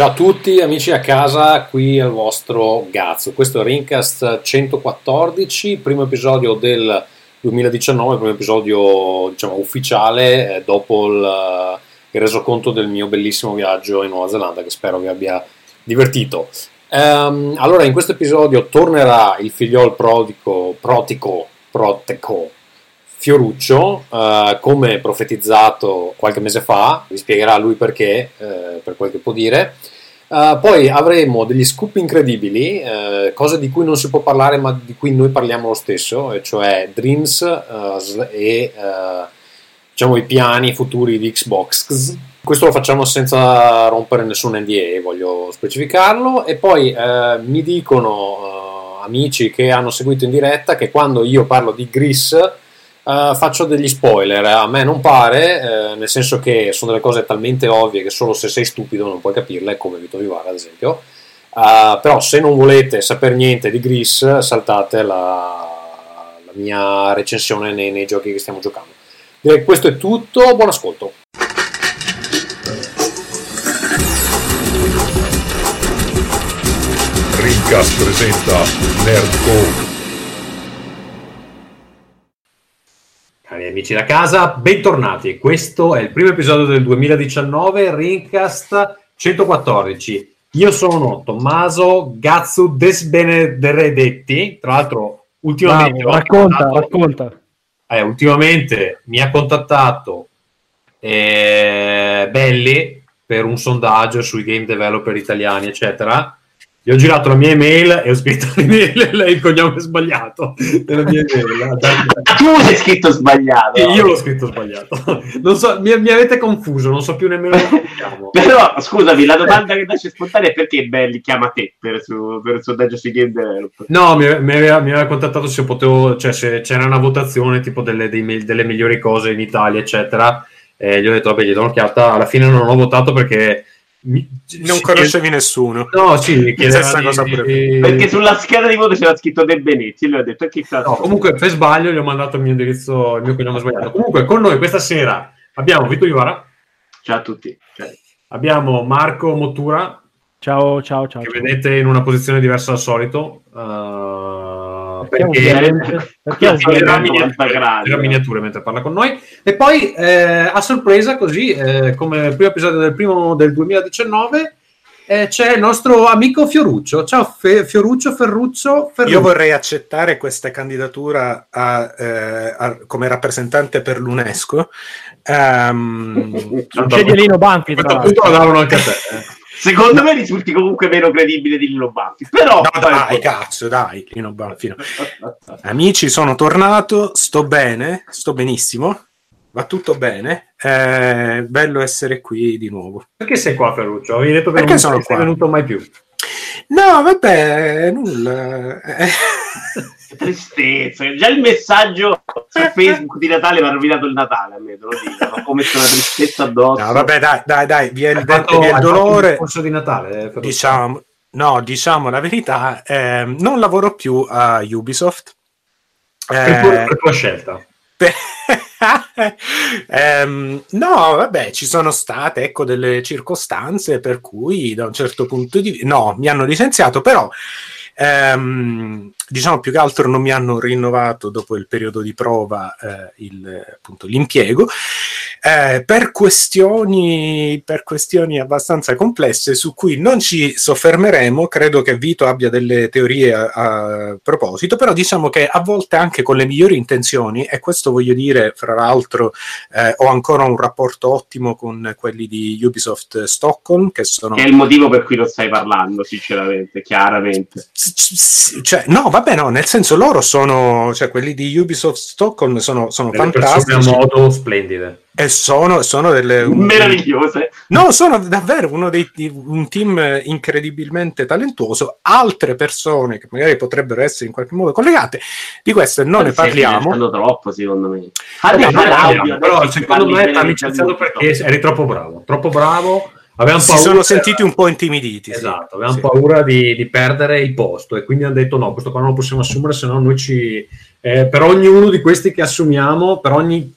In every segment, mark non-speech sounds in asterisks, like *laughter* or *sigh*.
Ciao a tutti amici a casa, qui al vostro Gazzo. Questo è Rincast 114, primo episodio del 2019, primo episodio diciamo, ufficiale eh, dopo il, eh, il, resoconto del mio bellissimo viaggio in Nuova Zelanda che spero vi abbia divertito. Um, allora, in questo episodio tornerà il figliol prodico, protico, proteco, Fioruccio, uh, come profetizzato qualche mese fa, vi spiegherà lui perché, uh, per quel che può dire. Uh, poi avremo degli scoop incredibili, cose di cui non si può parlare ma di cui noi parliamo lo stesso, cioè Dreams e diciamo, i piani futuri di Xbox. Questo lo facciamo senza rompere nessun NDA, voglio specificarlo. E poi mi dicono amici che hanno seguito in diretta che quando io parlo di Gris Uh, faccio degli spoiler, a me non pare, eh, nel senso che sono delle cose talmente ovvie che solo se sei stupido non puoi capirle, come Vito Vivara ad esempio. Uh, però se non volete sapere niente di Gris, saltate la, la mia recensione nei, nei, giochi che stiamo giocando. Direi questo è tutto, buon ascolto. Rincast presenta Nerdcore Cari amici da casa, bentornati. Questo è il primo episodio del 2019, Rincast 114. Io sono Tommaso Gazzu Desbenedetti, tra l'altro ultimamente... Bravo, racconta, racconta. Eh, ultimamente mi ha contattato eh, Belli per un sondaggio sui game developer italiani, eccetera gli ho girato la mia email e ho scritto *laughs* l'email il cognome sbagliato della mia email. *laughs* tu l'hai scritto sbagliato. E io l'ho scritto sbagliato. Non so, mi, mi, avete confuso, non so più nemmeno come chiamo. *laughs* Però, scusami, la domanda che nasce spontanea è perché Belli chiama te per, su, per il sondaggio sui game developer? No, mi, mi, aveva, mi, aveva, contattato se potevo, cioè se c'era una votazione tipo delle, dei, delle migliori cose in Italia, eccetera. E gli ho detto, vabbè, gli do un'occhiata. Alla fine non ho votato perché non conoscevi chied... nessuno. No, sì, stessa cosa pure. Perché sulla scheda di voto c'era scritto De Benetti e lui ha detto che cazzo. No, comunque per sbaglio gli ho mandato il mio indirizzo, il mio cognome sbagliato. Comunque con noi questa sera abbiamo Vito Ivara. Ciao a tutti. Ciao. Abbiamo Marco Mottura. Ciao, ciao, ciao. Che ciao. vedete in una posizione diversa dal solito. Uh, perché, perché era miniatura, miniature mentre parla con noi. E poi eh, a sorpresa così eh, come primo episodio del primo del 2019 eh, c'è il nostro amico Fioruccio. Ciao Fe- Fioruccio Ferruccio, Ferruccio. Io vorrei accettare questa candidatura a, eh, a, come rappresentante per l'UNESCO. Um, c'è Lino Banfi tra l'altro. anche a te eh. Secondo me risulti comunque meno credibile di Lino Banfi. Però no, dai, cazzo, dai, Lino Banfi. Amici, sono tornato, sto bene, sto benissimo. Va tutto bene, è bello essere qui di nuovo. Perché sei qua, Ferruccio? Avevi detto che Perché non sono sei qua? venuto mai più. No, vabbè, nulla. *laughs* tristezza. Già il messaggio su *laughs* Facebook di Natale mi ha rovinato il Natale a me, te lo dico. Ho messo una tristezza addosso. No, vabbè, dai, dai, dai, vi è il, fatto, vi è il dolore. Il di Natale, eh, diciamo, no, diciamo la verità, eh, non lavoro più a Ubisoft. Eh, per tua scelta. um, *laughs* no, vabbè, ci sono state ecco, delle circostanze per cui da un certo punto di vista, no, mi hanno licenziato, però um, diciamo più che altro non mi hanno rinnovato dopo il periodo di prova eh, il, appunto, l'impiego eh, per, questioni, per questioni abbastanza complesse su cui non ci soffermeremo credo che Vito abbia delle teorie a, a proposito però diciamo che a volte anche con le migliori intenzioni e questo voglio dire fra l'altro eh, ho ancora un rapporto ottimo con quelli di Ubisoft Stockholm che sono che è il motivo per cui lo stai parlando sinceramente chiaramente. Cioè, no, vabbè, no, nel senso loro sono, cioè quelli di Ubisoft Stockholm sono, sono fantastici. a modo splendide. E sono, sono delle... Meravigliose. No, sono davvero uno dei, un team incredibilmente talentuoso. Altre persone che magari potrebbero essere in qualche modo collegate, di queste non ne parliamo. Sto troppo, secondo me. No, no, però secondo me stanno iniziando perché eri troppo bravo, troppo bravo Avevamo si sono sentiti un po' intimiditi. Esatto, sì. avevamo sì. paura di, di, perdere il posto e quindi hanno detto no, questo qua non lo possiamo assumere, se no noi ci... Eh, per ognuno di questi che assumiamo, per ogni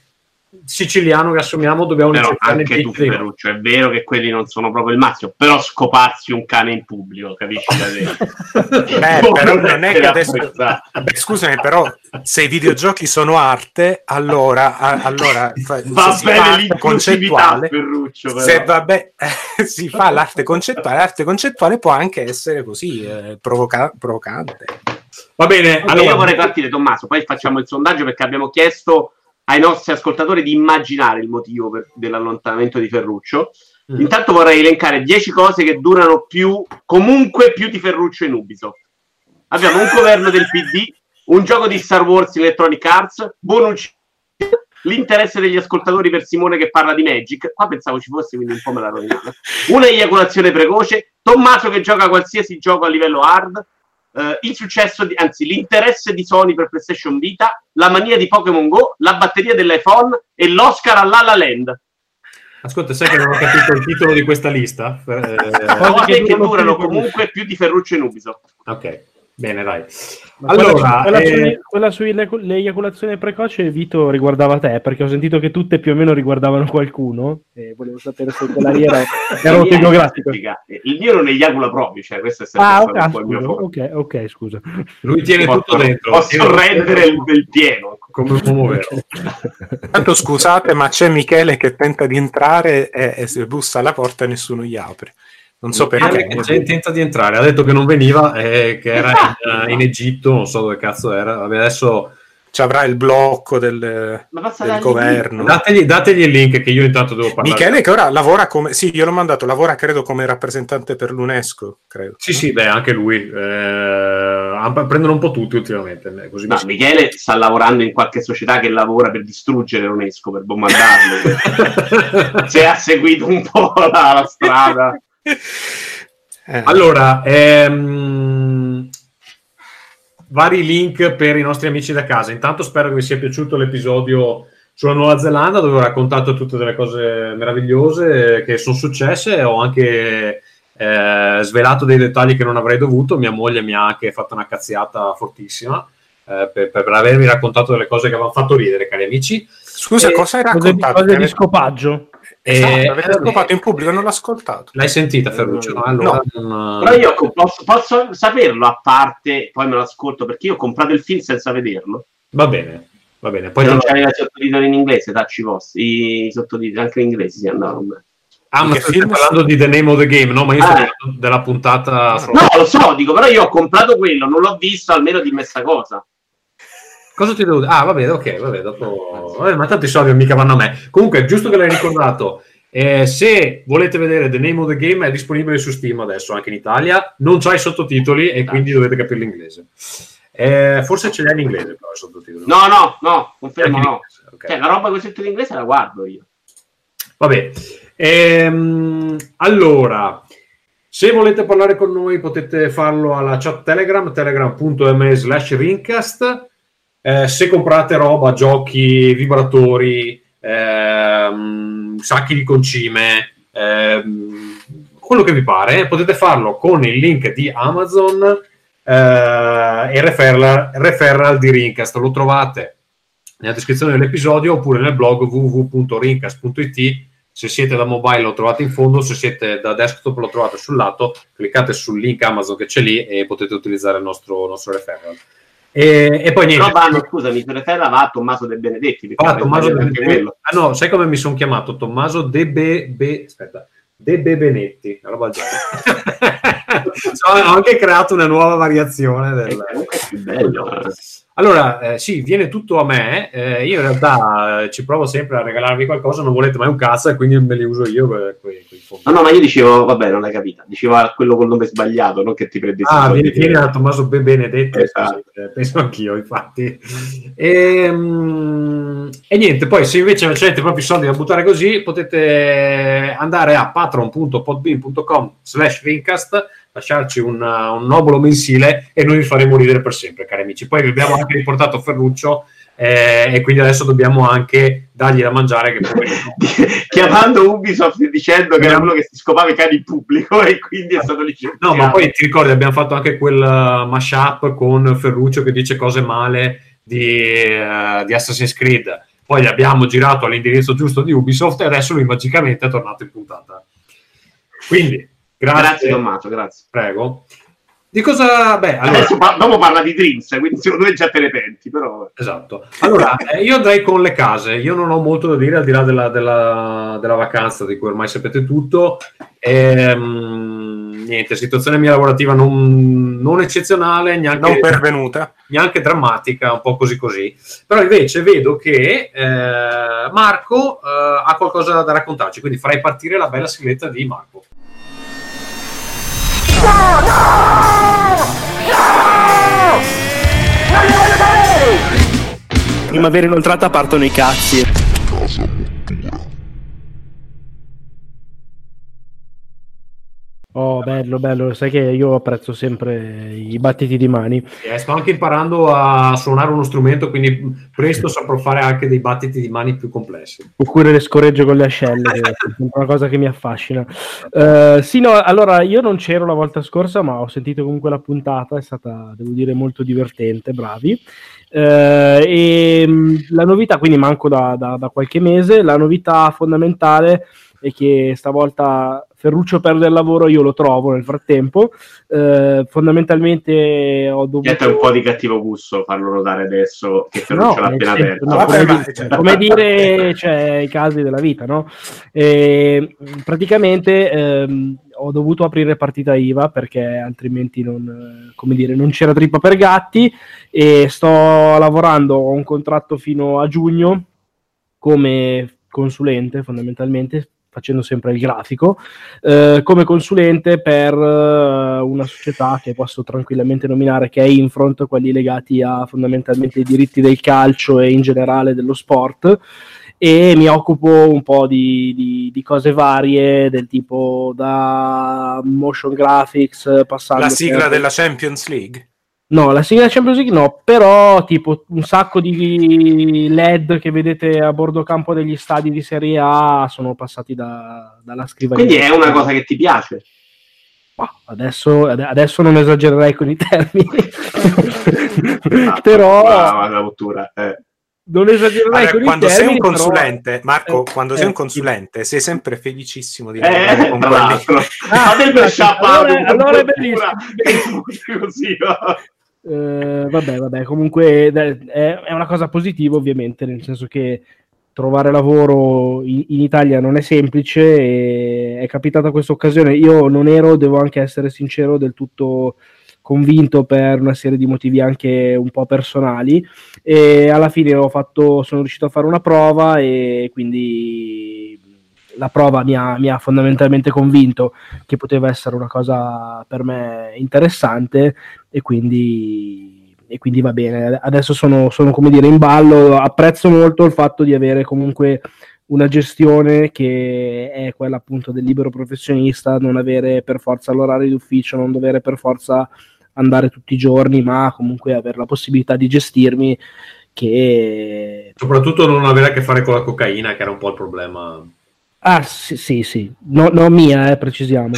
siciliano che assumiamo dobbiamo Però cercare anche tu, Ferruccio, è vero che quelli non sono proprio il massimo, però scoparsi un cane in pubblico, capisci? *laughs* Beh, però non è che adesso... Beh, scusami, però se i videogiochi sono arte, allora, a- allora fa- Va bene fa arte l'inclusività, concettuale, Ferruccio, però. se vabbè, si fa l'arte concettuale, l'arte concettuale può anche essere così eh, provoca- provocante. Va bene, Allora, allora io vorrei partire, Tommaso, poi facciamo il sondaggio perché abbiamo chiesto ai nostri ascoltatori di immaginare il motivo per- dell'allontanamento di Ferruccio. Mm. Intanto vorrei elencare 10 cose che durano più, comunque più di Ferruccio in Ubisoft. Abbiamo un governo del PD, un gioco di Star Wars Electronic Arts, Bonucci, l'interesse degli ascoltatori per Simone che parla di Magic. Qua pensavo ci fosse, quindi un po' me la rovinata. Una eiaculazione precoce, Tommaso che gioca qualsiasi gioco a livello hard, eh, il successo, di, anzi l'interesse di Sony per PlayStation Vita, la mania di Pokémon Go, la batteria dell'iPhone e l'Oscar a La La Land. ascolta, sai che non ho capito il titolo di questa lista? Eh, Cose che durano durano più di comunque più di Ferruccio in Ubisoft. ok, bene, dai. Ma Allora, quella, eh, quella, sull'eiaculazione precoce, Vito, riguardava te, perché ho sentito che tutte più o meno riguardavano qualcuno e volevo sapere se quella lì era, *laughs* era autobiografico. Il mio non eiacula proprio, cioè questo è sempre Ah, stato ok, un po' il mio scusa, forte. ok, ok, scusa. lui tiene tutto Posso, dentro. posso tutto rendere il, il pieno. come un uomo vero. Tanto scusate, ma c'è Michele che tenta di entrare e, e se bussa alla porta e nessuno gli apre. Non so perché. C'è- tenta di entrare, ha detto che non veniva, eh, che era in, in Egitto, non so dove cazzo era. Vabbè, adesso Ci avrà il blocco del, del governo. dategli, dategli il link che io intanto devo parlare. Michele che ora lavora come... Sì, io l'ho mandato, lavora credo come rappresentante per l'UNESCO, credo. Sì, sì, beh, anche lui. Eh, prendono un po' tutti ultimamente. eh, Così No, mi- Michele sta lavorando in qualche società che lavora per distruggere l'UNESCO, per bombardarlo. *laughs* Se ha seguito un po' la, la strada. *laughs* Eh, Allora, ehm, vari link per i nostri amici da casa. Intanto spero che vi sia piaciuto l'episodio sulla Nuova Zelanda, dove ho raccontato tutte delle cose meravigliose che sono successe. Ho anche eh, svelato dei dettagli che non avrei dovuto. Mia moglie mi ha anche fatto una cazziata fortissima. eh, per, per avermi raccontato delle cose che avevano fatto ridere, cari amici. Scusa, eh, cosa hai Cose di, raccontato? cose di scopaggio. Esatto, Eh, avete scopato in pubblico, non l'ho ascoltato. L'hai sentita, Ferruccio? No, allora, non- Però io posso, posso saperlo a parte, poi me lo ascolto perché io ho comprato il film senza vederlo. Va bene, va bene. Poi non te- c'aveva i sottotitoli in inglese, tacci vostri, i sottotitoli anche in inglese si andavano bene. Ah, ma stai film parlando di The Name of the Game, no? Ma io sto Ah. parlando della puntata. No, lo so, dico, però io ho comprato quello, non l'ho visto, almeno di messa cosa. Cosa ti devo dire? Ah, vabbè, ok, vabbè, dopo... Vabbè, ma tanto i soldi mica vanno a me. Comunque, giusto che l'hai ricordato, eh, se volete vedere The Name of the Game è disponibile su Steam adesso, anche in Italia. Non c'ha i sottotitoli e quindi dovete capire l'inglese. Eh, forse ce l'hai in inglese, però, i sottotitoli. No, no, no, confermo no. inglese, ok. Cioè, la roba con i sottotitoli in inglese la guardo io. Vabbè, Ehm, allora, se volete parlare con noi potete farlo alla chat Telegram, telegram.me slash rincast. Eh, se comprate roba, giochi, vibratori, ehm, sacchi di concime, ehm, quello che vi pare, potete farlo con il link di Amazon eh, e referral, referral di Rincast. Lo trovate nella descrizione dell'episodio oppure nel blog www.rincast.it se siete da mobile lo trovate in fondo, se siete da desktop lo trovate sul lato, cliccate sul link Amazon che c'è lì e potete utilizzare il nostro, nostro referral. E, e poi niente. Però vanno, scusami, se referra va a Tommaso De Benedetti. perché Ah, Tommaso De quello. Ah no, sai come mi sono chiamato? Tommaso De Be, Be- aspetta, De Bebenetti, una roba. Cioè, *laughs* ho anche creato una nuova variazione del... è bello. Allora, eh, sì, viene tutto a me. eh, io in realtà eh, ci provo sempre a regalarvi qualcosa, non volete mai un cazzo e quindi me li uso io que- quei, quei fondi. No, no, ma io dicevo, vabbè, non l'hai capita. Dicevo a quello col nome sbagliato, non che ti prendi Ah, vieni, vieni da Tommaso Ben Benedetto, Esatto. sì, eh, penso anch'io, infatti. E, mm, e niente, poi se invece avete proprio i soldi da buttare così, potete andare a patron.podbean.com slash lasciarci un, uh, un obolo mensile e noi vi faremo ridere per sempre, cari amici. Poi vi abbiamo anche riportato Ferruccio eh, e quindi adesso dobbiamo anche dargli da mangiare. *laughs* Chiamando Ubisoft e dicendo che era uno che si scopava i cani in pubblico e quindi è stato licenziato. No, ma poi ti ricordi, abbiamo fatto anche quel uh, mashup con Ferruccio che dice cose male di, uh, di Assassin's Creed. Poi poi abbiamo girato all'indirizzo giusto di Ubisoft e adesso lui magicamente è tornato in puntata. Quindi, grazie. Grazie Tommaso, grazie. Prego. Di cosa... Beh, allora... Adesso pa- dopo parla di Dreams, quindi secondo me già te ne penti, però... Esatto. Allora, eh, io andrei con le case. Io non ho molto da dire al di là della, della- della vacanza, di cui ormai sapete tutto. Ehm, niente, situazione mia lavorativa non, non eccezionale, neanche, Non pervenuta. neanche drammatica, un po' così così. Però invece vedo che eh, Marco eh, ha qualcosa da raccontarci, quindi farei partire la bella sigletta di Marco. Primavera inoltrata partono i cazzi. Oh, bello, bello. Sai che io apprezzo sempre i battiti di mani. Eh, sto anche imparando a suonare uno strumento, quindi presto saprò fare anche dei battiti di mani più complessi. Oppure le scorregge con le ascelle, che è una cosa che mi affascina. Eh, sì, no, allora io non c'ero la volta scorsa, ma ho sentito comunque la puntata, è stata, devo dire, molto divertente, bravi. Eh, e mh, la novità, quindi manco da, da- da qualche mese, la novità fondamentale è che stavolta Ferruccio perde il lavoro, io lo trovo nel frattempo. Eh, fondamentalmente ho dovuto... Niente, è un po' di cattivo gusto farlo notare adesso che Ferruccio l'ha nel appena aperto. no, come, ma- di- cioè- come dire, cioè, i casi della vita, no? E, praticamente ehm, ho dovuto aprire partita IVA perché altrimenti non, come dire, non c'era trippa per gatti e sto lavorando, ho un contratto fino a giugno come consulente fondamentalmente facendo sempre il grafico, eh, come consulente per eh, una società che posso tranquillamente nominare che è Infront, quelli legati a fondamentalmente i diritti del calcio e in generale dello sport e mi occupo un po' di, di- di cose varie del tipo da motion graphics passando La sigla per- della Champions League. No, la sigla Champions League no, però tipo un sacco di LED che vedete a bordo campo degli stadi di Serie A sono passati da- dalla scrivania. Quindi è una cosa che ti piace. Adesso, ade- adesso non esagererei con i termini, Ah, *laughs* però la cottura. Eh. non esagererei Allora, con i quando sei termini. un però- consulente, Marco, Eh, quando eh, sei un sì. consulente, sei sempre felicissimo di lavorare Eh, con quelli. Ah, allora- allora- allora è bellissimo, *laughs* così, no? Eh, vabbè, vabbè, comunque è, una cosa positiva ovviamente, nel senso che trovare lavoro in, in Italia non è semplice e è capitata questa occasione. Io non ero, devo anche essere sincero, del tutto convinto per una serie di motivi anche un po' personali e alla fine fatto, sono riuscito a fare una prova e quindi la prova mi ha, mi ha fondamentalmente convinto che poteva essere una cosa per me interessante e quindi, e quindi va bene. Adesso sono, sono, come dire in ballo. Apprezzo molto il fatto di avere comunque una gestione che è quella appunto del libero professionista, non avere per forza l'orario d'ufficio, non dover per forza andare tutti i giorni, ma comunque avere la possibilità di gestirmi che Soprattutto non avere a che fare con la cocaina, che era un po' il problema. Ah, sì, sì, sì. No, no mia, eh, precisiamo.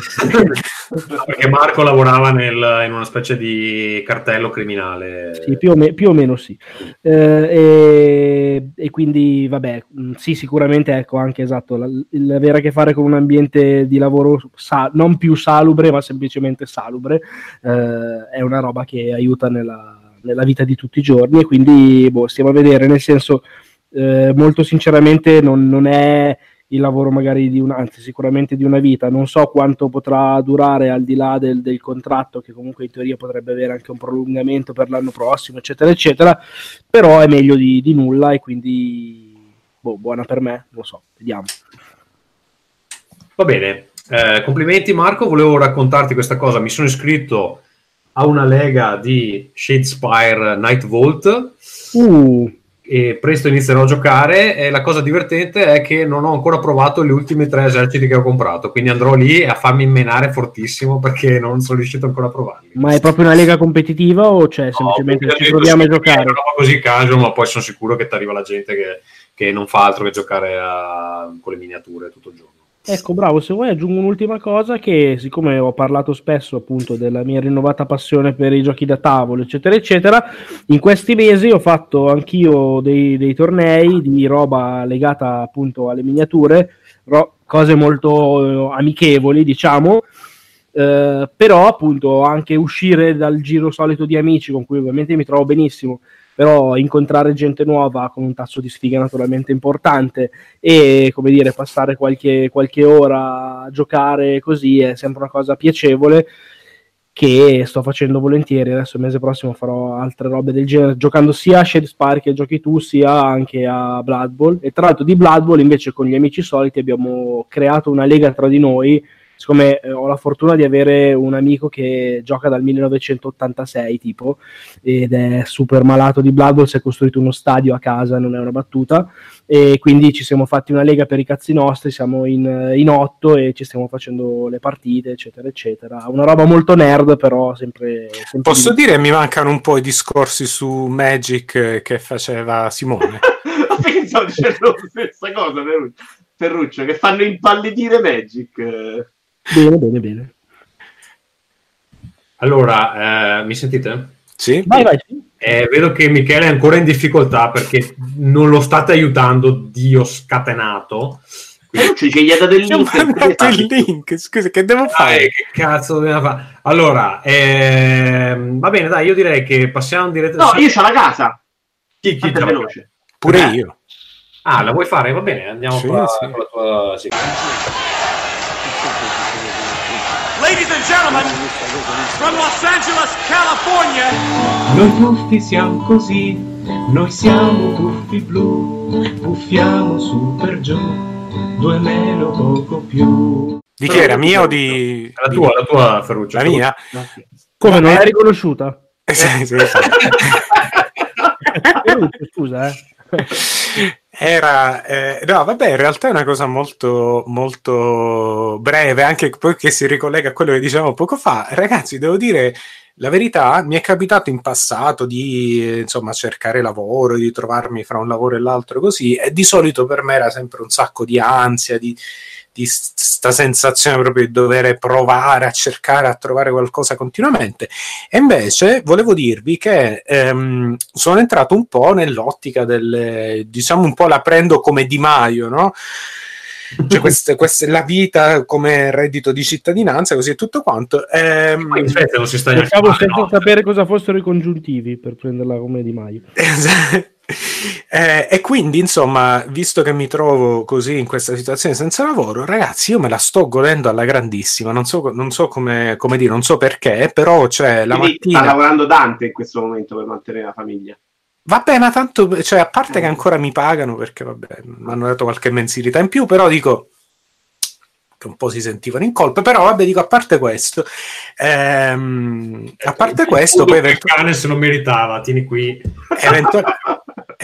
Perché Marco lavorava nel- in una specie di cartello criminale. Sì, più o, me- più o meno sì. Eh, e, e quindi, vabbè, mh, sì, sicuramente, ecco, anche esatto, la- il avere a che fare con un ambiente di lavoro sa- non più salubre, ma semplicemente salubre, eh, è una roba che aiuta nella, nella vita di tutti i giorni e quindi, boh, stiamo a vedere, nel senso, eh, molto sinceramente non, non è il lavoro magari di una, anzi sicuramente di una vita, non so quanto potrà durare al di là del, del contratto che comunque in teoria potrebbe avere anche un prolungamento per l'anno prossimo eccetera eccetera, però è meglio di, di nulla e quindi boh, buona per me, non lo so, vediamo. Va bene, Eh, complimenti Marco, volevo raccontarti questa cosa, mi sono iscritto a una lega di Shadespire Night Vault. Uh, e presto inizierò a giocare e la cosa divertente è che non ho ancora provato gli ultimi tre eserciti che ho comprato, quindi andrò lì a farmi menare fortissimo perché non sono riuscito ancora a provarli. ma è proprio una lega competitiva o c'è semplicemente No, ci proviamo a giocare? È una roba così casual, ma poi sono sicuro che ti arriva la gente che, che non fa altro che giocare a- con le miniature tutto il giorno. Ecco, bravo, se vuoi aggiungo un'ultima cosa che siccome ho parlato spesso appunto della mia rinnovata passione per i giochi da tavolo, eccetera, eccetera, in questi mesi ho fatto anch'io dei, dei tornei di roba legata appunto alle miniature, ro- cose molto eh, amichevoli, diciamo, eh, però appunto anche uscire dal giro solito di amici con cui ovviamente mi trovo benissimo però incontrare gente nuova con un tasso di sfiga naturalmente importante e come dire passare qualche, qualche ora a giocare così è sempre una cosa piacevole che sto facendo volentieri. Adesso il mese prossimo farò altre robe del genere giocando sia a Shade Spire che giochi tu sia anche a Blood Bowl. E tra l'altro di Blood Bowl invece con gli amici soliti abbiamo creato una lega tra di noi siccome eh, ho la fortuna di avere un amico che gioca dal 1986 tipo ed è super malato di Blood Bowl si è costruito uno stadio a casa non è una battuta e quindi ci siamo fatti una lega per i cazzi nostri siamo in, in otto e ci stiamo facendo le partite eccetera eccetera. Una roba molto nerd però sempre, sempre posso di... dire mi mancano un po' i discorsi su Magic che faceva Simone. *laughs* Pensavo dicendo la stessa cosa Ferruccio, che fanno impallidire Magic Bene, bene, bene. Allora, eh, mi sentite? Sì. Vai, vai. Eh, vedo che Michele è ancora in difficoltà perché non lo state aiutando, Dio scatenato. Quindi... Ci gli ha dato il link. il link. Scusa, che devo fare? Dai, che cazzo dobbiamo fare? Allora, ehm, va bene, dai, io direi che passiamo direttamente. No, io c'ho la casa. Chi, chi veloce. Pure eh. io. Ah, la vuoi fare? Va bene, andiamo sì, qua, sì. con la tua... Sì. Ladies and gentlemen, from Los Angeles, California. Noi tuffi siamo così, noi siamo tuffi blu, puffiamo su per giù, due meno poco più. Di chi era? Mia o di... La tua, la tua Ferruccio. La mia? Come, non l'hai riconosciuta? Eh, sì, sì, sì. *laughs* Scusa, eh *laughs* era eh, no vabbè in realtà è una cosa molto molto breve anche poi che si ricollega a quello che dicevamo poco fa. Ragazzi devo dire la verità mi è capitato in passato di insomma cercare lavoro di trovarmi fra un lavoro e l'altro così e di solito per me era sempre un sacco di ansia di di questa sensazione proprio di dover provare a cercare a trovare qualcosa continuamente. E invece volevo dirvi che ehm, sono entrato un po' nell'ottica del, diciamo un po' la prendo come Di Maio, no? Cioè, questa, questa è la vita come reddito di cittadinanza, così è tutto quanto. Ehm, in Svezia non si sta Cercavo senza no. sapere cosa fossero i congiuntivi per prenderla come Di Maio. *laughs* Eh, e quindi, insomma, visto che mi trovo così in questa situazione senza lavoro, ragazzi, io me la sto godendo alla grandissima. Non so, non so come, come dire, non so perché, però cioè, la quindi mattina. Sta lavorando Dante in questo momento per mantenere la famiglia. Vabbè, ma tanto, cioè, a parte che ancora mi pagano perché, vabbè, mi hanno dato qualche mensilità in più, però dico che un po' si sentivano in colpa, però vabbè, dico, a parte questo, ehm, a parte questo, poi eventualmente... se lo meritava, tieni qui. Eventual- *laughs*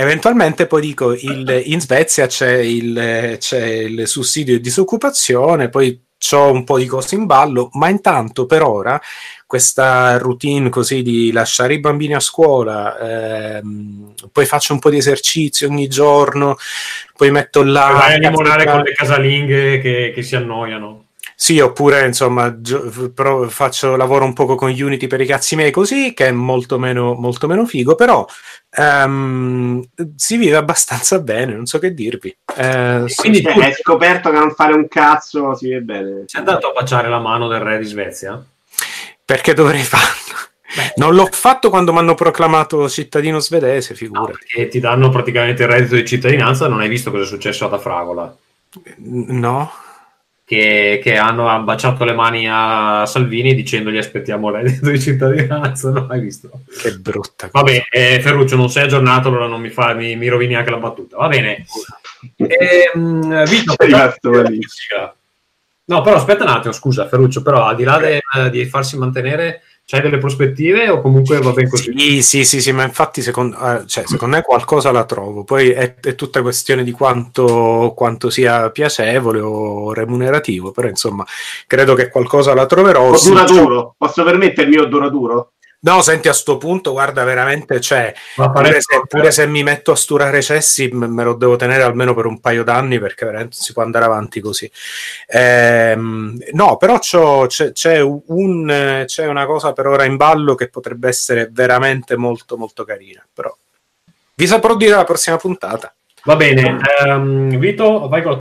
eventualmente poi dico, il, in Svezia c'è il, c'è il sussidio di disoccupazione, poi ho un po' di cose in ballo, ma intanto per ora questa routine così di lasciare i bambini a scuola, ehm, poi faccio un po' di esercizio ogni giorno, poi metto là... Vai a limonare con le casalinghe che, che si annoiano. Sì, oppure insomma gio- faccio, lavoro un poco con Unity per i cazzi miei così, che è molto meno, molto meno figo, però um, si vive abbastanza bene, non so che dirvi. Eh, Quindi tu hai scoperto che non fare un cazzo si vive bene. Sei andato a baciare la mano del re di Svezia? Perché dovrei farlo? Beh, non l'ho fatto quando mi hanno proclamato cittadino svedese, figura. No, ti danno praticamente il reddito di cittadinanza, non hai visto cosa è successo ad Afragola? No che, che, hanno baciato le mani a Salvini dicendogli aspettiamo il reddito di cittadinanza. Non hai visto? Che brutta. Cosa. Vabbè, eh, Ferruccio, non sei aggiornato, allora non mi, fa, mi, mi rovini anche la battuta. Va bene. Ehm, Vito, No, però aspetta un attimo, scusa Ferruccio, però al di là de, di farsi mantenere c'hai delle prospettive o comunque va bene così? Sì, sì, sì, sì ma infatti secondo, eh, cioè, secondo me qualcosa la trovo. Poi è, è tutta questione di quanto, quanto, sia piacevole o remunerativo, però insomma credo che qualcosa la troverò. O duraturo, posso permettermi o duraturo? No, senti, a sto punto, guarda, veramente, cioè, Ma pure se, pure se mi metto a sturare cessi, me lo devo tenere almeno per un paio d'anni perché veramente si può andare avanti così. Ehm, no, però c'è, c'è un, eh, c'è una cosa per ora in ballo che potrebbe essere veramente molto, molto carina. Però vi saprò dire la prossima puntata. Va bene, ehm, Vito, vai con la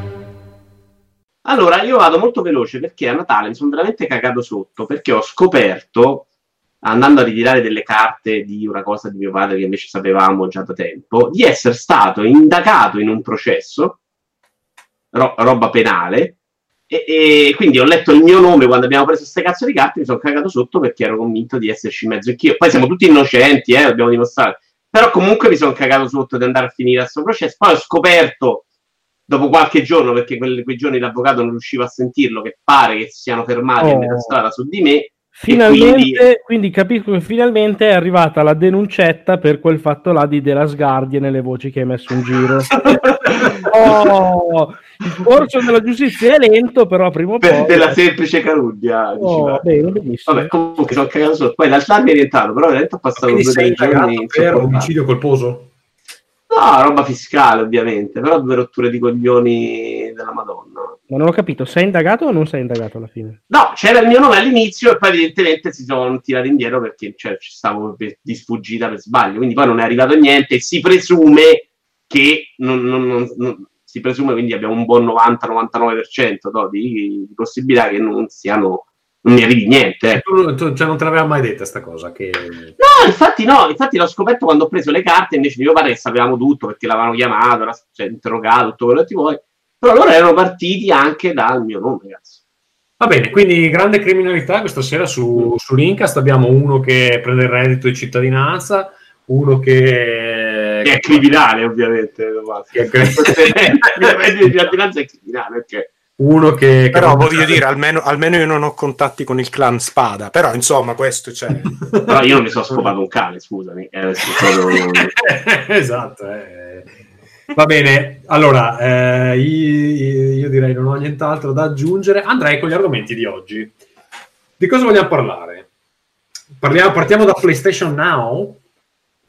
Allora, io vado molto veloce perché a Natale mi sono veramente cagato sotto perché ho scoperto, andando a ritirare delle carte di una cosa di mio padre che invece sapevamo già da tempo, di essere stato indagato in un processo, ro- roba penale, e, e quindi ho letto il mio nome quando abbiamo preso queste cazzo di carte, mi sono cagato sotto perché ero convinto di esserci in mezzo anch'io. Poi siamo tutti innocenti, eh, dobbiamo dimostrare. Però comunque mi sono cagato sotto di andare a finire questo processo. Poi ho scoperto dopo qualche giorno, perché quel- quei giorni l'avvocato non riusciva a sentirlo, che pare che si siano fermati a Oh. metà strada su di me. Finalmente, quindi- quindi... capisco che finalmente è arrivata la denuncetta per quel fatto là di della Sguardia nelle voci che hai messo in giro. *laughs* oh, il corso della giustizia è lento, però prima o per poi... della semplice calunnia. Oh, bene, benissimo. Vabbè, comunque sono cagato sotto. Poi l'altare è rientrato, però veramente ho passato due giorni per omicidio colposo? No, roba fiscale, ovviamente, però due rotture di coglioni della Madonna. Ma non ho capito, sei indagato o non sei indagato alla fine? No, c'era il mio nome all'inizio e poi evidentemente si sono tirati indietro perché cioè, ci stavo per- di sfuggita per sbaglio, quindi poi non è arrivato niente e si presume che non, non- non- non- si presume quindi abbiamo un buon 90-99% no, di, di possibilità che non siano non mi arrivi niente. ecco. Tu, tu- cioè, non te l'aveva mai detta sta cosa? Che... No, infatti no, infatti l'ho scoperto quando ho preso le carte, invece di mio padre che sapevamo tutto perché l'avevano chiamato, era cioè, interrogato, tutto quello che ti vuoi. Però loro erano partiti anche dal mio nome, ragazzi. Va bene, quindi grande criminalità questa sera su, su Rincast. Abbiamo uno che prende il reddito di cittadinanza, uno che... Che è criminale, ovviamente. che- che- *laughs* Il reddito di cittadinanza è criminale, ok. Uno che... che Però voglio dire, almeno, almeno io non ho contatti con il clan Spada. Però insomma, questo c'è. *laughs* Però io non mi sono scopato un cane, scusami. Eh, *laughs* esatto. eh. Va bene, allora eh, io, io direi non ho nient'altro da aggiungere. Andrei con gli argomenti di oggi. Di cosa vogliamo parlare? Parliamo- partiamo da PlayStation Now.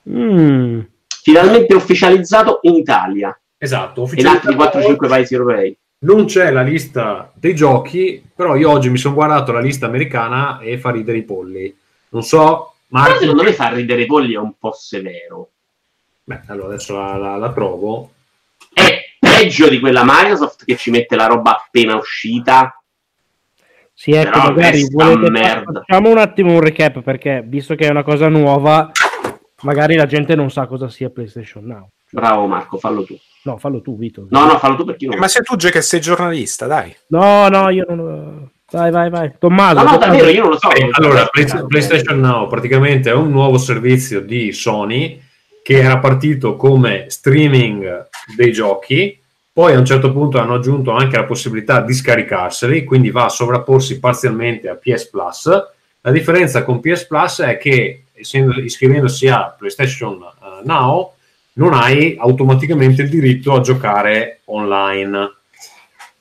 Mm. Finalmente ufficializzato in Italia Esatto, e in altri ufficialmente 4-5 paesi europei. Non c'è la lista dei giochi, però io oggi mi sono guardato la lista americana e fa ridere i polli. Non so, Però Marco... secondo me far ridere i polli è un po' severo. Beh, allora adesso la, la- la trovo. È peggio di quella Microsoft che ci mette la roba appena uscita. Sì, ecco, Però magari volete merda. facciamo un attimo un recap perché visto che è una cosa nuova, magari la gente non sa cosa sia PlayStation Now. Bravo Marco, fallo tu. No, fallo tu, Vito. No, no, fallo tu perché io non Ma sei tu già che sei giornalista, dai. No, no, io non. Vai, vai, vai. Tommaso. No, no, davvero, io non lo so. Eh, allora, Play- PlayStation Now praticamente è un nuovo servizio di Sony che era partito come streaming dei giochi, poi a un certo punto hanno aggiunto anche la possibilità di scaricarseli, quindi va a sovrapporsi parzialmente a PS Plus. La differenza con PS Plus è che essendo, iscrivendosi a PlayStation eh, Now non hai automaticamente il diritto a giocare online.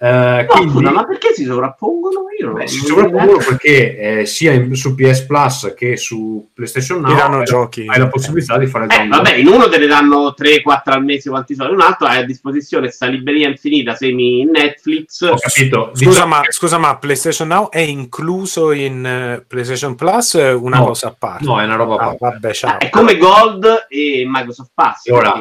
Eh, No, quindi- ma perché si sovrappongono? Io non Beh, si sovrappongono perché eh, sia in- su PS Plus che su PlayStation Now Tirano hai, giochi. hai la possibilità di fare il Eh, vabbè, in uno te ne danno 3-4 al mese quanti sono, in un altro hai a disposizione sta libreria infinita, semi Netflix. Ho capito. Scusa Diciamo ma, che- scusa, ma PlayStation Now è incluso in eh, PlayStation Plus? È una No. cosa a parte? No, è una roba a Ah, parte. vabbè, ciao. È come Gold e Microsoft Pass. E ora,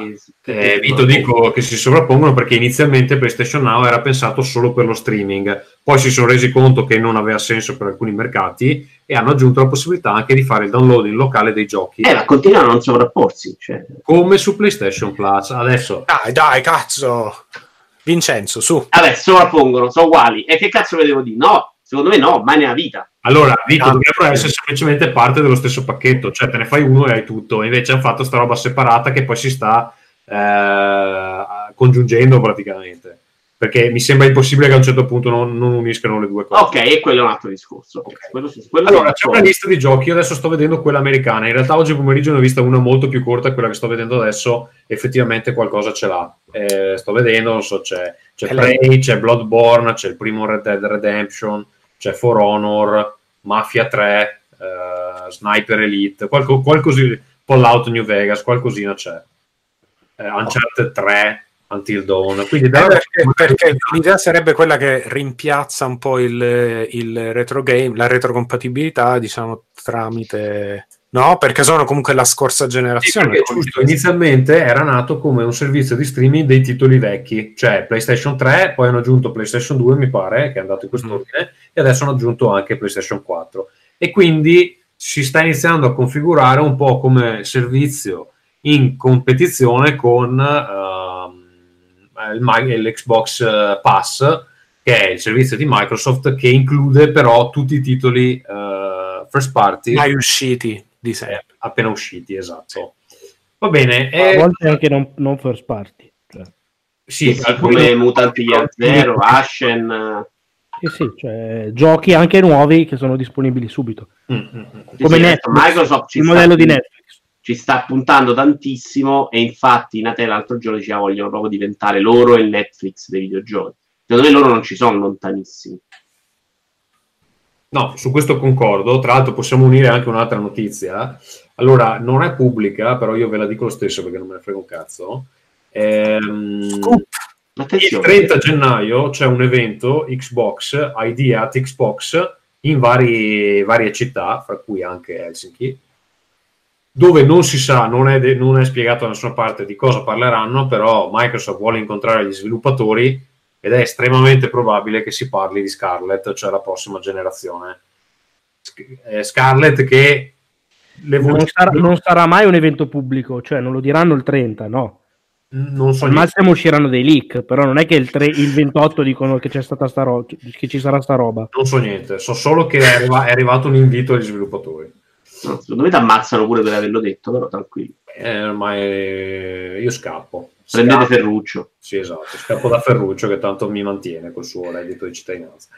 Eh, Vito, dico che si sovrappongono perché inizialmente PlayStation Now era pensato solo per lo streaming, poi si sono resi conto che non aveva senso per alcuni mercati e hanno aggiunto la possibilità anche di fare il download in locale dei giochi, Eh, ma continuano a non sovrapporsi. Cioè. come su PlayStation Plus. Adesso Dai, dai, cazzo. Vincenzo, su. Vabbè, sovrappongono, sono uguali. E che cazzo ve devo dire? No, secondo me no, mai nella vita. Allora, Vito, Ah, dovrebbero essere semplicemente parte dello stesso pacchetto, cioè te ne fai uno e hai tutto, invece hanno fatto sta roba separata che poi si sta eh, congiungendo praticamente, perché mi sembra impossibile che a un certo punto non, non uniscano le due cose. Ok, e quello è un altro discorso. Quello sì, quello Allora, c'è una lista di giochi, io adesso sto vedendo quella americana, in realtà oggi pomeriggio ne ho vista una molto più corta, quella che sto vedendo adesso, effettivamente qualcosa ce l'ha. Eh, sto vedendo, non so, c'è, c'è Prey, c'è Bloodborne, c'è il primo Red Dead Redemption, c'è For Honor, Mafia 3, eh, Sniper Elite, qualco, qualcosina, Fallout New Vegas, qualcosina c'è. Eh, Uncharted 3, Until Dawn, quindi Eh, da- perché, perché l'idea sarebbe quella che rimpiazza un po' il, il retro game, la retrocompatibilità, diciamo, tramite... No, perché sono comunque la scorsa Sì, generazione. perché, giusto, inizialmente era nato come un servizio di streaming dei titoli vecchi, cioè PlayStation 3, poi hanno aggiunto PlayStation 2, mi pare, che è andato in quest'ordine, e adesso hanno aggiunto anche PlayStation 4. E quindi si sta iniziando a configurare un po' come servizio in competizione con ehm, il Mi- l'Xbox eh, Pass, che è il servizio di Microsoft che include però tutti i titoli eh, first party mai usciti di sé. eh, appena usciti, esatto. Va bene, A eh, volte anche non, non first party. Cioè, sì, come Mutanti Year Zero, *laughs* Ashen. eh, sì, sì, cioè, giochi anche nuovi che sono disponibili subito. Mm, mm, mm. sì, Come sì, Netflix, Microsoft ci il sta modello di Netflix. Ci sta puntando tantissimo e infatti Natale l'altro giorno diceva vogliono proprio diventare loro il Netflix dei videogiochi. Secondo me loro non ci sono lontanissimi. No, su questo concordo. Tra l'altro possiamo unire anche un'altra notizia. Allora, non è pubblica, però io ve la dico lo stesso perché non me ne frega un cazzo. Ehm, il Attenzione, 30 gennaio c'è un evento Xbox ID at Xbox in vari- varie città, fra cui anche Helsinki, dove non si sa, non è, de- non è spiegato da nessuna parte di cosa parleranno, però Microsoft vuole incontrare gli sviluppatori ed è estremamente probabile che si parli di Scarlett, cioè la prossima generazione. Sc- Scarlett che Non sarà, non sarà mai un evento pubblico, cioè non lo diranno il 30, no. non so Al massimo usciranno dei leak, però non è che il, tre- il 28 dicono che c'è stata sta roba, che ci sarà sta roba. non so niente, so solo che è, arriva- è arrivato un invito agli sviluppatori. No, secondo me ti ammazzano pure per averlo detto, però tranquillo. Eh, ormai io scappo. Prendete Scappo. Ferruccio. Sì, esatto, scappo da Ferruccio che tanto mi mantiene col suo reddito di cittadinanza.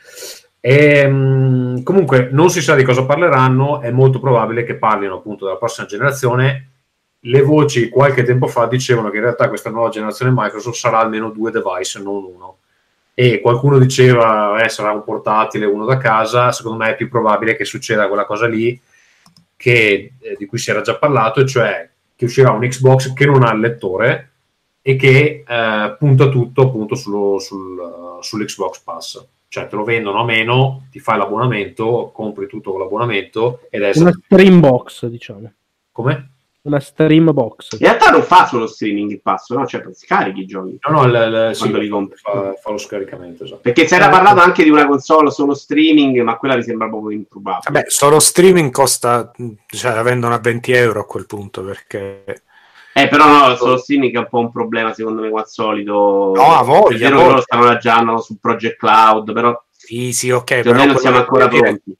Ehm, comunque non si sa di cosa parleranno, è molto probabile che parlino appunto della prossima generazione. Le voci qualche tempo fa dicevano che in realtà questa nuova generazione Microsoft sarà almeno due device, non uno. E qualcuno diceva eh, sarà un portatile, uno da casa. Secondo me è più probabile che succeda quella cosa lì che, eh, di cui si era già parlato, e cioè che uscirà un Xbox che non ha il lettore e che eh, punta tutto appunto sullo, sul, uh, sull'Xbox Pass. Cioè te lo vendono a meno, ti fai l'abbonamento, compri tutto con l'abbonamento ed è Una stream box, diciamo. come? Una stream box. In realtà non fa solo streaming il passo, no? Cioè, scarichi i giochi. No, no, il- sì, Quando li compri. fa, fa lo scaricamento, esatto. Perché si era parlato anche di una console solo streaming, ma quella mi sembra proprio improbabile. Vabbè, solo streaming costa, cioè la vendono a 20 euro a quel punto perché Eh, però no, solo streaming è un po' un problema secondo me, come al solito. No, ha voglia, È vero loro stanno raggiando su Project Cloud, però sì, sì, ok, però non siamo ancora pronti.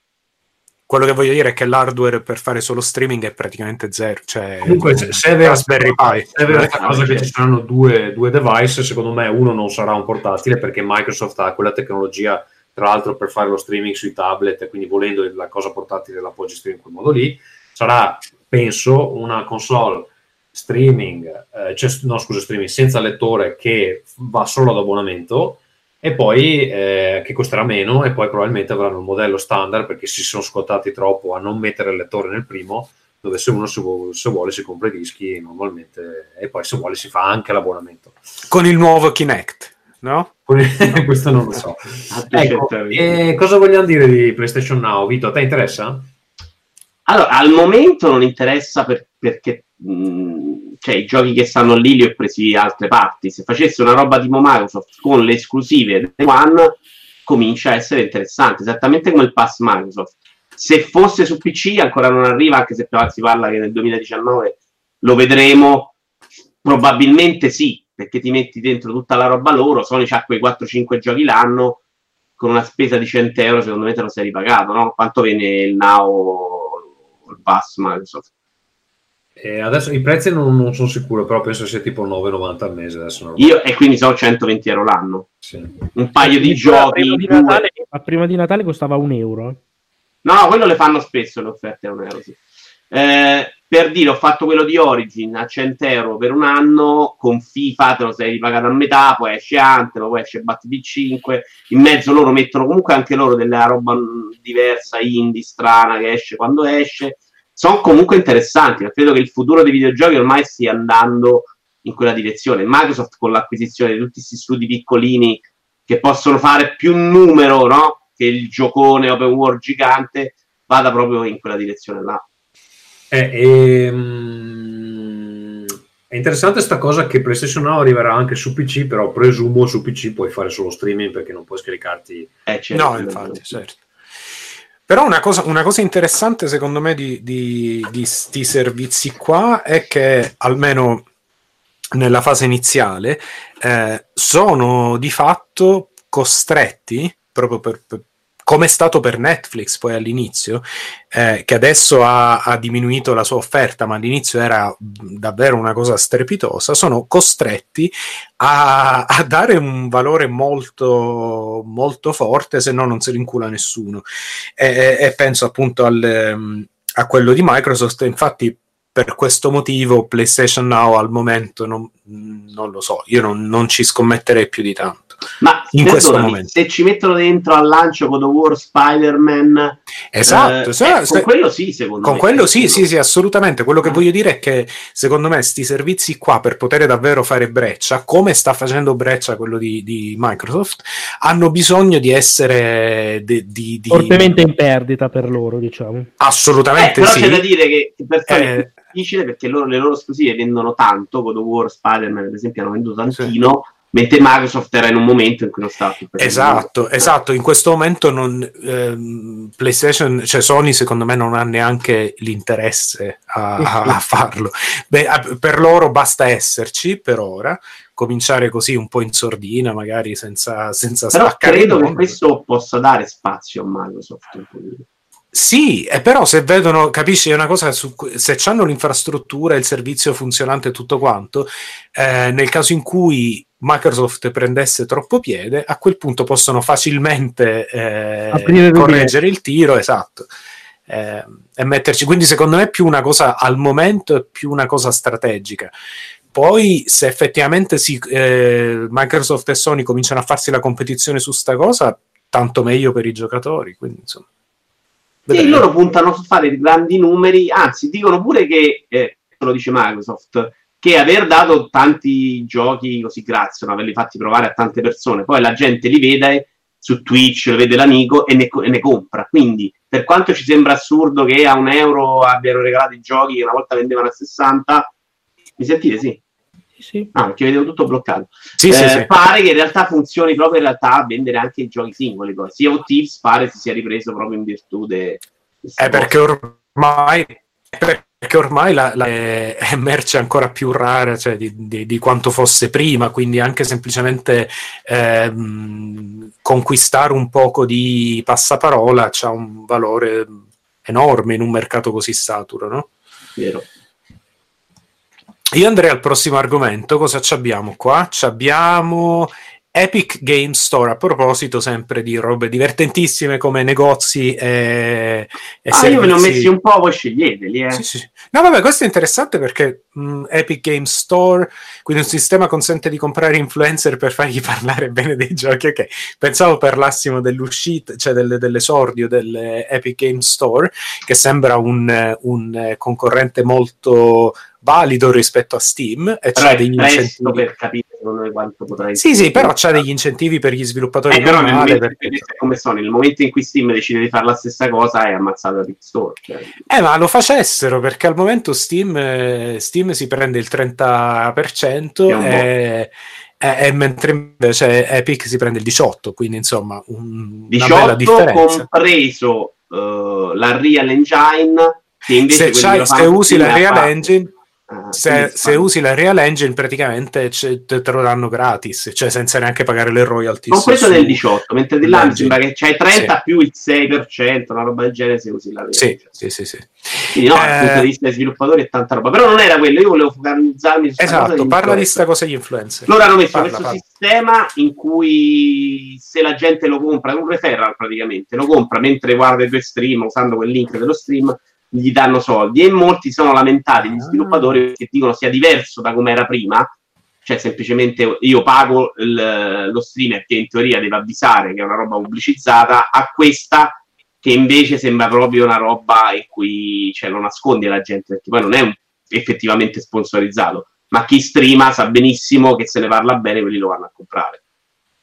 Quello che voglio dire è che l'hardware per fare solo streaming è praticamente zero. Cioè, Comunque, se, se è vera Raspberry Pi. se è vera cosa che ci saranno due, due device, secondo me uno non sarà un portatile perché Microsoft ha quella tecnologia, tra l'altro, per fare lo streaming sui tablet, e quindi volendo la cosa portatile la può gestire in quel modo lì. Sarà, penso, una console streaming, eh, cioè, no scusa, streaming senza lettore che va solo ad abbonamento e poi eh, che costerà meno e poi probabilmente avranno il modello standard perché si sono scottati troppo a non mettere il lettore nel primo dove se uno se vuole, se vuole si compra i dischi normalmente e poi se vuole si fa anche l'abbonamento Con il nuovo Kinect, no? *laughs* questo non lo so ecco, 200 euro. e cosa vogliamo dire di PlayStation Now Vito a te interessa? Allora, al momento non interessa per- perché mh, cioè, i giochi che stanno lì li ho presi da altre parti. Se facesse una roba tipo Microsoft con le esclusive del One, comincia a essere interessante, esattamente come il pass Microsoft. Se fosse su PC ancora non arriva, anche se si parla che nel 2019 lo vedremo, probabilmente sì, perché ti metti dentro tutta la roba loro, Sony ha quei 4-5 giochi l'anno, con una spesa di 100 euro secondo me te lo sei ripagato, no? Quanto viene il Now il Pass Microsoft? E adesso i prezzi non, non sono sicuro, però penso sia tipo 9,90 al mese adesso. non- Io, e quindi so 120 euro l'anno. Sì. Un paio di giochi. Prima di, due- Natale, ma prima di Natale costava un euro. eh. No, quello le fanno spesso le offerte a un euro. Sì. Eh, per dire, ho fatto quello di Origin a 100 euro per un anno. Con FIFA te lo sei ripagato a metà, poi esce Anthem, poi esce Battlefield 5. In mezzo loro mettono comunque anche loro della roba diversa, indie, strana, che esce quando esce. Sono comunque interessanti. ma Credo che il futuro dei videogiochi ormai stia andando in quella direzione. Microsoft con l'acquisizione di tutti questi studi piccolini che possono fare più numero, no? Che il giocone open world gigante vada proprio in quella direzione là. Eh, ehm, è interessante sta cosa che PlayStation Now arriverà anche su PC, però presumo su PC puoi fare solo streaming perché non puoi scaricarti. Eh, certo. No, infatti, certo. Però una cosa, una cosa interessante secondo me di, di, di sti servizi qua è che almeno nella fase iniziale eh, sono di fatto costretti proprio per, per- come è stato per Netflix poi all'inizio, eh, che adesso ha, ha diminuito la sua offerta, ma all'inizio era davvero una cosa strepitosa, sono costretti a, a dare un valore molto, molto forte, se no non se lo incula nessuno. E, e- e penso appunto al, ehm, a quello di Microsoft, infatti per questo motivo PlayStation Now al momento non, non lo so, io non, non ci scommetterei più di tanto. Ma In questo momento. se ci mettono dentro al lancio God of War, Spider-Man, Esatto, eh, se- eh, con se- quello sì, secondo Con me. quello sì, sì, sì, assolutamente. Quello che Ah. voglio dire è che secondo me sti servizi qua per poter davvero fare breccia, come sta facendo breccia quello di, di Microsoft, hanno bisogno di essere di, di- di- Fortemente in perdita per loro, diciamo. Eh, assolutamente però sì. c'è da dire che per Eh. è più difficile perché loro, le loro esclusive vendono tanto, God of War, Spider-Man ad esempio hanno venduto tantino, mentre Microsoft era in un momento in cui non stava più Esatto, esatto. In questo momento non, ehm, PlayStation, cioè Sony, secondo me, non ha neanche l'interesse a, a *laughs* farlo. Beh, per loro basta esserci per ora, cominciare così un po' in sordina, magari senza, senza Però credo che questo possa dare spazio a Microsoft. un pochino. Sì, e però se vedono, capisci, è una cosa su se hanno l'infrastruttura, il servizio funzionante e tutto quanto, eh, nel caso in cui Microsoft prendesse troppo piede, a quel punto possono facilmente eh, correggere il tiro, esatto, eh, e metterci. Quindi secondo me è più una cosa al momento, è più una cosa strategica. Poi, se effettivamente si, eh, Microsoft e Sony cominciano a farsi la competizione su sta cosa, tanto meglio per i giocatori. Quindi, insomma, Sì, loro puntano su fare grandi numeri, anzi dicono pure che, eh, lo dice Microsoft, che aver dato tanti giochi così grazie, no, averli fatti provare a tante persone, poi la gente li vede su Twitch, lo vede l'amico e ne, e ne compra. Quindi, per quanto ci sembra assurdo che a un euro abbiano regalato i giochi che una volta vendevano a 60, mi sentite? Sì. Sì, sì. Ah, perché vedevo tutto bloccato. Sì, sì, Eh, sì. Pare che in realtà funzioni proprio in realtà a vendere anche i giochi singoli. poi. Sea of Thieves pare si sia ripreso proprio in virtù de... È perché ormai, perché ormai la, la- è, è merce ancora più rara cioè, di, di- di quanto fosse prima, quindi anche semplicemente ehm, conquistare un poco di passaparola ha un valore enorme in un mercato così saturo, no? Vero. Io andrei al prossimo argomento. Cosa ci abbiamo qua? Ci abbiamo Epic Game Store. A proposito, sempre di robe divertentissime come negozi e, e Ah, io ve ne ho servizi. messi un po', voi sceglieteli. Eh. Sì, sì. No, vabbè, questo è interessante perché mh, Epic Game Store, quindi un sistema consente di comprare influencer per fargli *laughs* parlare bene dei giochi. Ok, pensavo parlassimo dell'uscita, cioè delle- dell'esordio dell'Epic Game Store, che sembra un, un, concorrente molto valido rispetto a Steam e Però c'ha è degli incentivi. per capire secondo me quanto potrai Sì, sì, però c'ha degli incentivi per gli sviluppatori Eh, però nel momento, perché- come sono, nel momento in cui Steam decide di fare la stessa cosa è ammazzato da Store. Cioè, Eh, ma lo facessero perché al momento Steam, eh, Steam si prende il 30% Che è un e, e- mentre invece Epic si prende il 18%, quindi insomma un- una bella 18 differenza. compreso eh, la Real Engine che invece Se, se usi la Real. Engine, Ah, Se, se usi la Real Engine praticamente te, te lo danno gratis, cioè senza neanche pagare le royalty. compreso su- nel 18, mentre di là mi sembra che c'hai 30 Sì. più il 6%, una roba del genere se usi la Sì, Real sì, sì, sì. Quindi no, Eh, dal punto di vista dei sviluppatori è tanta roba. Però non era quello, io volevo focalizzarmi su Esatto, parla di influencer. sta cosa degli influencer. Loro hanno messo Parla, questo parla. sistema in cui se la gente lo compra, un referral praticamente, lo compra mentre guarda i tuoi stream usando quel link dello stream, gli danno soldi e molti sono lamentati, Ah. gli sviluppatori, che dicono sia diverso da come era prima, cioè semplicemente io pago il- lo streamer che in teoria deve avvisare che è una roba pubblicizzata, a questa che invece sembra proprio una roba in cui cioè, lo nascondi alla gente, perché poi non è un- effettivamente sponsorizzato, ma chi streama sa benissimo che se ne parla bene, quelli lo vanno a comprare.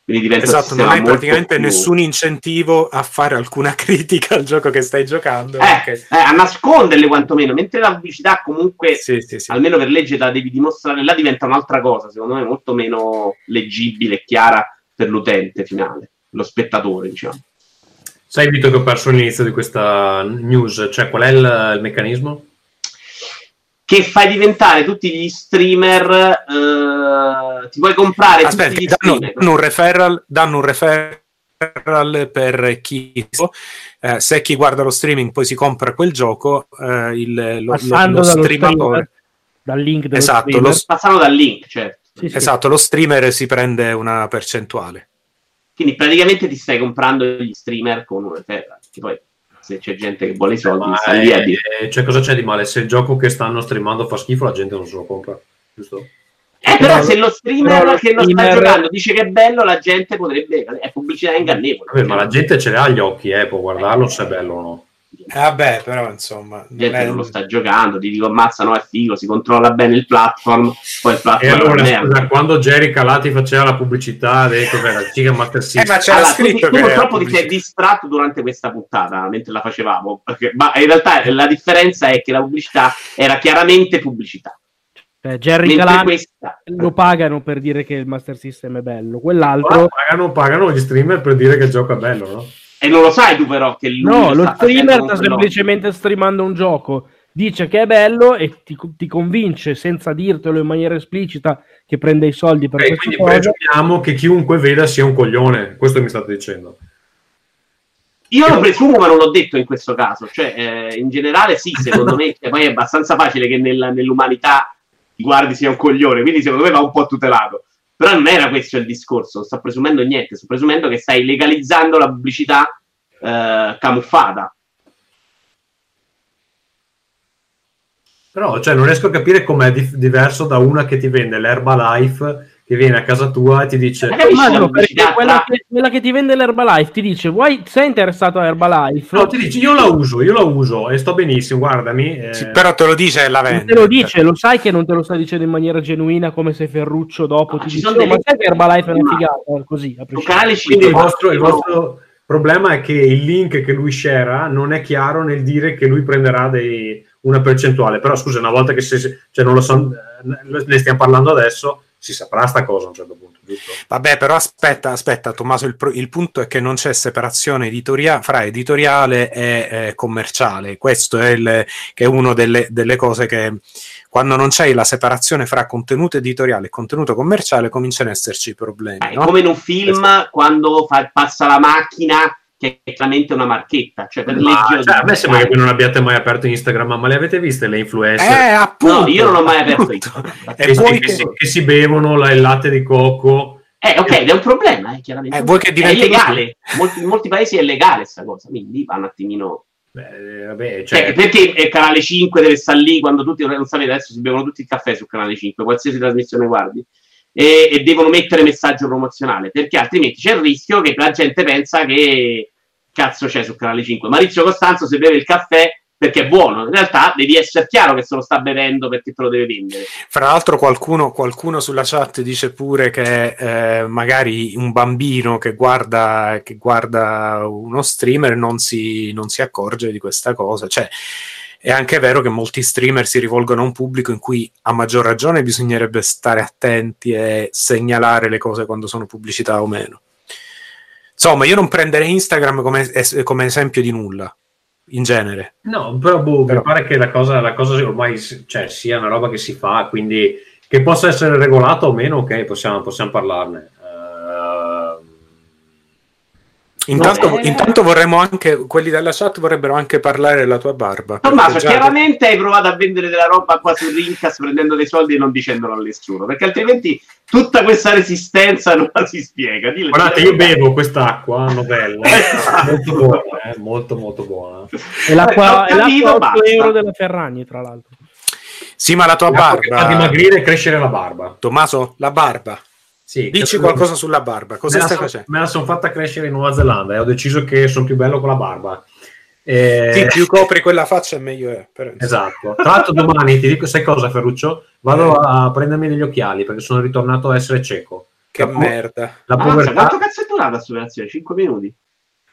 Quindi diventa un Esatto, non hai praticamente più- nessun incentivo a fare alcuna *laughs* critica al gioco che stai giocando. Eh, perché- eh, a nasconderle quantomeno, mentre la pubblicità comunque, Sì, sì, sì. almeno per legge, te la devi dimostrare, là diventa un'altra cosa, secondo me molto meno leggibile e chiara per l'utente finale, lo spettatore, diciamo. Sai, Vito, che ho perso l'inizio di questa news, cioè qual è il, il meccanismo? Che fai diventare tutti gli streamer, eh, ti puoi comprare Aspetta, tutti gli danno, streamer. danno un referral, danno un referral per chi eh, se chi guarda lo streaming poi si compra quel gioco, eh, il, lo, lo, Passando lo dallo streamatore. streamer, dal link dello Esatto, streamer. lo Passano dal link, certo. Sì, sì. Esatto, lo streamer si prende una percentuale. Quindi praticamente ti stai comprando gli streamer con un referral. Che poi, se c'è gente che vuole i soldi, Ma sta lì a dire. cioè, cosa c'è di male? Se il gioco che stanno streamando fa schifo, la gente non se lo compra, giusto? Eh, però Però- se lo streamer però lo che lo sta streamer- giocando dice che è bello, la gente potrebbe. È pubblicità ingannevole. Vabbè, ma la gente ce l'ha agli occhi, eh, può guardarlo se è bello o no. Eh, vabbè, però insomma, La non gente è- non lo sta giocando, ti dico ammazza, no, è figo, si controlla bene il platform, poi il E platform è allora, scusa, quando Jerry Calati faceva la pubblicità del cos'era, Chica Master Eh, System, ma c'era Allora, tu, scritto tu era purtroppo ti sei distratto durante questa puntata mentre la facevamo, perché- ma in realtà la differenza è che la pubblicità era chiaramente pubblicità. Cioè, Jerry Calani questa lo pagano per dire che il Master System è bello. Quell'altro, pagano, pagano gli streamer per dire che il gioco è bello, no? E non lo sai tu però che lui no, lo streamer sta semplicemente streamando un gioco. Dice che è bello e ti, ti convince senza dirtelo in maniera esplicita che prende i soldi per Ok, questa quindi cosa. presumiamo che chiunque veda sia un coglione, questo mi state dicendo. Io lo presumo, ma non l'ho detto in questo caso. Cioè, eh, in generale, sì, secondo me, e poi è abbastanza facile che nella- nell'umanità ti guardi sia un coglione, quindi secondo me va un po' tutelato. Però non era questo il discorso, non sto presumendo niente, sto presumendo che stai legalizzando la pubblicità eh, camuffata. Però cioè, non riesco a capire com'è dif- diverso da una che ti vende l'Herbalife che viene a casa tua e ti dice Ma capisci la Immagino perché pubblicità quella che, quella che ti vende l'Herbalife ti dice vuoi, sei interessato a Herbalife? No, ti dice io la uso, io la uso e sto benissimo, guardami. eh, Sì, però te lo dice la Non vende. te lo dice, lo sai che non te lo sta dicendo in maniera genuina come se Ferruccio dopo Ma ti ci dice sono "Oh, delle- ma sai che Herbalife è una Ma- figata così a Su prescindere. canale 5 Quindi il vostro, il vostro problema è che il link che lui share non è chiaro nel dire che lui prenderà dei- una percentuale. Però scusa, una volta che se, cioè, non lo so, eh, ne stiamo parlando adesso, si saprà sta cosa a un certo punto, giusto? Vabbè, però aspetta, aspetta, Tommaso, il, pro- il punto è che non c'è separazione editoria- fra editoriale e eh, commerciale. Questo è, il, che è una delle, delle cose che quando non c'è la separazione fra contenuto editoriale e contenuto commerciale cominciano ad esserci problemi. È no? come in un film quando fa- passa la macchina che è chiaramente una marchetta, cioè per Ma, leggere cioè, a me sembra che voi non abbiate mai aperto Instagram, ma le avete viste le influencer? Eh, appunto, No, io non ho mai aperto. Instagram. E che, vuoi che che, si, che si bevono la- il latte di cocco. Eh, ok, ed è un problema, eh, chiaramente. Eh, vuoi che è diventi illegale. Molti- in molti paesi è legale questa cosa, quindi va un attimino... Beh, vabbè, Cioè, cioè, perché il canale 5 deve stare lì quando tutti, non sapete, adesso si bevono tutti il caffè sul canale 5, qualsiasi trasmissione guardi, e, e devono mettere messaggio promozionale, perché altrimenti c'è il rischio che la gente pensa che cazzo c'è sul canale 5. Maurizio Costanzo se beve il caffè perché è buono, in realtà devi essere chiaro che se lo sta bevendo perché te lo deve vendere. Fra l'altro qualcuno, qualcuno sulla chat dice pure che eh, magari un bambino che guarda, che guarda uno streamer non si, non si accorge di questa cosa. Cioè, è anche vero che molti streamer si rivolgono a un pubblico in cui a maggior ragione bisognerebbe stare attenti e segnalare le cose quando sono pubblicità o meno. Insomma, io non prenderei Instagram come, es- come esempio di nulla. in genere. No, però, boh, Però- mi pare che la cosa, la cosa ormai cioè, sia una roba che si fa, quindi che possa essere regolata o meno, ok, possiamo, possiamo parlarne. Intanto, eh. intanto vorremmo anche, quelli della chat vorrebbero anche parlare della tua barba. Tommaso, già- chiaramente hai provato a vendere della roba qua su Rincas prendendo dei soldi e non dicendolo a nessuno, perché altrimenti tutta questa resistenza non la si spiega. Dillo, guardate, io bevo quest'acqua a novella, *laughs* molto buona, eh, molto molto buona. E l'acqua, Eh, è l'acqua 8 basta. euro della Ferragni, tra l'altro. Sì, ma la tua L'acqua che fa barba... dimagrire e crescere la barba. Tommaso, la barba. Sì, Dici che- qualcosa sulla barba. Cosa me la stai son- facendo? Me la sono fatta crescere in Nuova Zelanda e ho deciso che sono più bello con la barba. Eh, Sì, più *laughs* copri quella faccia meglio è. però- Esatto. Tra l'altro domani ti dico, sai cosa Ferruccio? Vado a prendermi degli occhiali perché sono ritornato a essere cieco. Che La po- merda. La Ammazza, povertà... quanto cazzo è durata questa operazione? 5 minuti?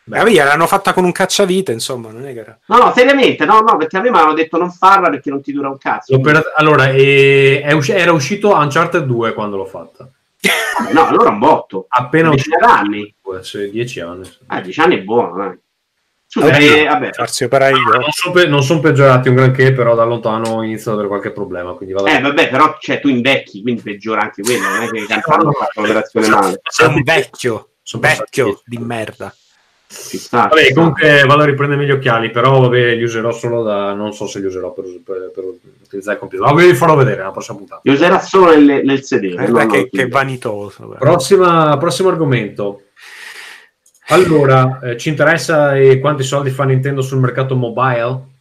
Ma via, l'hanno fatta con un cacciavite, insomma, non è che era... No, no, seriamente, no, no, perché a me mi hanno detto non farla perché non ti dura un cazzo. Allora, eh, è usci- era uscito Uncharted 2 quando l'ho fatta. Vabbè, No, allora un botto. Appena Decina uscito. d'anni. Può essere 10 anni. Ah, 10 anni è buono, dai. Scusa, Vabbè, eh, vabbè. Farsi operare gli occhi. Non sono, pe- non son peggiorati un granché, però da lontano inizio ad avere qualche problema. Quindi vado Eh, vabbè, però cioè, tu invecchi, quindi peggiora anche quello. Non è che *laughs* cantando fatto l'operazione male. Sei un vecchio, Sono vecchio di merda. Ci sta, Vabbè, ci sta. comunque vado a riprendermi gli occhiali, però vabbè, li userò solo da... non so se li userò per, per- per utilizzare il computer. Ma vi farò vedere nella prossima puntata. Li userà solo nel, nel sedere. No, che, che vanitoso. Prossima- prossimo argomento. Allora, eh, ci interessa eh, quanti soldi fa Nintendo sul mercato mobile?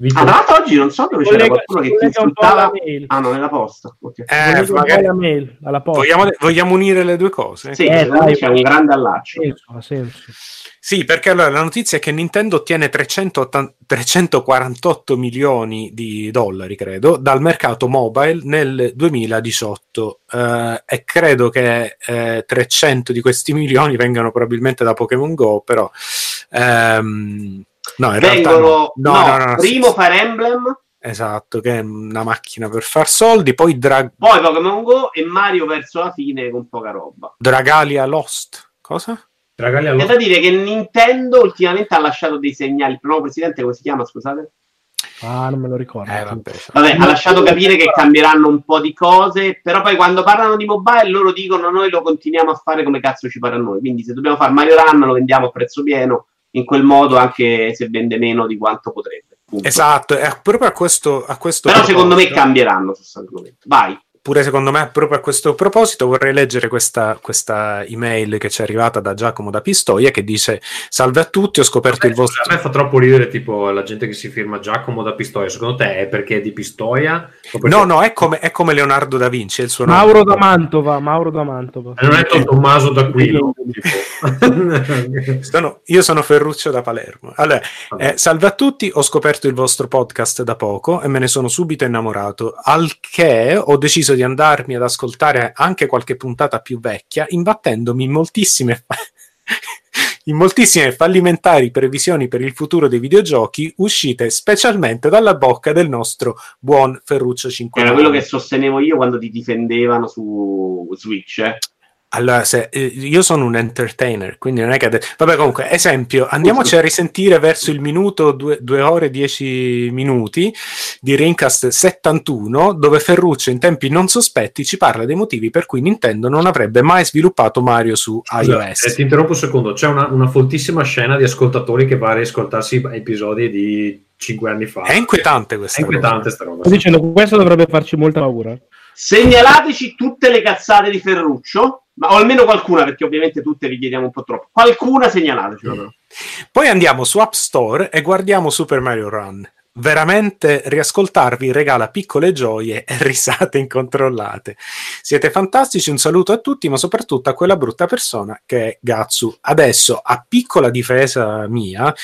Vito? Ah, tra l'altro oggi non so dove c'era Collega- qualcuno che ti insultava. Ah, no, nella posta. Ok. Eh, magari- alla mail, alla posta. vogliamo, vogliamo unire le due cose? Sì, Eh, dai, c'è un grande allaccio. Senso, ha senso. Sì, perché allora la notizia è che Nintendo ottiene 380 348 milioni di dollari, credo, dal mercato mobile nel 2018 eh, e credo che eh, 300 di questi *laughs* milioni vengano probabilmente da Pokémon Go, però ehm, no, in realtà Vengono, no. no, No, no, no, primo sì, Fire Emblem, esatto, che è una macchina per far soldi, poi Dra- poi Pokémon Go e Mario verso la fine con poca roba. Dragalia Lost, cosa? Ragazzi, C'è allora, da dire che Nintendo ultimamente ha lasciato dei segnali. Il nuovo presidente, come si chiama? Scusate. Ah, non me lo ricordo. Eh, vabbè. Vabbè, ha lasciato capire che cambieranno un po' di cose, però poi quando parlano di mobile loro dicono noi lo continuiamo a fare come cazzo ci pare a noi. Quindi se dobbiamo fare Mario Run lo vendiamo a prezzo pieno, in quel modo anche se vende meno di quanto potrebbe. Punto. Esatto, è proprio a questo, a questo Però secondo me cambieranno su questo argomento. Vai. Pure secondo me proprio a questo proposito vorrei leggere questa, questa email che ci è arrivata da Giacomo da Pistoia che dice salve a tutti ho scoperto il vostro a me fa troppo ridere tipo la gente che si firma Giacomo da Pistoia. Secondo te è perché è di Pistoia? Perché- no no è come, è come Leonardo da Vinci è il suo nome Mauro da Mantova, Mauro da Mantova. Eh, Non è Tommaso d'Aquilo. tipo. *laughs* Sono- io sono Ferruccio da Palermo allora, eh, salve a tutti ho scoperto il vostro podcast da poco e me ne sono subito innamorato al che ho deciso di andarmi ad ascoltare anche qualche puntata più vecchia imbattendomi in moltissime *laughs* in moltissime fallimentari previsioni per il futuro dei videogiochi uscite specialmente dalla bocca del nostro buon Ferruccio 5 Era quello che sostenevo io quando ti difendevano su Switch. eh. Allora, se, eh, io sono un entertainer, quindi non è che... ade- Vabbè, comunque, esempio, andiamoci a risentire verso il minuto 2 ore e 10 minuti di Rincast 71, dove Ferruccio in tempi non sospetti ci parla dei motivi per cui Nintendo non avrebbe mai sviluppato Mario su Scusa, iOS. eh, ti interrompo un secondo. C'è una, una foltissima scena di ascoltatori che va a riascoltarsi episodi di 5 anni fa. È inquietante questa È inquietante sta roba. Sto dicendo questo dovrebbe farci molta paura. Segnalateci tutte le cazzate di Ferruccio, ma o almeno qualcuna, perché ovviamente tutte vi chiediamo un po' troppo. Qualcuna segnalateci. però. Poi andiamo su App Store e guardiamo Super Mario Run. Veramente riascoltarvi regala piccole gioie e risate incontrollate. Siete fantastici, un saluto a tutti, ma soprattutto a quella brutta persona che è Gatsu. Adesso, a piccola difesa mia,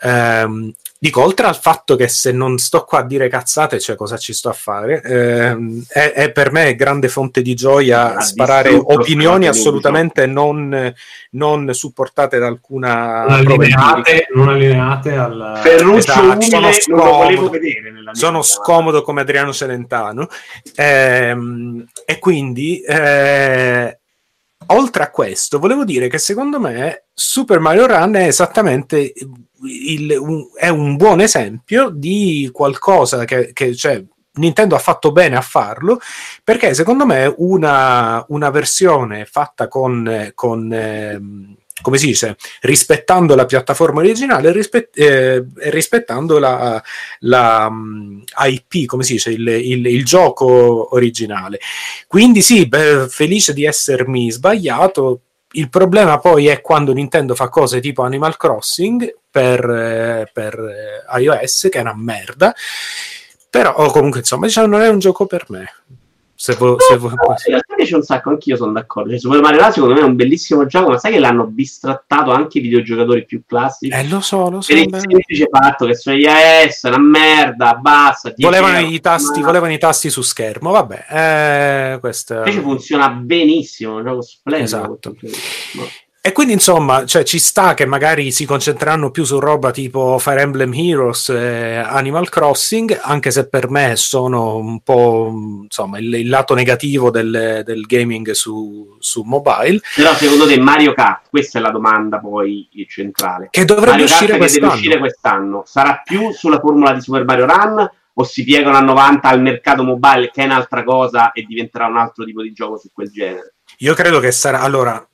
ehm, dico, oltre al fatto che se non sto qua a dire cazzate, cioè cosa ci sto a fare, ehm, è, è per me grande fonte di gioia Ha sparare distrutto opinioni assolutamente non, non supportate da alcuna Non allineate, non allineate al... Ferruccio Esatto, sono scomodo. volevo vedere nella mia sono scomodo come Adriano Celentano. Ehm, e quindi eh, oltre a questo, volevo dire che secondo me Super Mario Run è esattamente il- un, è un buon esempio di qualcosa che, che cioè, Nintendo ha fatto bene a farlo perché secondo me una, una versione fatta con, con ehm, come si dice, rispettando la piattaforma originale eh, e rispettando la, la, mm, IP, come si dice, il, il- il gioco originale. Quindi sì, beh, felice di essermi sbagliato. Il problema poi è quando Nintendo fa cose tipo Animal Crossing per, eh, per, eh, iOS, che è una merda. Però o comunque, insomma, diciamo, non è un gioco per me. Se vo- se vo- No, in realtà c'è un sacco, anch'io sono d'accordo. Cioè, Super Mario Run secondo me è un bellissimo gioco, ma sai che l'hanno bistrattato anche i videogiocatori più classici? Eh, lo so, lo so. per il semplice fatto che sono iOS, una merda, basta. 10 Volevano euro. i, tasti, Ma volevano i tasti su schermo, vabbè, eh, questo... Invece funziona benissimo, è un gioco splendido. Esatto. No. E quindi insomma, cioè, ci sta che magari si concentreranno più su roba tipo Fire Emblem Heroes e Animal Crossing, anche se per me sono un po' insomma il, il lato negativo del, del gaming su, su mobile, Però secondo te Mario Kart, questa è la domanda poi centrale. che dovrebbe uscire quest'anno. uscire quest'anno sarà più sulla formula di Super Mario Run o si piegano a 90 al mercato mobile che è un'altra cosa e diventerà un altro tipo di gioco su quel genere? Io credo che sarà allora.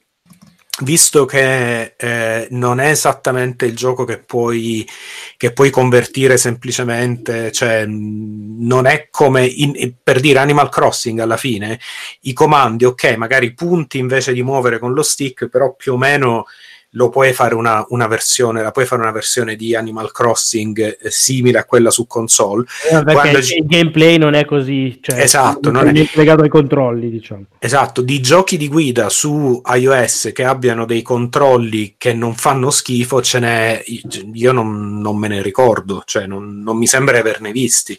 Visto che eh, non è esattamente il gioco che puoi, che puoi convertire semplicemente, cioè non è come in- per dire Animal Crossing alla fine, i comandi, ok, magari punti invece di muovere con lo stick, però più o meno lo puoi fare una, una versione, la puoi fare una versione di Animal Crossing eh, simile a quella su console. Eh, Perché il, ci- il gameplay non è così, cioè, Esatto, non è- legato ai controlli, diciamo. Esatto, di giochi di guida su iOS che abbiano dei controlli che non fanno schifo, ce n'è, io non, non me ne ricordo, cioè non, non mi sembra di averne visti.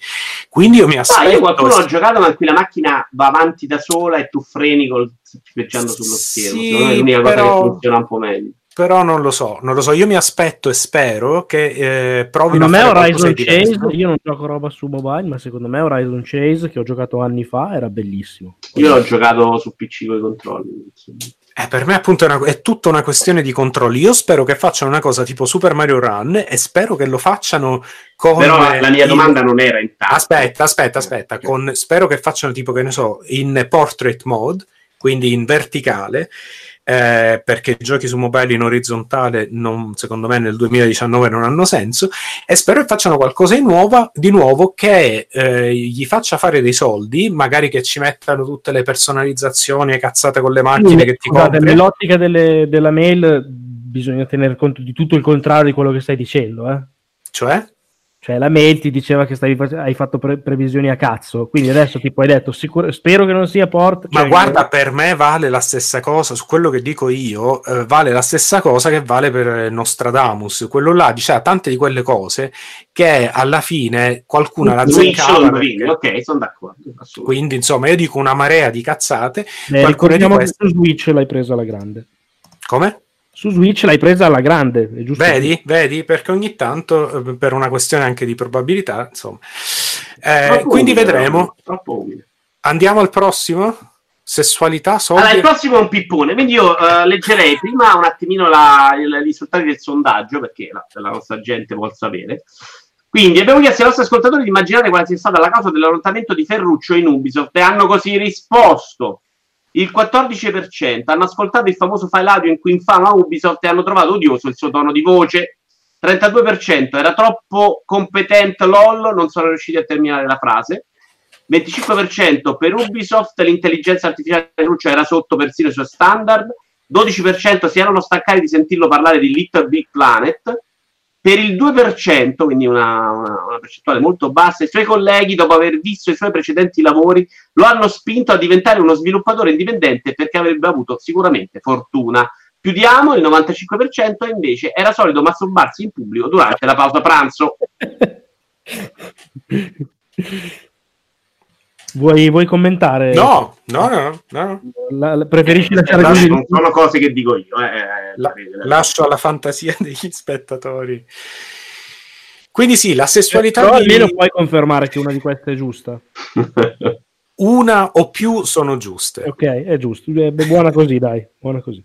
Quindi io mi Ah, aspetto. io qualcuno ho giocato ma in cui la macchina va avanti da sola e tu freni col speggiando sullo Sì, schermo. Secondo me è l'unica cosa però- che funziona un po' meglio. Però non lo so, non lo so. Io mi aspetto e spero che eh, provino Secondo me a fare qualcosa Horizon Chase, diverso. io non gioco roba su mobile, ma secondo me Horizon Chase, che ho giocato anni fa, era bellissimo. Io l'ho giocato su PC con i controlli. insomma. Eh, per me appunto è, una- è tutta una questione di controlli. Io spero che facciano una cosa tipo Super Mario Run e spero che lo facciano con... Però la, la mia il- domanda non era in tanto. Aspetta, aspetta, aspetta. Con, spero che facciano tipo, che ne so, in portrait mode, quindi in verticale, eh, perché i giochi su mobile in orizzontale, non- secondo me, nel 2019 non hanno senso. E spero che facciano qualcosa di, nuova, di nuovo che eh, gli faccia fare dei soldi, magari che ci mettano tutte le personalizzazioni e cazzate con le macchine che ti Scusate, compri. nell'ottica delle- della mail bisogna tenere conto di tutto il contrario di quello che stai dicendo, eh? Cioè? Cioè, la mail ti diceva che stavi fac- hai fatto pre- previsioni a cazzo, quindi adesso tipo hai detto sicur- spero che non sia port. Ma cioè, guarda, per me vale la stessa cosa, su quello che dico io, eh, vale la stessa cosa che vale per eh, Nostradamus. Quello là diceva tante di quelle cose che alla fine qualcuno la non perché- ok, sono d'accordo. Quindi, insomma, io dico una marea di cazzate. eh, qualcune di ricordiamo che queste- su Switch l'hai presa alla grande. Come? Su Switch l'hai presa alla grande, è giusto? Vedi? Vedi? Perché ogni tanto, eh, per una questione anche di probabilità, insomma. Eh, quindi umile, vedremo. Troppo umile. Andiamo al prossimo. Sessualità, soldi. Allora, il prossimo è un pippone, quindi io eh, leggerei prima un attimino la- il- i risultati del sondaggio, perché la, la nostra gente vuol sapere. Quindi abbiamo chiesto ai nostri ascoltatori di immaginare quale sia stata la causa dell'allontanamento di Ferruccio in Ubisoft e hanno così risposto. Il 14% hanno ascoltato il famoso file audio in cui infama Ubisoft e hanno trovato odioso il suo tono di voce. 32% era troppo competente LOL, non sono riusciti a terminare la frase. 25% per Ubisoft l'intelligenza artificiale Ferruccio era sotto persino i suoi standard. 12% si erano staccati di sentirlo parlare di Little Big Planet. Per il 2%, quindi una, una- una percentuale molto bassa, i suoi colleghi, dopo aver visto i suoi precedenti lavori, lo hanno spinto a diventare uno sviluppatore indipendente perché avrebbe avuto sicuramente fortuna. Chiudiamo, il 95% invece era solito masturbarsi in pubblico durante la pausa pranzo. *laughs* Vuoi, vuoi commentare? No, no, no, no. La- la- preferisci lasciare Eh, così? non sono cose che dico io. eh, eh, La- eh, lascio alla fantasia *laughs* degli spettatori. Quindi sì, la sessualità Però di almeno puoi confermare che una di queste è giusta. *laughs* una o più sono giuste. Ok, è giusto. È buona così, dai. Buona così.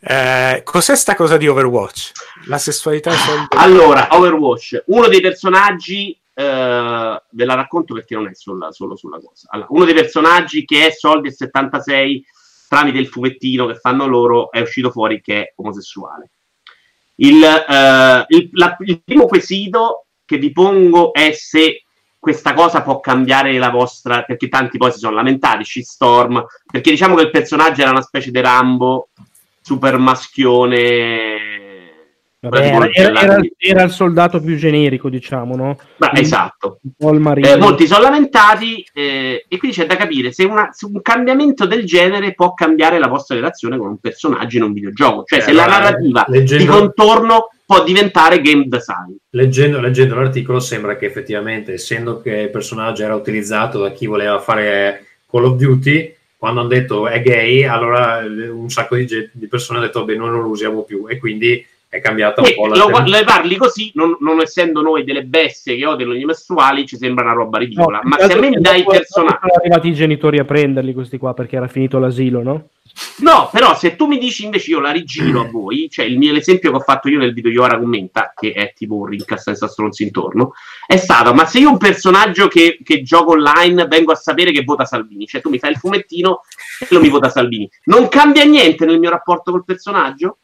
Eh, cos'è sta cosa di Overwatch? La sessualità soldi? Allora, Overwatch, uno dei personaggi, eh, ve la racconto perché non è solo, solo sulla cosa. Allora, uno dei personaggi che è Soldi e 76 tramite il fumettino che fanno loro è uscito fuori che è omosessuale. Il, eh, il, la- il primo quesito che vi pongo è se questa cosa può cambiare la vostra, perché tanti poi si sono lamentati, shitstorm, perché diciamo che il personaggio era una specie di Rambo super maschione. Vabbè, era, era- era- era il soldato più generico, diciamo, no? Ma, esatto. Il marino. Eh, molti sono lamentati eh, e quindi c'è da capire se, una- se un cambiamento del genere può cambiare la vostra relazione con un personaggio in un videogioco, cioè Eh, se la narrativa leggendo- di contorno può diventare game design. Leggendo, leggendo l'articolo sembra che effettivamente, essendo che il personaggio era utilizzato da chi voleva fare Call of Duty, quando hanno detto è gay, allora un sacco di, ge- di persone hanno detto beh noi non lo usiamo più e quindi è cambiata un E po' la lo, le parli così, non, non essendo noi delle bestie che odiano gli omosessuali, ci sembra una roba ridicola. No, Ma se a me mi dai i dopo- personaggi. dopo Sono arrivati i genitori a prenderli questi qua perché era finito l'asilo, no? No, però se tu mi dici invece io la rigiro a voi, cioè il mio l'esempio che ho fatto io nel video di Ora commenta, che è tipo un rincast senza stronzi intorno, è stato, ma se io un personaggio che, che gioco online vengo a sapere che vota Salvini, cioè tu mi fai il fumettino e lo mi vota Salvini, non cambia niente nel mio rapporto col personaggio?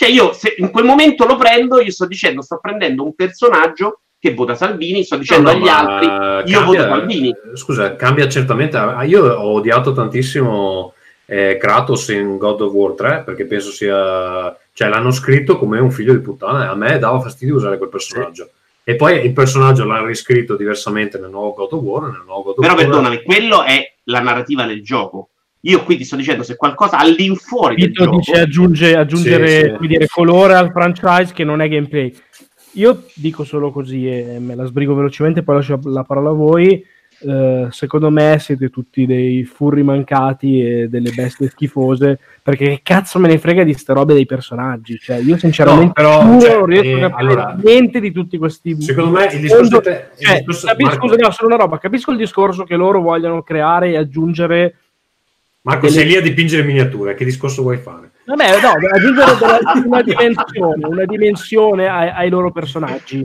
Cioè io se in quel momento lo prendo, io sto dicendo, sto prendendo un personaggio che vota Salvini, sto dicendo No, no, agli altri, io cambia- voto Salvini. Scusa, cambia certamente. Ah, Io ho odiato tantissimo eh, Kratos in God of War 3 perché penso sia. cioè l'hanno scritto come un figlio di puttana a me dava fastidio usare quel personaggio. E poi il personaggio l'ha riscritto diversamente nel nuovo God of War. Nel nuovo God of Però War perdonami, quello è la narrativa del gioco. Io qui ti sto dicendo se qualcosa all'infuori del Vito gioco. dice aggiunge, aggiungere Sì, sì. dire, colore al franchise che non è gameplay. Io dico solo così e me la sbrigo velocemente, poi lascio la parola a voi. Eh, secondo me siete tutti dei furri mancati e delle bestie schifose perché che cazzo me ne frega di ste robe dei personaggi cioè io sinceramente No, però, giuro, cioè, non riesco eh, a capire allora, niente di tutti questi Secondo me il discorso. Secondo- il cioè, discorso- capisco, Marco, scusa, no, solo una roba capisco il discorso che loro vogliono creare e aggiungere Marco, delle- sei lì a dipingere miniature. Che discorso vuoi fare? Vabbè, no, aggiungere una dimensione, una dimensione ai, ai loro personaggi.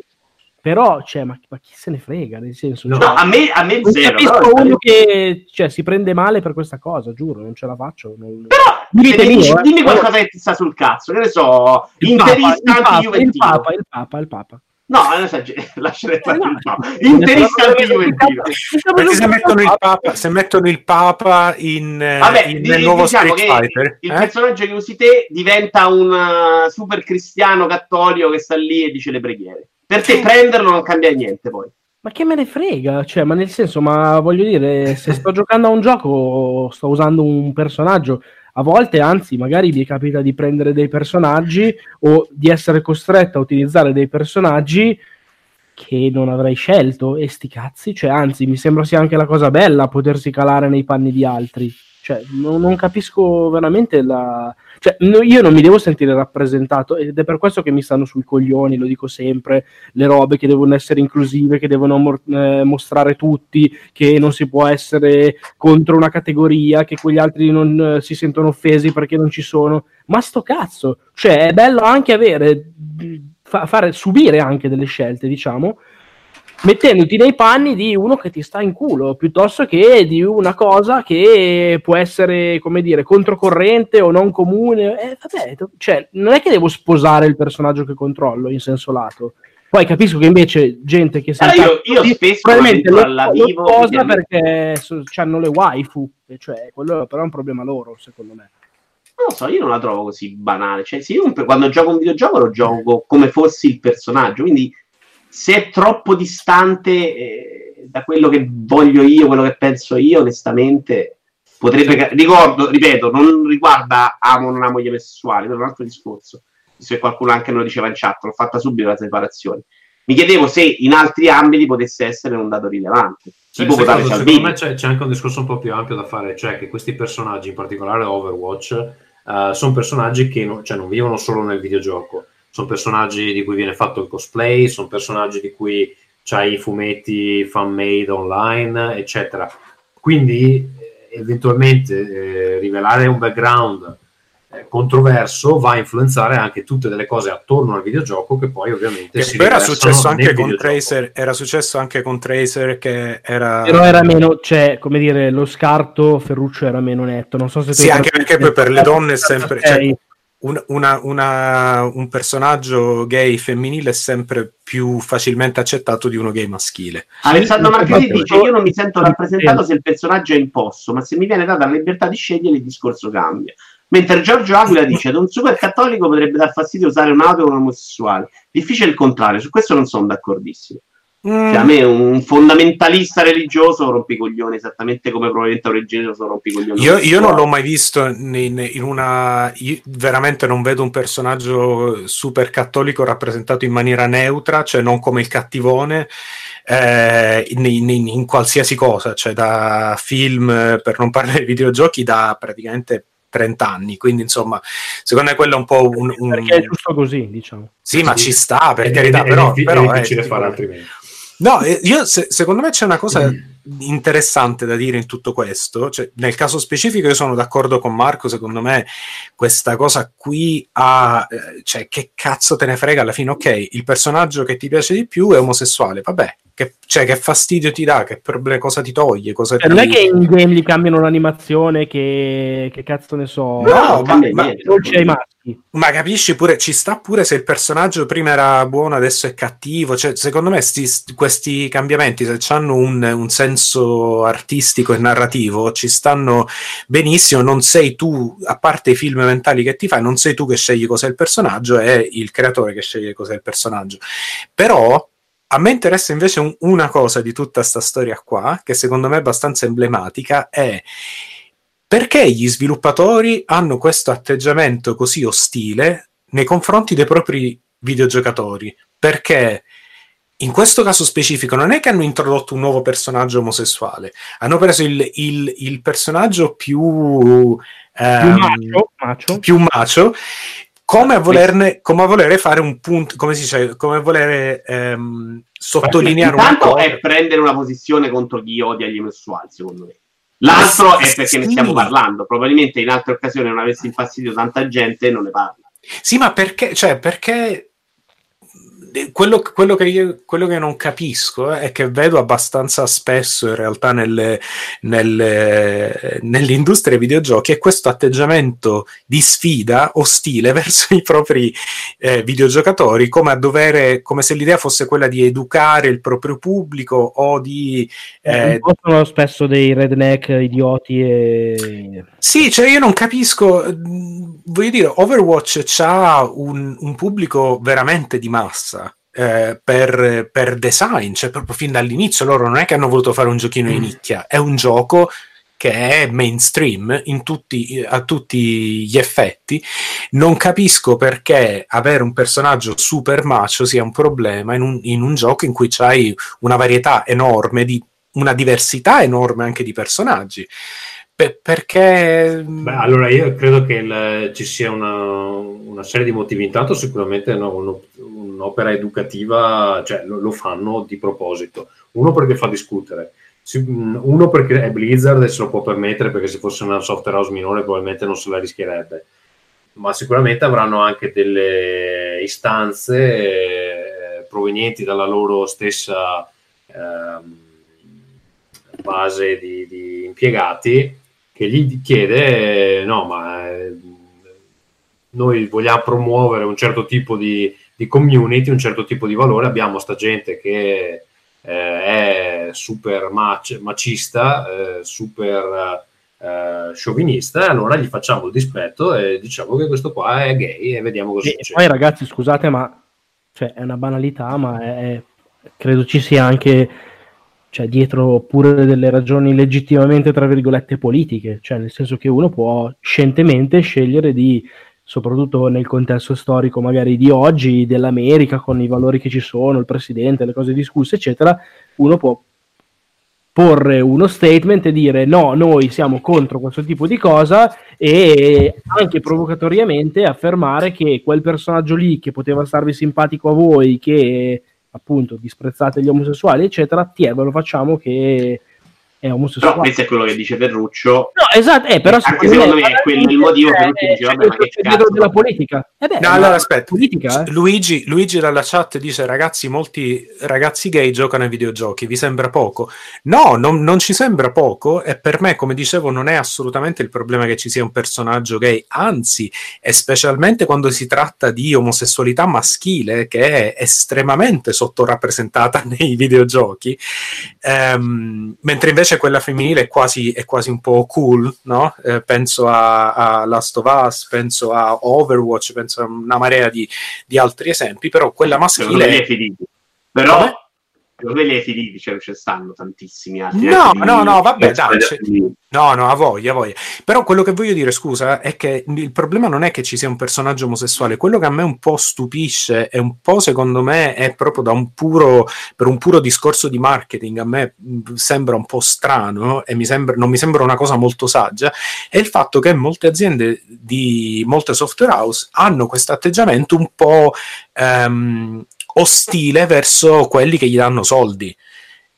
Però, cioè, ma, ma chi se ne frega? Nel senso, No, cioè, a me, a me non zero. capisco però- uno che cioè, si prende male per questa cosa, giuro, non ce la faccio. non- Però Dimmi se mi mio, dici- eh. dimmi qualcosa che ti sta sul cazzo, che ne so, Il Papa, il interista Papa, il. Papa, il Papa, il Papa. No, non esagero, *laughs* lasciare fare Eh, no. il Papa. Interista anti-juventino. Perché se mettono il Papa, se mettono il Papa in, eh, Vabbè, in- di- nel nuovo diciamo Street che Fighter, il eh? personaggio che usi te diventa un uh, super cristiano cattolico che sta lì e dice le preghiere. Per te prenderlo non cambia niente poi. Ma che me ne frega? Cioè, ma nel senso, ma voglio dire, se sto giocando a un gioco, sto usando un personaggio. A volte, anzi, magari mi capita di prendere dei personaggi o di essere costretto a utilizzare dei personaggi che non avrei scelto. E sti cazzi, cioè, anzi, mi sembra sia anche la cosa bella potersi calare nei panni di altri. Cioè, non, non capisco veramente la. Cioè, no- io non mi devo sentire rappresentato ed è per questo che mi stanno sui coglioni, lo dico sempre le robe che devono essere inclusive, che devono mor- eh, mostrare tutti, che non si può essere contro una categoria, che quegli altri non eh, si sentono offesi perché non ci sono. Ma sto cazzo, cioè è bello anche avere, fa- fare, subire anche delle scelte, diciamo, mettendoti nei panni di uno che ti sta in culo, piuttosto che di una cosa che può essere, come dire, controcorrente o non comune. Eh, vabbè, cioè, non è che devo sposare il personaggio che controllo in senso lato. Poi capisco che invece gente che si Allora, io- io spesso probabilmente lo, alla lo vivo, sposa perché- so- hanno le waifu, cioè, quello però è un problema loro, secondo me. Non lo so, io non la trovo così banale. Cioè, se io quando gioco un videogioco lo gioco come fossi il personaggio. Quindi, se è troppo distante eh, da quello che voglio io, quello che penso io, onestamente, potrebbe. Ricordo, ripeto, non riguarda amo o non amo gli omosessuali, è un altro discorso. Se qualcuno anche me lo diceva in chat, l'ho fatta subito la separazione. Mi chiedevo se in altri ambiti potesse essere un dato rilevante. Tipo cosa? Salvini. Secondo me c'è, c'è anche un discorso un po' più ampio da fare, cioè che questi personaggi, in particolare Overwatch, eh, sono personaggi che non, cioè, non vivono solo nel videogioco, sono personaggi di cui viene fatto il cosplay, sono personaggi di cui c'hai i fumetti fan-made online, eccetera. quindi eh, eventualmente eh, rivelare un background eh, controverso va a influenzare anche tutte delle cose attorno al videogioco che poi ovviamente si Però era successo, anche con videogioco. Tracer, era successo anche con Tracer che era... Però era meno, cioè, come dire, lo scarto Ferruccio era meno netto. Non so se Sì, anche perché poi per le donne è sempre... Ok. cioè, un, una- una- un personaggio gay femminile è sempre più facilmente accettato di uno gay maschile. Alessandro ma- Marchesi ma- dice: Io non mi sento rappresentato se il personaggio è imposto, ma se mi viene data la libertà di scegliere, il discorso cambia. Mentre Giorgio Aquila dice: Ad un super cattolico potrebbe dar fastidio usare un'auto con un omosessuale. Difficile il contrario, su questo non sono d'accordissimo. Mm, Cioè, a me un fondamentalista religioso coglioni, esattamente come probabilmente un religioso coglioni. Io, io non l'ho mai visto in, in una. io veramente non vedo un personaggio super cattolico rappresentato in maniera neutra, cioè non come il cattivone, eh, in, in- in qualsiasi cosa, cioè da film, eh, per non parlare di videogiochi, da praticamente 30 anni. Quindi, insomma, secondo me quello è un po' un. un- Perché è giusto così, diciamo. Sì, ma ci sta, per È- carità, è, però, è, però è è difficile fare altrimenti. No, io se- secondo me c'è una cosa interessante da dire in tutto questo. Cioè, nel caso specifico, io sono d'accordo con Marco. Secondo me, questa cosa qui ha. eh, cioè, che cazzo te ne frega alla fine? Ok, il personaggio che ti piace di più è omosessuale. Vabbè, che, cioè, che fastidio ti dà? Che proble- cosa ti toglie? Cosa Cioè, ti... non è che in game gli cambiano l'animazione, che, che cazzo ne so, No, non ma- cambia ma- niente. dolce ai maschi. Ma capisci pure, ci sta pure se il personaggio prima era buono, adesso è cattivo. Cioè, secondo me sti- st- questi cambiamenti, se hanno un, un senso artistico e narrativo, ci stanno benissimo. Non sei tu, a parte i film mentali che ti fai, non sei tu che scegli cos'è il personaggio, è il creatore che sceglie cos'è il personaggio. Però a me interessa invece un- una cosa di tutta sta storia qua, che secondo me è abbastanza emblematica, è perché gli sviluppatori hanno questo atteggiamento così ostile nei confronti dei propri videogiocatori? Perché in questo caso specifico non è che hanno introdotto un nuovo personaggio omosessuale, hanno preso il, il- il personaggio più, Più ehm, macio, macio. più macio, come a, volerne, come a volere fare un punto, come si dice, come a volere ehm, sottolineare Intanto cosa. è prendere una posizione contro chi odia gli omosessuali, secondo me. L'altro è perché ne stiamo parlando. Probabilmente in altre occasioni non avessi infastidito tanta gente non ne parla. Sì, ma perché, cioè, perché quello, quello che io, quello che non capisco eh, è che vedo abbastanza spesso in realtà nelle, nelle, nell'industria dei videogiochi è questo atteggiamento di sfida ostile *laughs* verso i propri eh, videogiocatori, come a dovere, come se l'idea fosse quella di educare il proprio pubblico o di Eh, sono spesso dei redneck idioti e... Sì, cioè io non capisco, mh, voglio dire, Overwatch ha un, un pubblico veramente di massa eh, per, per design, cioè proprio fin dall'inizio loro non è che hanno voluto fare un giochino di nicchia, è un gioco che è mainstream in tutti, a tutti gli effetti. Non capisco perché avere un personaggio super macio sia un problema in un, in un gioco in cui c'hai una varietà enorme di una diversità enorme anche di personaggi. Pe- perché Beh, allora io credo che il- ci sia una, una serie di motivi. Intanto, sicuramente no, uno- un'opera educativa, cioè lo, lo fanno di proposito. Uno perché fa discutere, mh, uno perché è Blizzard e se lo può permettere, perché se fosse una software house minore probabilmente non se la rischierebbe. Ma sicuramente avranno anche delle istanze eh, provenienti dalla loro stessa ehm, base di, di impiegati che gli chiede no ma eh, noi vogliamo promuovere un certo tipo di, di community un certo tipo di valore. Abbiamo sta gente che eh, è super mac- macista eh, super eh, sciovinista e allora gli facciamo il dispetto e diciamo che questo qua è gay e vediamo cosa e succede. poi ragazzi, scusate, ma cioè, è una banalità, ma è- credo ci sia anche cioè, dietro pure delle ragioni legittimamente, tra virgolette, politiche, cioè nel senso che uno può scientemente scegliere di, soprattutto nel contesto storico magari di oggi, dell'America, con i valori che ci sono, il presidente, le cose discusse, eccetera, uno può porre uno statement e dire no, noi siamo contro questo tipo di cosa e anche provocatoriamente affermare che quel personaggio lì che poteva starvi simpatico a voi, che appunto disprezzate gli omosessuali, eccetera, ti ve lo facciamo che è Però omosessuale. questo è quello che dice Ferruccio. No, esatto, eh, però Anche secondo me è quello il motivo per cui eh, dice, vabbè, ma che cazzo. della politica. Eh beh, No, allora aspetta, politica, eh. Luigi, Luigi dalla chat dice ragazzi, molti ragazzi gay giocano ai videogiochi, vi sembra poco? No, non, non ci sembra poco e per me, come dicevo, non è assolutamente il problema che ci sia un personaggio gay, anzi, e specialmente quando si tratta di omosessualità maschile che è estremamente sottorappresentata *laughs* nei videogiochi, ehm, mentre invece quella femminile è quasi, è quasi un po' cool, no? Eh, penso a, a Last of Us, penso a Overwatch, penso a una marea di, di altri esempi, però quella hai maschile... Però, Hai finiti, cioè ce ne stanno tantissimi altri. No, anche di- no, no, vabbè, dai, c'è- No, no, a voglia, a voglia. Però quello che voglio dire, scusa, è che il problema non è che ci sia un personaggio omosessuale, quello che a me un po' stupisce e un po' secondo me è proprio da un puro, per un puro discorso di marketing, a me sembra un po' strano e mi sembra, non mi sembra una cosa molto saggia, è il fatto che molte aziende di molte software house hanno questo atteggiamento un po' ehm, ostile verso quelli che gli danno soldi.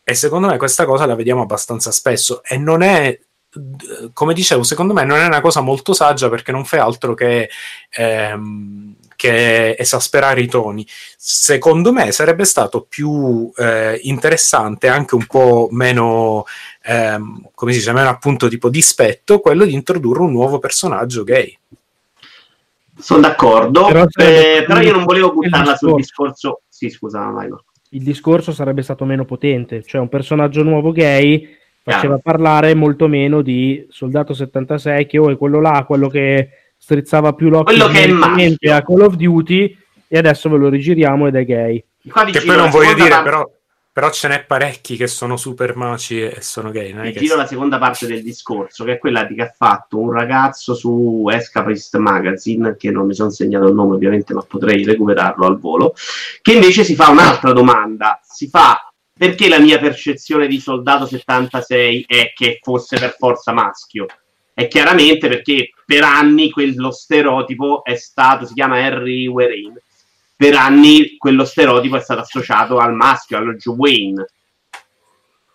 E secondo me questa cosa la vediamo abbastanza spesso e non è, come dicevo, secondo me non è una cosa molto saggia perché non fa altro che, ehm, che esasperare i toni. Secondo me sarebbe stato più eh, interessante, anche un po' meno, ehm, come si dice, meno appunto tipo dispetto, quello di introdurre un nuovo personaggio gay. Sono d'accordo, Però eh, però io non volevo buttarla sul discorso. Sì, scusa, vai, Marco. il discorso sarebbe stato meno potente, cioè un personaggio nuovo gay faceva Chiaro. parlare molto meno di Soldato 76 che oh, è quello là, quello che strizzava più l'occhio Quello che è direttamente maschio. a Call of Duty e adesso ve lo rigiriamo ed è gay. Che poi non voglio dire, parte- però, però ce n'è parecchi che sono super maci e sono gay. Non giro la seconda parte del discorso, che è quella di che ha fatto un ragazzo su Escapist Magazine, che non mi sono segnato il nome ovviamente, ma potrei recuperarlo al volo, che invece si fa un'altra domanda. Si fa perché la mia percezione di Soldato 76 è che fosse per forza maschio? È chiaramente perché per anni quello stereotipo è stato, si chiama Harry Wayne, per anni quello stereotipo è stato associato al maschio, allo Joe Wayne.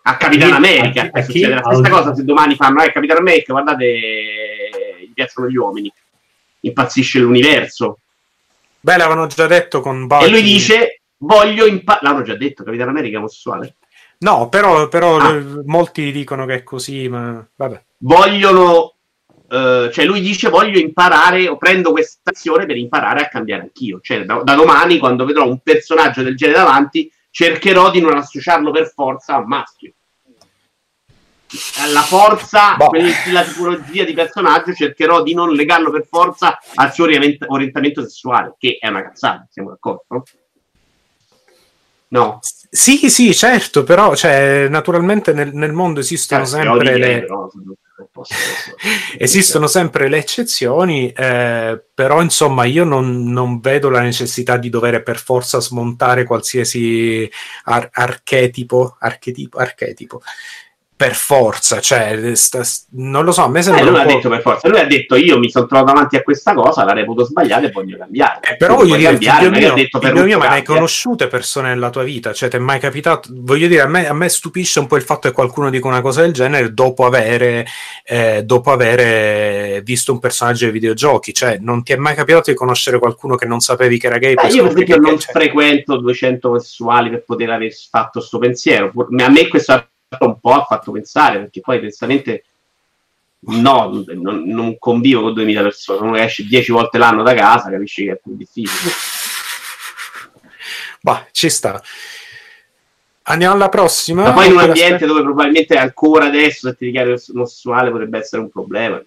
A Capitan America a chi- e succede la stessa cosa se domani fanno eh, Capitan America guardate gli piacciono gli uomini. Impazzisce l'universo. Beh, l'avevano già detto con Bucky. e lui dice voglio imparare l'hanno già detto Capitan America è omosessuale? No, però, però Ah. eh, molti dicono che è così, ma vabbè. vogliono eh, cioè lui dice voglio imparare o prendo questa azione per imparare a cambiare anch'io cioè da, da domani quando vedrò un personaggio del genere davanti cercherò di non associarlo per forza a maschio la forza, Boh. quel- la tipologia di personaggio cercherò di non legarlo per forza al suo orient- orientamento sessuale, che è una cazzata, siamo d'accordo? no? Sì, sì, certo, però cioè, naturalmente nel, nel mondo esistono Cazzo, sempre odi le, però, *laughs* esistono sempre le eccezioni, eh, però insomma io non, non vedo la necessità di dover per forza smontare qualsiasi ar- archetipo, archetipo, archetipo, per forza, cioè, sta- non lo so, a me Eh, sembra lui un ha detto per forza, lui ha detto io mi sono trovato davanti a questa cosa, la reputo sbagliata e voglio cambiare. Eh, però voglio dire, cambiare, mio, ha detto per mio, ma ne hai cambia. conosciute persone nella tua vita? Cioè, ti è mai capitato? Voglio dire, a me, a me stupisce un po' il fatto che qualcuno dica una cosa del genere dopo avere, eh, dopo avere visto un personaggio dei videogiochi. Cioè, non ti è mai capitato di conoscere qualcuno che non sapevi che era gay? Eh, poi io per esempio non cioè, frequento 200 omosessuali per poter aver fatto questo pensiero. A me questo un po' ha fatto pensare, perché poi onestamente no, non, non convivo con 2000 persone. Uno esce 10 volte l'anno da casa, capisci che è più difficile. Bah, ci sta. Andiamo alla prossima. Ma poi in un ambiente dove probabilmente ancora adesso se ti dichiari omosessuale potrebbe essere un problema.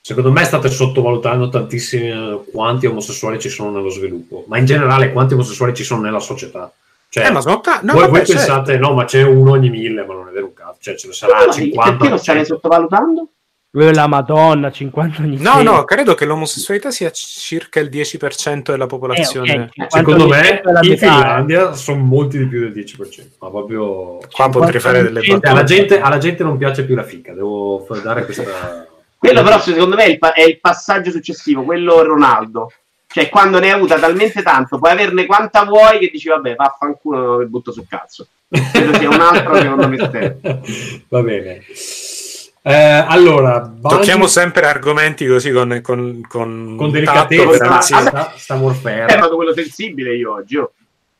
Secondo me state sottovalutando tantissimi eh, quanti omosessuali ci sono nello sviluppo, ma in generale quanti omosessuali ci sono nella società. Cioè, Eh, ma sono ta- no, voi, vabbè, voi certo. pensate, no, ma c'è uno ogni mille, ma non è vero un cazzo, cioè ce ne sarà Ma 50. perché lo stai 100. sottovalutando? Eh, La Madonna, 50 anni No, fa. no, credo che l'omosessualità sia circa il 10% della popolazione. Eh, ok. Secondo me 50 è la in Finlandia sono molti di più del 10%, ma proprio... Qua potrei fare delle 50% Cioè, alla, gente, alla gente non piace più la fica, devo dare questa... Quello però secondo me è il, pa- è il passaggio successivo, quello Ronaldo. Cioè, quando ne hai avuta talmente tanto, puoi averne quanta vuoi che dici, vabbè, vaffanculo, mi butto sul cazzo. Credo sia un altro secondo me stesso. *laughs* Va bene. Eh, allora, Bungie- Tocchiamo sempre argomenti così con, con, con, con delicatezza, sta, sta Warfare. È stato quello sensibile io oggi. oh.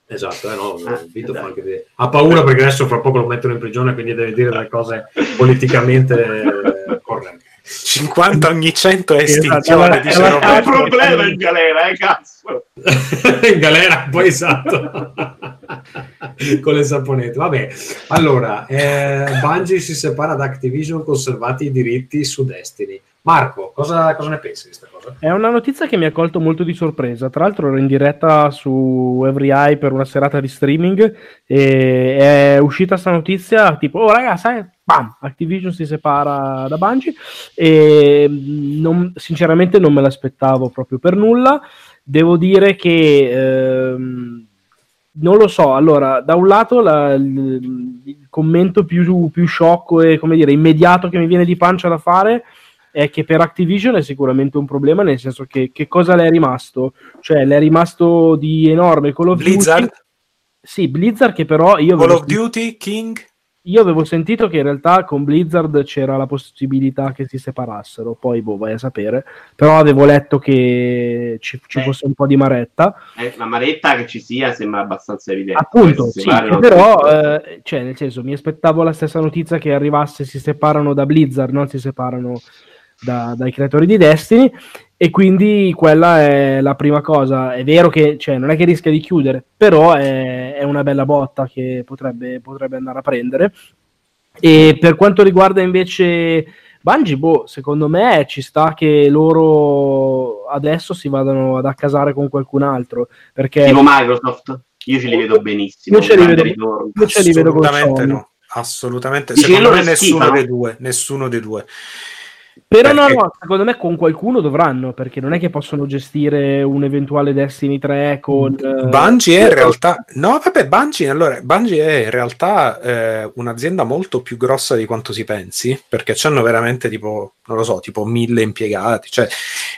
Esatto, eh, no, Eh, anche de- ha paura perché adesso fra poco lo mettono in prigione, quindi deve dire delle cose politicamente eh, corrette. 50 ogni 100 è Esatto, estinzione, dice allora- È Roberto. un problema in galera, eh, cazzo. *laughs* in galera, poi esatto. *laughs* Con le saponette. Vabbè, allora, eh, Bungie si separa da Activision, conservati i diritti su Destiny. Marco, cosa, cosa ne pensi di questa cosa? È una notizia che mi ha colto molto di sorpresa. Tra l'altro ero in diretta su Every Eye per una serata di streaming e è uscita sta notizia tipo, oh raga, sai, bam, Activision si separa da Bungie e mh, non- sinceramente non me l'aspettavo proprio per nulla. Devo dire che ehm, non lo so, allora, da un lato la- il, il commento più, più sciocco e come dire immediato che mi viene di pancia da fare è che per Activision è sicuramente un problema, nel senso che che cosa le è rimasto? Cioè, le è rimasto di enorme Call of Blizzard, Duty. Sì, Blizzard che però io Call of Duty, King. io avevo sentito che in realtà con Blizzard c'era la possibilità che si separassero, poi boh, vai a sapere. Però avevo letto che ci, ci Eh. fosse un po' di maretta. Eh, la maretta che ci sia sembra abbastanza evidente. Appunto, se sì, però, eh, cioè, nel senso, mi aspettavo la stessa notizia che arrivasse, si separano da Blizzard, non si separano da- dai creatori di Destiny, e quindi quella è la prima cosa. È vero che, cioè, non è che rischia di chiudere, però è, è una bella botta che potrebbe, potrebbe andare a prendere. E per quanto riguarda invece Bungie, boh, secondo me ci sta che loro adesso si vadano ad accasare con qualcun altro, perché... Tipo Microsoft, io ce li vedo benissimo. Io ce li vedo- ritorno. Io ce li vedo con Assolutamente Sony. no. Assolutamente. Secondo me nessuno schifano? dei due. Nessuno dei due. Però no, Perché- no, secondo me con qualcuno dovranno, perché non è che possono gestire un eventuale Destiny 3 con... eh, Bungie è in realtà no vabbè Bungie, allora, Bungie è in realtà eh, un'azienda molto più grossa di quanto si pensi perché hanno veramente tipo non lo so tipo mille impiegati cioè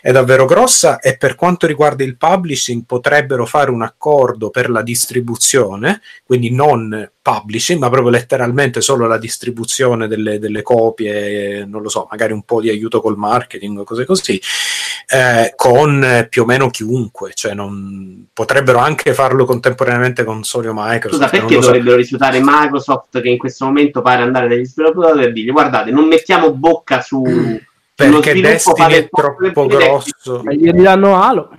è davvero grossa e per quanto riguarda il publishing potrebbero fare un accordo per la distribuzione quindi non publishing ma proprio letteralmente solo la distribuzione delle, delle copie non lo so magari un po' di aiuto col marketing o cose così eh, con più o meno chiunque, cioè non, potrebbero anche farlo contemporaneamente con Sony o Microsoft. Scusa, perché lo so. dovrebbero rifiutare Microsoft che in questo momento pare andare dagli sviluppatori e dirgli guardate, non mettiamo bocca su... sullo Perché Destiny è troppo grosso. Ma gli ridanno Halo.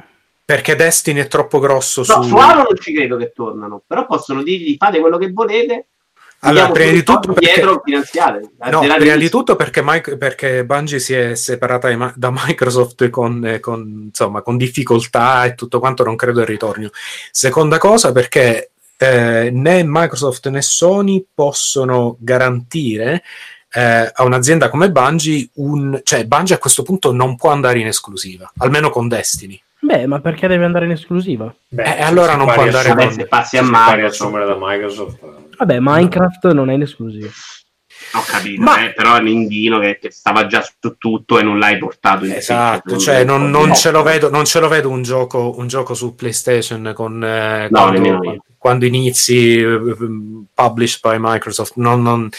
Perché Destiny è troppo grosso No, su... su Halo non ci credo che tornano, però possono dirgli fate quello che volete. Allora, prima di tutto perché-. No, prima di tutto perché, Mic- perché Bungie si è separata da- da Microsoft con, eh, con, insomma, con difficoltà e tutto quanto, non credo il ritorno. Seconda cosa perché eh, né Microsoft né Sony possono garantire eh, a un'azienda come Bungie un... cioè Bungie a questo punto non può andare in esclusiva, almeno con Destiny. Beh, ma perché deve andare in esclusiva? Beh, Eh, allora non può andare Vabbè, se passi a Microsoft. Microsoft. eh. Vabbè, Minecraft non è in esclusiva. Ho capito, Ma- eh, però è un indino che, che stava già su tutto e non l'hai portato in Esatto, sitio, cioè non, non no. ce lo vedo, non ce lo vedo un gioco, un gioco su PlayStation con eh, No, quando, quando inizi eh, published by Microsoft. Non- non-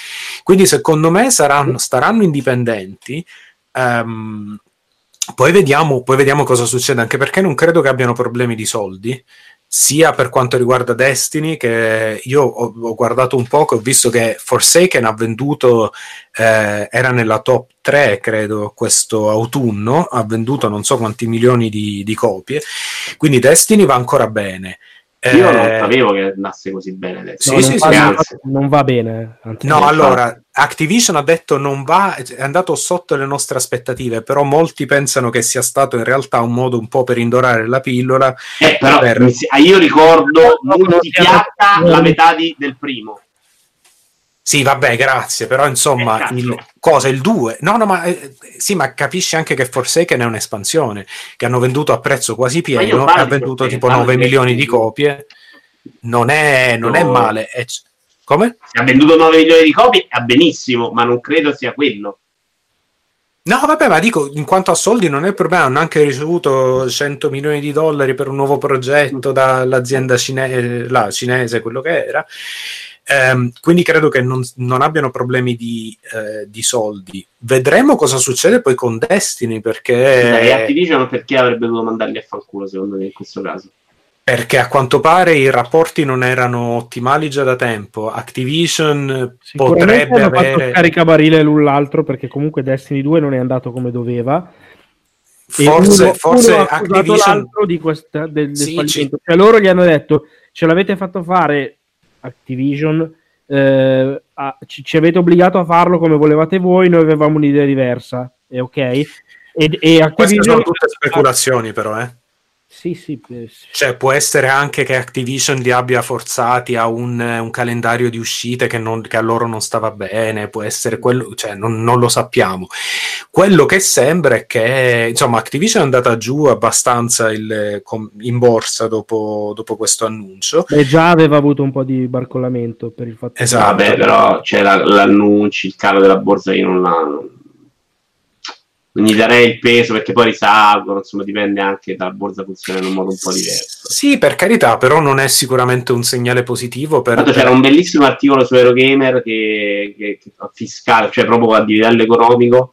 Quindi secondo me saranno, staranno indipendenti. ehm, poi, vediamo, poi vediamo cosa succede, anche perché non credo che abbiano problemi di soldi. Sia per quanto riguarda Destiny, che io ho, ho guardato un po', ho visto che Forsaken ha venduto eh, era nella top 3, credo, questo autunno, ha venduto non so quanti milioni di, di copie, quindi Destiny va ancora bene. Io non Eh, sapevo che andasse così bene adesso. Sì, No, sì, non, sì, va, non va bene. No, allora, Activision ha detto non va, è andato sotto le nostre aspettative, però molti pensano che sia stato in realtà un modo un po' per indorare la pillola. Eh, però Per- si- ah, io ricordo No, no, multipiatta no. la metà di- del primo. Sì, vabbè, grazie, però insomma, Eh, il, cosa, il 2? No, no, ma eh, sì, ma capisci anche che Forsaken è un'espansione, che hanno venduto a prezzo quasi pieno, ha venduto tipo parlo 9 di milioni di copie, non è, non è No. male. è- come? Se ha venduto 9 milioni di copie, va benissimo, ma non credo sia quello. No, vabbè, ma dico, in quanto a soldi non è il problema, hanno anche ricevuto 100 milioni di dollari per un nuovo progetto dall'azienda cine- la cinese, quello che era. Ehm, quindi credo che non, non abbiano problemi di, eh, di, soldi. Vedremo cosa succede poi con Destiny, perché... Dai, Activision perché avrebbe dovuto mandarli a fanculo, secondo me, in questo caso? Perché a quanto pare i rapporti non erano ottimali già da tempo. Activision potrebbe hanno avere. fatto caricabarile l'un l'altro perché comunque Destiny 2 non è andato come doveva. Forse, uno, forse uno Activision. l'altro di questa, del, del Sì, fallimento. Cioè, loro gli hanno detto: Ce l'avete fatto fare Activision, eh, a- ci, ci avete obbligato a farlo come volevate voi. Noi avevamo un'idea diversa, è ok? E, e Queste Activision, sono tutte speculazioni, però, eh. Sì, sì, Cioè, può essere anche che Activision li abbia forzati a un, un calendario di uscite che, non- che a loro non stava bene, può essere quello, cioè, non, non lo sappiamo. Quello che sembra è che, insomma, Activision è andata giù abbastanza il- in borsa dopo, dopo questo annuncio. beh, già aveva avuto un po' di barcollamento per il fatto Esatto. Vabbè, però c'è la- l'annuncio, il calo della borsa, io non gli darei il peso perché poi risalgono, insomma dipende anche dalla borsa funziona in un modo un po' diverso. Sì, per carità, però non è sicuramente un segnale positivo per... Tanto c'era un bellissimo articolo su Eurogamer che, che, che fiscale, cioè proprio a livello economico,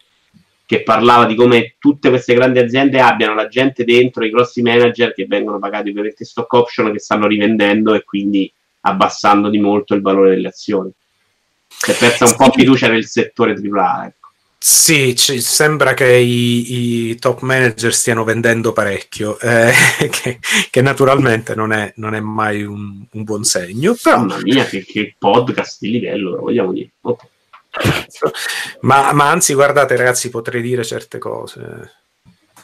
che parlava di come tutte queste grandi aziende abbiano la gente dentro, i grossi manager che vengono pagati ovviamente stock option che stanno rivendendo e quindi abbassando di molto il valore delle azioni. Si è persa un po' fiducia nel settore AAA. Sì, ci sembra che i, i top manager stiano vendendo parecchio, eh, *laughs* che, che naturalmente non è, non è mai un, un buon segno, però, Mamma mia, che, che podcast di livello, lo vogliamo dire. Ok. *laughs* ma, ma anzi, guardate ragazzi, potrei dire certe cose.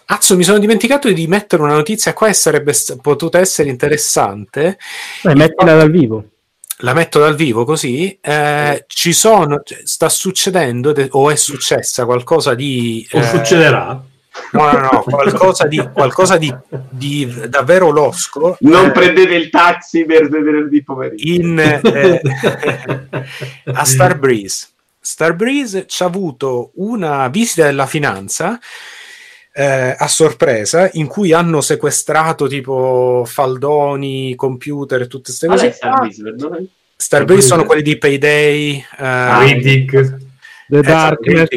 Azzo, mi sono dimenticato di mettere una notizia qua e sarebbe potuta essere interessante. Beh, mettila dal vivo. La metto dal vivo così. eh, ci sono, cioè, sta succedendo de- o è successa qualcosa di... O eh, succederà? No, no, no, qualcosa di, qualcosa di, di davvero losco. Non eh, prendete il taxi per venerdì pomeriggio. in, *laughs* eh, a Starbreeze. Starbreeze ci ha avuto una visita della finanza eh, a sorpresa in cui hanno sequestrato tipo faldoni, computer e tutte queste cose. Starbreeze, perdonami? Starbreeze sono quelli di Payday. eh, Riddick. The Esatto, Darkness.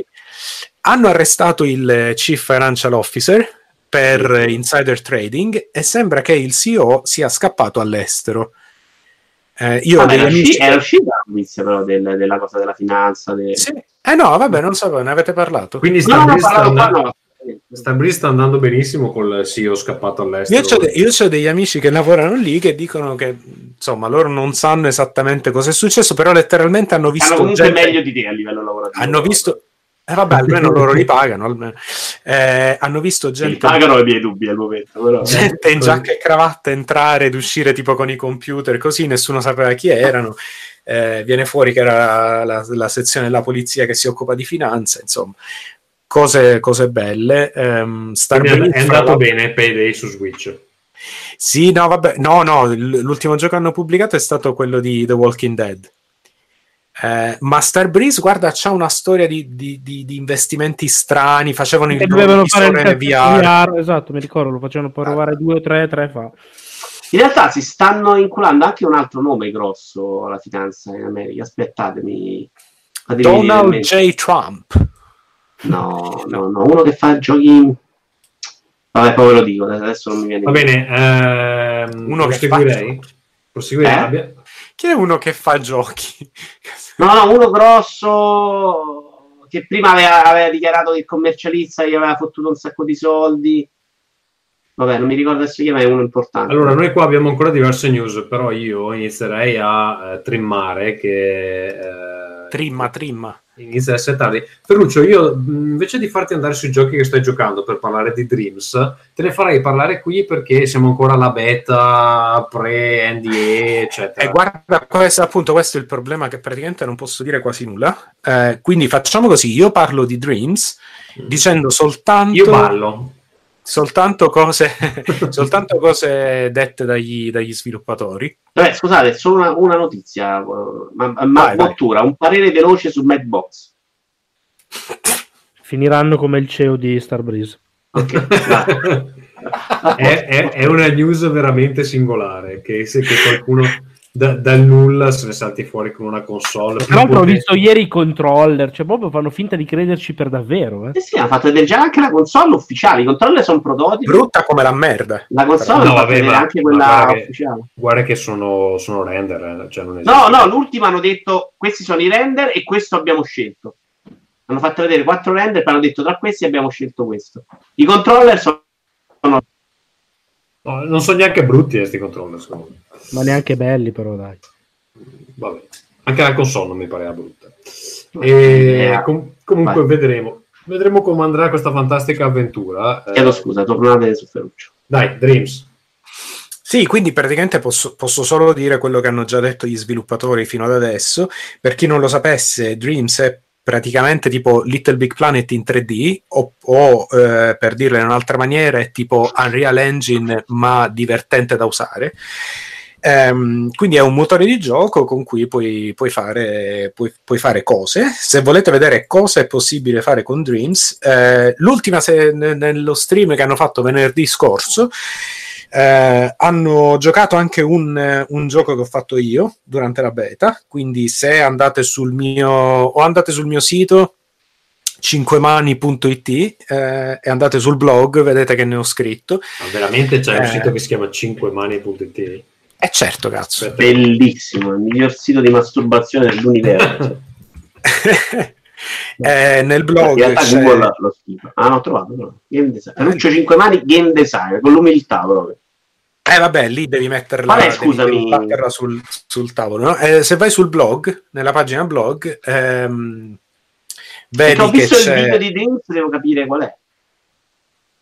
hanno arrestato il Chief Financial Officer per insider trading e sembra che il CEO sia scappato all'estero. Eh, io Vabbè, era, amici era uscita la notizia però del- della cosa della finanza. de- Sì. Eh no, vabbè, non sapevo, ne avete parlato. Quindi No, no, Starbreeze sta, Starbreeze sta andando benissimo col CEO scappato all'estero. Io ho, de- io degli amici che lavorano lì che dicono che insomma loro non sanno esattamente cosa è successo, però letteralmente hanno visto Hanno comunque gente- meglio di te a livello lavorativo. hanno visto eh, vabbè, almeno loro li pagano. almeno. Eh, hanno visto Li gente pagano i miei dubbi al momento. Però. gente in giacca e cravatta entrare ed uscire tipo con i computer così nessuno sapeva chi erano Eh, viene fuori che era la, la sezione della polizia che si occupa di finanza insomma cose, cose belle Ehm, Quindi Starbreeze, è andato l'altro- bene Payday su Switch. sì no vabbè no no l'ultimo gioco che hanno pubblicato è stato quello di The Walking Dead Eh, ma Starbreeze guarda c'ha una storia di, di- di- di investimenti strani facevano il dovevano fare il VR. VR, esatto, mi ricordo, lo facevano provare due o tre, tre fa. In realtà si stanno inculando anche un altro nome grosso alla finanza in America. Aspettatemi. Donald. J. Trump *laughs* No, no, no, uno che fa giochi. Vabbè, poi ve lo dico, adesso non mi viene. Va bene, ehm, Uno che proseguirei. Proseguirei. Eh? Chi è uno che fa giochi No, no, uno grosso che prima aveva, aveva dichiarato che il commercialista gli aveva fottuto un sacco di soldi. Vabbè, non mi ricordo adesso chi è, ma è uno importante. Allora, noi qua abbiamo ancora diverse news, però io inizierei a eh, trimmare che... eh, trimma trimma Inizia a essere tardi. Ferruccio, io invece di farti andare sui giochi che stai giocando per parlare di Dreams, te ne farei parlare qui perché siamo ancora alla beta, pre-NDA, eccetera. E guarda, questo, appunto, questo è il problema che praticamente non posso dire quasi nulla. Eh, quindi facciamo così: io parlo di Dreams dicendo soltanto, Io ballo. Soltanto, cose, *laughs* soltanto cose dette dagli, dagli sviluppatori. Vabbè, scusate, solo una, una notizia, eh, ma, ma Vai, vai. Bottura, un parere veloce su Madbox. *laughs* Finiranno come il CEO di Starbreeze. *laughs* è, è- è una news veramente singolare che se che qualcuno da- dal nulla se ne salti fuori con una console Tra l'altro ho visto ieri i controller, cioè proprio fanno finta di crederci per davvero. Eh. Eh sì, hanno fatto vedere già anche la console ufficiale. I controller sono prodotipi. Brutta come la merda. La console No, vabbè, vedere ma- anche quella guarda che- ufficiale. guarda che sono, sono render eh, cioè non esiste. No, no, l'ultima hanno detto questi sono i render e questo abbiamo scelto. Hanno fatto vedere quattro render e hanno detto tra questi abbiamo scelto questo. I controller sono No, non sono neanche brutti questi controller secondo me. Ma neanche belli, però, dai. Vabbè. Anche la console non mi pareva brutta. E Eh, com- comunque vai. vedremo. Vedremo come andrà questa fantastica avventura. Eh, Chiedo scusa, tornate su Ferruccio. dai, Dreams. Sì, quindi praticamente posso, posso solo dire quello che hanno già detto gli sviluppatori fino ad adesso. Per chi non lo sapesse, Dreams è praticamente tipo Little Big Planet in 3D o, o, eh, per dirlo in un'altra maniera è tipo Unreal Engine ma divertente da usare. Ehm, quindi è un motore di gioco con cui puoi, puoi fare, puoi, puoi fare cose. Se volete vedere cosa è possibile fare con Dreams, eh, l'ultima se- ne- nello stream che hanno fatto venerdì scorso eh, hanno giocato anche un, eh, un gioco che ho fatto io durante la beta. Quindi, se andate sul mio o andate sul mio sito cinquemani.it eh, e andate sul blog, vedete che ne ho scritto. Ma veramente c'è un Eh. sito che si chiama 5mani.it. E certo, cazzo. Bellissimo, il miglior sito di masturbazione dell'universo. *laughs* Eh, nel In blog realtà c'è- Google lo scrive. Ah, no, ho trovato. però. Game design. Ferruccio 5 mani, game design, con l'umiltà proprio. Eh vabbè, lì devi metterla, Qual è, devi- scusami? devi batterla sul, sul tavolo. no? Eh, se vai sul blog, nella pagina blog, ehm, vedi ho che visto il video di Dreams, devo capire qual è.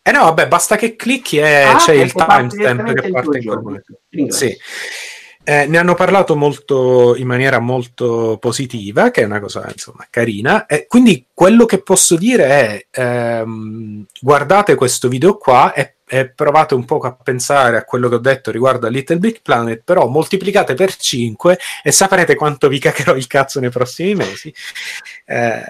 Eh no, vabbè, basta che clicchi e Ah, c'è il ecco, timestamp che parte in quel momento. Sì. Eh, ne hanno parlato molto in maniera molto positiva, che è una cosa insomma carina. E quindi quello che posso dire è: ehm, guardate questo video qua e, e provate un po' a pensare a quello che ho detto riguardo a Little Big Planet, però moltiplicate per 5 e saprete quanto vi caccherò il cazzo nei prossimi mesi. Eh,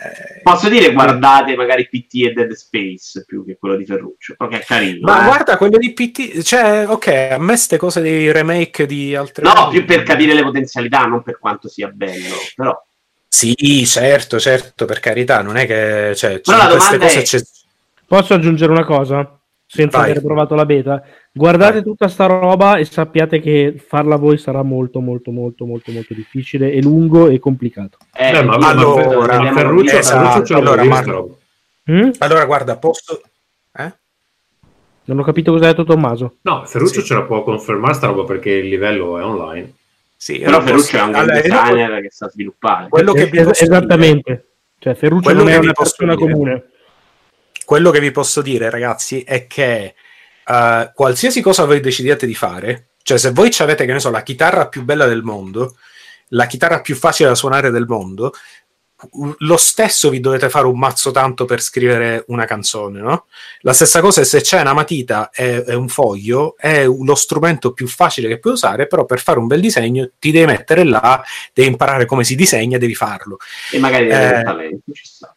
Posso dire, guardate magari PT e Dead Space più che quello di Ferruccio, perché è carino. ma eh. guarda quello di PT, cioè, ok, a me ste cose dei remake di altri. No, più per capire le potenzialità, non per quanto sia bello. Però Sì, certo, certo, per carità, non è che cioè, Però la queste domanda cose è- c'è. Posso aggiungere una cosa? Senza Vai. aver provato la beta. Guardate Vai. tutta sta roba e sappiate che farla voi sarà molto, molto, molto, molto, molto difficile e lungo e complicato. eh, Beh, ma, ma- allora, ma Ferruccio, esatto, Ferruccio allora, Marco. roba. Mm? Allora, guarda, posso. Eh? Non ho capito cosa ha detto Tommaso. No, Ferruccio Sì. ce la può confermare sta roba perché il livello è online. Sì, Però Ferruccio è un allora, designer che sa sviluppare. Quello che Es- vi posso esattamente. Cioè, Ferruccio Quello non è una persona dire. comune. Quello che vi posso dire, ragazzi, è che eh, qualsiasi cosa voi decidiate di fare, cioè se voi avete, che ne so, la chitarra più bella del mondo, la chitarra più facile da suonare del mondo, lo stesso vi dovete fare un mazzo tanto per scrivere una canzone, no? La stessa cosa è se c'è una matita e, e un foglio, è lo strumento più facile che puoi usare, però per fare un bel disegno ti devi mettere là, devi imparare come si disegna, devi farlo. E magari deve Eh, talento, ci sta.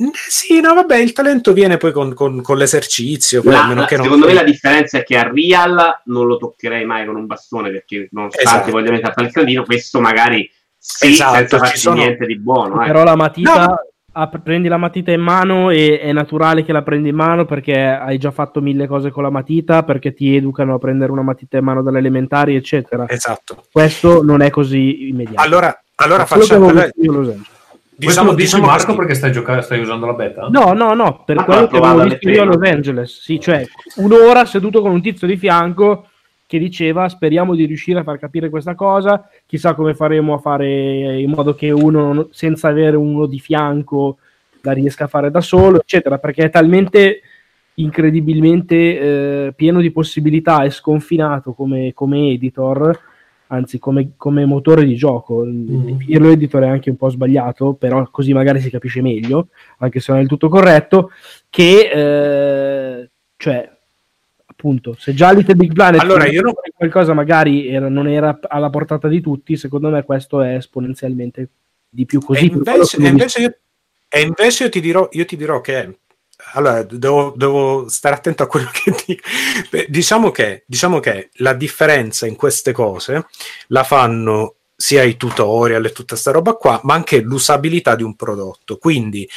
Eh, Sì, no, vabbè, il talento viene poi con, con- con l'esercizio. La- a meno la- che non- secondo me la differenza è che a Real non lo toccherei mai con un bastone perché nonostante Esatto. voglia mettere il caldino, questo magari sì, Esatto, senza ci farci sono- niente di buono. eh. Però la matita, No. ah, prendi la matita in mano e è naturale che la prendi in mano perché hai già fatto mille cose con la matita, perché ti educano a prendere una matita in mano dalle elementari, eccetera. Esatto. Questo non è così immediato. Allora, allora Quello facciamo. avevo Diciamo, diciamo Marco perché stai, gioca- stai usando la beta? No, no, no, per Ma quello l'ha che avevo visto io a Los. Angeles. Sì, cioè un'ora seduto con un tizio di fianco che diceva speriamo di riuscire a far capire questa cosa, chissà come faremo a fare in modo che uno senza avere uno di fianco la riesca a fare da solo, eccetera, perché è talmente incredibilmente eh, pieno di possibilità e sconfinato come, come editor, anzi come, come motore di gioco. Definirlo editor è anche un po' sbagliato, però così magari si capisce meglio, anche se non è del tutto corretto, che eh, cioè appunto, se già Little Big Planet Allora, io non- qualcosa magari era- non era alla portata di tutti, secondo me questo è esponenzialmente di più E così. quello invece, e invece io, e invece io ti dirò, io ti dirò che allora devo, devo, stare attento a quello *laughs* che dico. Beh, diciamo, che, diciamo che la differenza in queste cose la fanno sia i tutorial e tutta questa roba qua, ma anche l'usabilità di un prodotto. Quindi,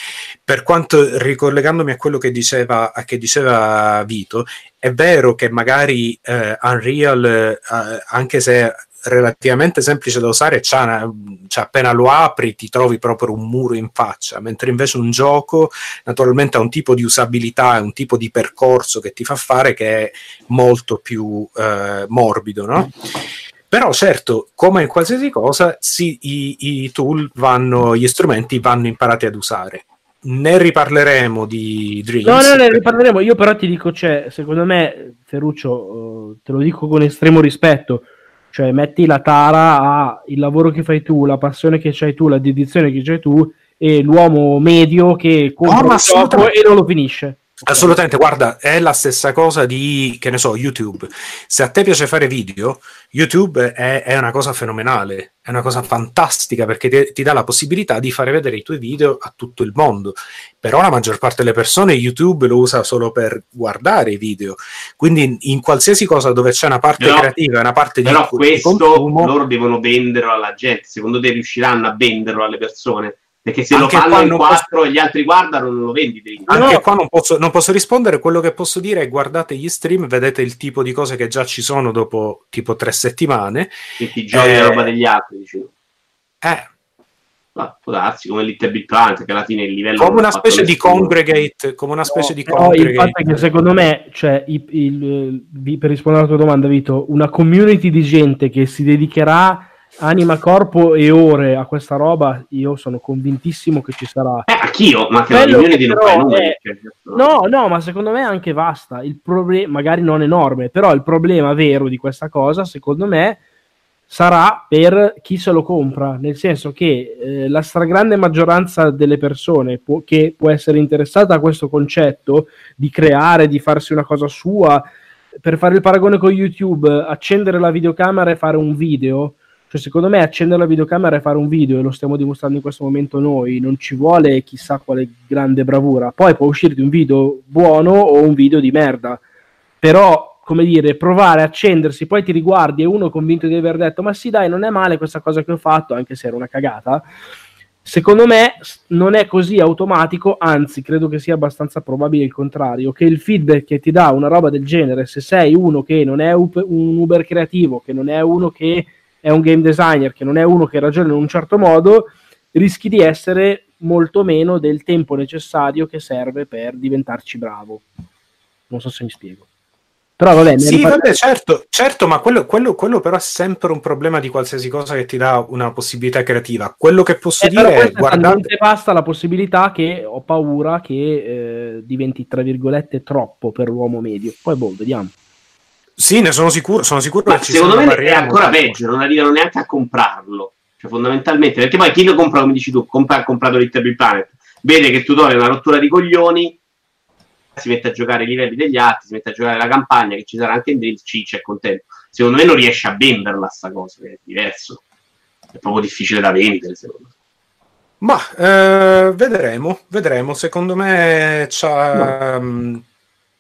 per quanto ricollegandomi a quello che diceva, che diceva Vito, è vero che magari eh, Unreal, eh, anche se relativamente semplice da usare, c'ha cioè appena lo apri ti trovi proprio un muro in faccia, mentre invece un gioco naturalmente ha un tipo di usabilità, un tipo di percorso che ti fa fare che è molto più eh, morbido, no? Però certo, come in qualsiasi cosa, sì, i, i tool vanno, gli strumenti vanno imparati ad usare ne riparleremo di Dreams. No, no, ne riparleremo. Io però ti dico, cioè, secondo me, Ferruccio, te lo dico con estremo rispetto, cioè metti la tara a il lavoro che fai tu, la passione che hai tu, la dedizione che hai tu e l'uomo medio che compra no, un gioco e non lo finisce. Assolutamente, guarda, è la stessa cosa di, che ne so, YouTube. Se a te piace fare video, YouTube è, è una cosa fenomenale, è una cosa fantastica perché ti, ti, dà la possibilità di fare vedere i tuoi video a tutto il mondo. Però la maggior parte delle persone YouTube lo usa solo per guardare i video. Quindi in, in qualsiasi cosa dove c'è una parte però, creativa una parte di Però questo consumo, loro devono venderlo alla gente. Secondo te riusciranno a venderlo alle persone? Perché se anche lo fanno in quattro posso... e gli altri guardano, non lo vendi dentro. Anche no. qua non posso, non posso, rispondere. Quello che posso dire è guardate gli stream, vedete il tipo di cose che già ci sono dopo tipo tre settimane. E ti giochi eh... la roba degli altri, dicevo. Eh. Ah, può darsi come Little Big Planet, che alla fine il livello... Come una specie di congregate, come una specie no, di congregate. il fatto è che secondo me, cioè, il, il, il, per rispondere alla tua domanda, Vito, una community di gente che si dedicherà anima, corpo e ore a questa roba, io sono convintissimo che ci sarà. Eh, anch'io, ma che Quello che di non numeri. È... Cioè, no, no, ma secondo me è anche vasta. Il problema, magari non enorme, però il problema vero di questa cosa, secondo me, sarà per chi se lo compra, nel senso che eh, la stragrande maggioranza delle persone può, che può essere interessata a questo concetto di creare, di farsi una cosa sua, per fare il paragone con YouTube, accendere la videocamera e fare un video, cioè, secondo me accendere la videocamera e fare un video, e lo stiamo dimostrando in questo momento noi, non ci vuole chissà quale grande bravura. Poi può uscirti un video buono o un video di merda. Però, come dire, provare a accendersi, poi ti riguardi e uno convinto di aver detto ma sì dai, non è male questa cosa che ho fatto, anche se era una cagata. Secondo me non è così automatico, anzi credo che sia abbastanza probabile il contrario, che il feedback che ti dà una roba del genere, se sei uno che non è un Uber creativo, che non è uno che è un game designer che non è uno che ragiona in un certo modo, rischi di essere molto meno del tempo necessario che serve per diventarci bravo. Non so se mi spiego. Però vabbè, sì, vabbè certo, certo, ma quello, quello, quello, però è sempre un problema di qualsiasi cosa che ti dà una possibilità creativa. Quello che posso eh, dire è guardate... basta la possibilità che ho paura che eh, diventi, tra virgolette, troppo per l'uomo medio. Poi boh, vediamo. Sì, ne sono sicuro, sono sicuro Ma che ci secondo me è ancora peggio, non arrivano neanche a comprarlo. Cioè, fondamentalmente, perché poi chi lo compra, come dici tu, compra, ha comprato Little Planet, vede che il tutorial è una rottura di coglioni, si mette a giocare i livelli degli altri, si mette a giocare la campagna, che ci sarà anche in Dreams, ciccia è contento. Secondo me non riesce a venderla sta cosa, è diverso. È proprio difficile da vendere, secondo me. Ma eh, vedremo, vedremo. Secondo me c'ha... No. Um,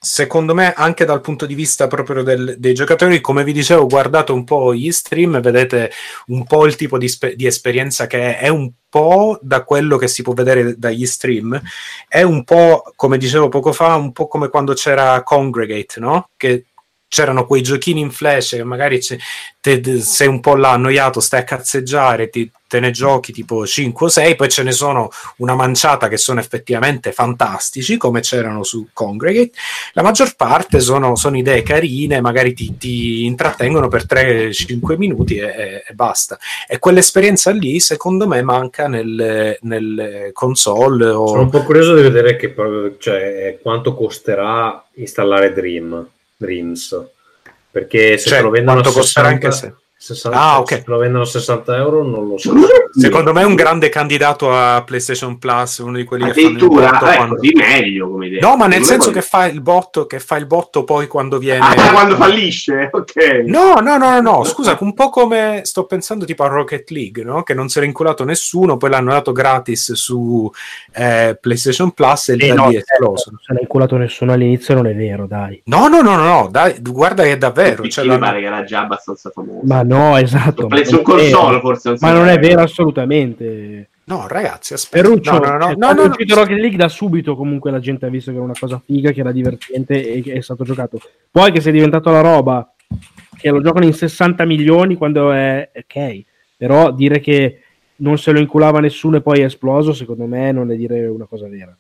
secondo me anche dal punto di vista proprio del, dei giocatori come vi dicevo guardate un po' gli stream vedete un po' il tipo di, spe- di, esperienza che è, è un po' da quello che si può vedere dagli stream è un po' come dicevo poco fa un po' come quando c'era Congregate no? che c'erano quei giochini in flash che magari te, te, sei un po' là annoiato, stai a cazzeggiare, ti, te ne giochi tipo 5 o 6, poi ce ne sono una manciata che sono effettivamente fantastici, come c'erano su Congregate. La maggior parte sono, sono idee carine, magari ti, ti intrattengono per 3-5 minuti e, e, basta. E quell'esperienza lì, secondo me, manca nelle, nelle console. O... Sono un po' curioso di vedere che, cioè, quanto costerà installare Dream Dreams perché se cioè, te lo vendono a 60, anche se... 60 Ah, ok. Se lo vendono a 60 euro non lo so. Secondo me è un grande candidato a PlayStation Plus, uno di quelli che fanno il Addirittura, botto eh, quando- così meglio come idea. No, ma nel me senso che fa il botto, che fa il botto poi quando viene. Ah, quando fallisce, ok. No, no, no, no, no, scusa, un po' come sto pensando tipo a Rocket League, no? Che non si era inculato nessuno, poi l'hanno dato gratis su eh, PlayStation Plus e Eh, da no, lì è esploso. non se n'è inculato nessuno all'inizio, non è vero, dai. No, no, no, no, no, dai, guarda che è davvero. Il cioè, l'hanno- pare che era già abbastanza famoso. Ma no, esatto. L'ho preso ma un non è console, vero. forse. Ma non è vero assolutamente. No, ragazzi, aspetta. Ferruccio, No, no, no, cioè, no, no, no. Rocket League da subito comunque la gente ha visto che era una cosa figa, che era divertente e che è stato giocato. Poi che sia diventato la roba che lo giocano in 60 milioni quando è ok, però dire che non se lo inculava nessuno e poi è esploso, secondo me non è dire una cosa vera.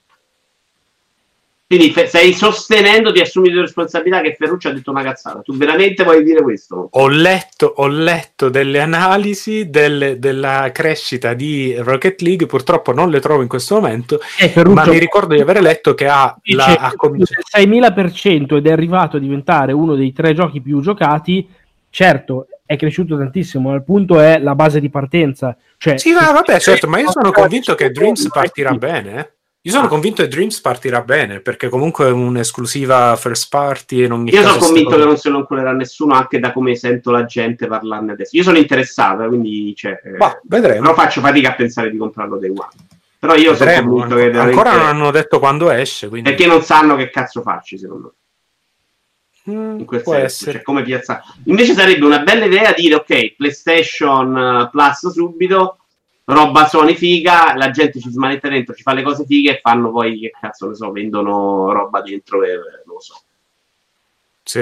Quindi fe- stai sostenendo di assumere le responsabilità che Ferruccio ha detto una cazzata. Tu veramente vuoi dire questo? Ho letto, ho letto delle analisi delle- della crescita di Rocket League, purtroppo non le trovo in questo momento, Eh, Ferruccio- ma mi ricordo di aver letto che ha, la, ha del 6.000% ed è arrivato a diventare uno dei tre giochi più giocati, certo è cresciuto tantissimo, il punto è la base di partenza. Cioè, Sì, ma vabbè, certo, ma io sono convinto che Dreams partirà bene. Eh. Io sono convinto che Dreams partirà bene perché comunque è un'esclusiva first party e in ogni Io sono convinto che non se lo inculerà nessuno, anche da come sento la gente parlarne adesso. Io sono interessato, quindi cioè, eh, Bah, vedremo. però faccio fatica a pensare di comprarlo day one. Però io sono Vedremo. convinto che Ancora veramente- non hanno detto quando esce, quindi perché non sanno che cazzo farci, secondo me. Mm, In quel può senso, cioè, come piazzare. Invece sarebbe una bella idea dire ok, PlayStation eh, Plus subito, roba Sony figa, la gente ci smanetta dentro, ci fa le cose fighe e fanno poi che cazzo ne so, vendono roba dentro e non lo so. Sì.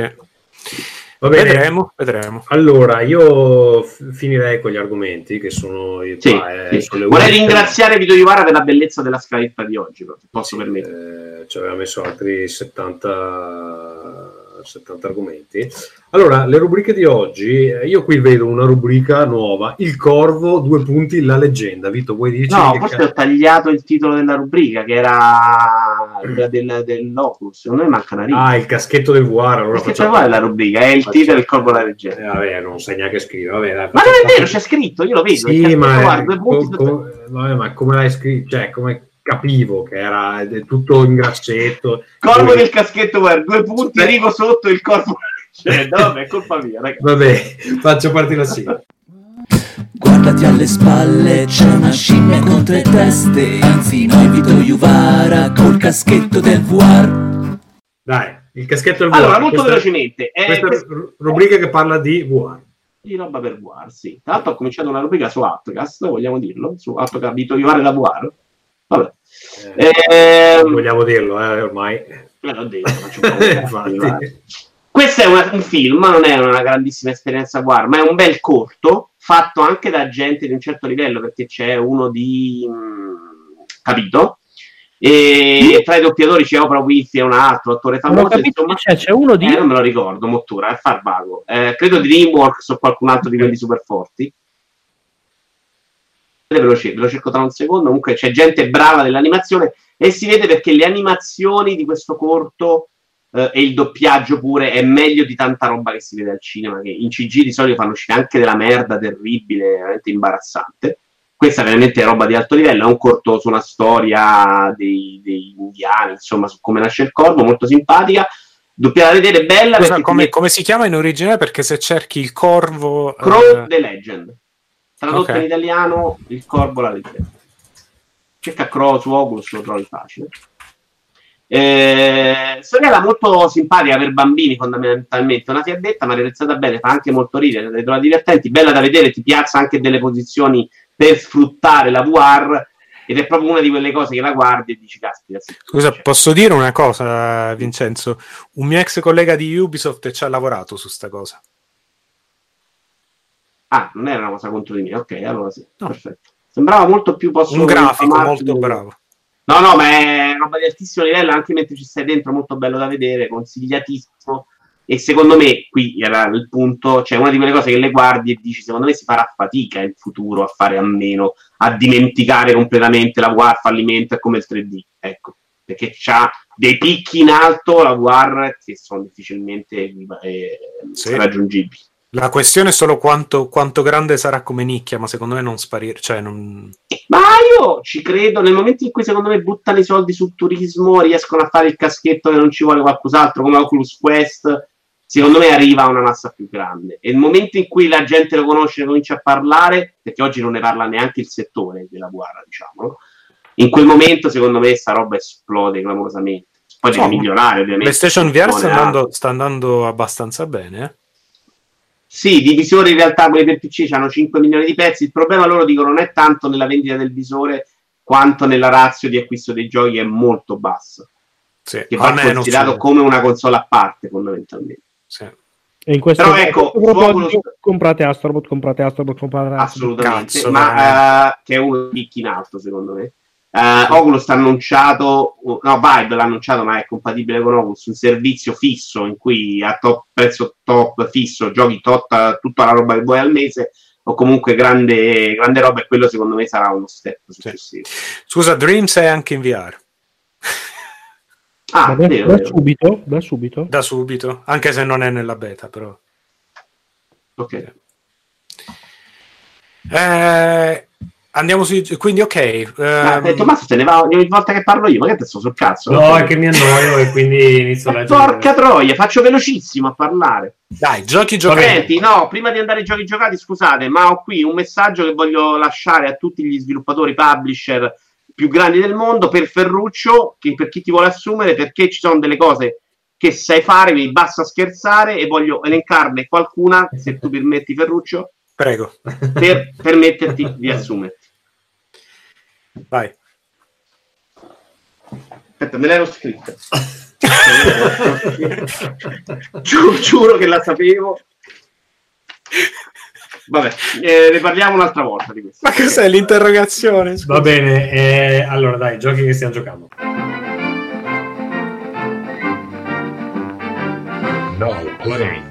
Va bene. Vedremo, vedremo. Allora, io f- finirei con gli argomenti che sono io Sì, qua, eh, sì. Vorrei web. ringraziare Vito Ivara per la bellezza della scaletta di oggi, se posso permettere. Eh, ci aveva messo altri 70, 70 argomenti. Allora, le rubriche di oggi, eh, io qui vedo una rubrica nuova, Il Corvo, due punti, la leggenda. Vito, vuoi dirci? No, forse ca- ho tagliato il titolo della rubrica, che era quella del, dell'Oculus. Secondo me manca una riga. Ah, il caschetto del VR. Allora Perché facciamo... qual è la rubrica? È il titolo del corpo della leggenda. Eh, vabbè, non sai neanche scrivere. Vabbè, dai, Ma non è facciamo- vero, c'è scritto, io lo vedo. il Sì, caschetto, ma, punti co- co- vabbè, ma come l'hai scritto? Cioè, come capivo che era è tutto in grassetto. Corvo Due- del caschetto, guarda, due punti, arrivo sotto il corpo. Cioè, no, vabbè, è colpa mia, ragazzi. Vabbè, faccio partire la sigla. Guardati alle spalle, c'è una scimmia con tre teste. Anzi, no, Vito Juvara col caschetto del VR. Dai, il caschetto del Allora, VR. molto Questa- velocemente. eh, Questa questa- ru- rubrica che parla di VR. di roba per VR, sì. Tra l'altro ho cominciato una rubrica su Outcast, vogliamo dirlo? Su Outcast, Vito Ivare la VR. Vabbè. Eh, Ehm, vogliamo dirlo, eh, ormai. Me l'ho detto, faccio un po' *laughs* Questo è una- un film, non è una grandissima esperienza guarda, ma è un bel corto fatto anche da gente di un certo livello perché c'è uno di mh, capito? E tra i doppiatori c'è Oprah Winfrey e un altro attore famoso capito insomma. c'è, c'è uno di... eh, non me lo ricordo Mottura è Farbago. Eh, credo di Dreamworks o qualcun altro di quelli super forti ve lo, ve lo cerco tra un secondo. Comunque c'è gente brava dell'animazione e si vede perché le animazioni di questo corto eh, e il doppiaggio pure è meglio di tanta roba che si vede al cinema che in CG di solito fanno uscire anche della merda terribile veramente imbarazzante questa veramente è roba di alto livello è un corto su una storia dei, dei indiani insomma su come nasce il corvo molto simpatica doppiata vedere bella Scusa, come, ti- come si chiama in originale? Perché se cerchi il corvo... Crow eh, the Legend. Tradotto ok. in italiano, il corvo la leggenda. Cerca Crow su Oculus, lo trovi facile. Eh, storiella molto simpatica per bambini fondamentalmente, una fiaddetta ma realizzata bene, fa anche molto ridere, le trovo divertenti, bella da vedere, ti piazza anche delle posizioni per sfruttare la VR ed è proprio una di quelle cose che la guardi e dici caspita Scusa, posso dire una cosa, Vincenzo? Un mio ex collega di Ubisoft ci ha lavorato su sta cosa. Ah, non era una cosa contro di me, ok, allora sì, No. perfetto. Sembrava molto più posso Un grafico molto bravo. No, no, ma è roba di altissimo livello, anche mentre ci stai dentro, molto bello da vedere, consigliatissimo. E secondo me, qui era il punto, cioè una di quelle cose che le guardi e dici, secondo me si farà fatica in futuro a fare a meno, a dimenticare completamente la VR fallimento è come il 3D, ecco, perché c'ha dei picchi in alto la VR che sono difficilmente eh, Sì. raggiungibili. La questione è solo quanto, quanto grande sarà come nicchia, ma secondo me non sparire. Cioè, non... Ma io ci credo, nel momento in cui secondo me buttano i soldi sul turismo, riescono a fare il caschetto che non ci vuole qualcos'altro, come Oculus Quest, secondo me arriva a una massa più grande. E il momento in cui la gente lo conosce e comincia a parlare, perché oggi non ne parla neanche il settore della guerra, diciamo, in quel momento secondo me sta roba esplode clamorosamente. Poi deve No, migliorare, ovviamente. PlayStation VR sta andando, sta andando abbastanza bene. eh. Sì, di visori in realtà quelli per PC hanno 5 milioni di pezzi. Il problema loro dicono non è tanto nella vendita del visore quanto nella razio di acquisto dei giochi è molto bassa. Sì, Che va considerato come una console a parte fondamentalmente. Sì. E in questo Però ecco, proprio Oculus- comprate Astrobot, comprate Astrobot, comprate Astrobot. Assolutamente, Cazzo, ma eh, che è uno picchi in alto secondo me. Eh, Oculus ha annunciato, no, Vibe l'ha annunciato, ma è compatibile con Oculus, un servizio fisso in cui a top, prezzo top fisso giochi tot- tutta la roba che vuoi al mese o comunque grande, grande roba e quello secondo me sarà uno step successivo. Scusa, Dreams è anche in VR. *laughs* Ah, da, vero, da vero. subito, da subito. Da subito, anche se non è nella beta, però. Ok. Eh, andiamo su. Quindi, ok. Ma, ehm, eh, Tommaso se ne va ogni volta che parlo io, ma che te sto sul cazzo? No, è che mi annoio e quindi inizio a Ma leggere. Porca troia, faccio velocissimo a parlare. dai, giochi giocati. Senti, no, prima di andare ai giochi giocati, scusate, ma ho qui un messaggio che voglio lasciare a tutti gli sviluppatori publisher più grandi del mondo per Ferruccio, che per chi ti vuole assumere, perché ci sono delle cose che sai fare, mi basta scherzare e voglio elencarne qualcuna, se tu permetti Ferruccio, Prego, per permetterti di assumerti. Vai. Aspetta, me l'ero scritta. *laughs* Giu- giuro che la sapevo. Vabbè, eh, ne parliamo un'altra volta di questo. Ma cos'è l'interrogazione? Scusa. Va bene, eh, allora dai, giochi che stiamo giocando. Now playing.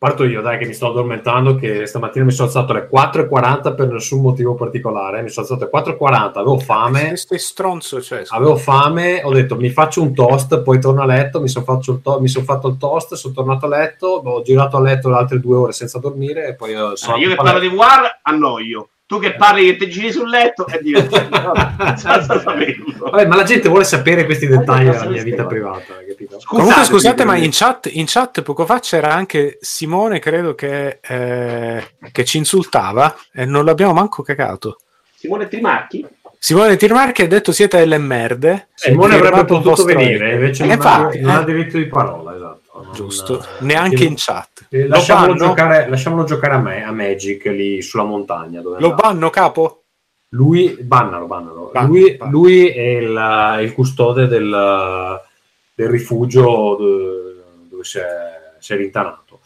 Parto io, dai, che mi sto addormentando, che stamattina mi sono alzato alle 4.40 per nessun motivo particolare. Mi sono alzato alle 4.40, avevo fame, Questo è stronzo, cioè. avevo fame, ho detto mi faccio un toast, poi torno a letto, mi sono fatto, mi son fatto il toast, sono tornato a letto, ho girato a letto le altre due ore senza dormire e poi eh, sono Ah, io che parlo di War annoio. Tu che parli che ti giri sul letto è divertente. Vabbè, senza saperlo. Vabbè, ma la gente vuole sapere questi dettagli della mia vita privata, capito? Comunque, Scusate, scusate, ma in chat, in chat poco fa c'era anche Simone, credo che, eh, che ci insultava e non l'abbiamo manco cagato. Simone Trimarchi? Simone Tirmarchi ha detto siete delle merde. Simone avrebbe potuto venire, invece non, infatti, ha, non ha eh, diritto di parola, esatto. Non- giusto, neanche in chat. eh, Lo Lasciamolo giocare, lasciamolo giocare a me, a Magic lì sulla montagna. Dove Lo banno, capo? Lui, bannalo, bannalo. Banno, lui, banno. lui è il, il custode del, del rifugio dove, si, è, si è rintanato.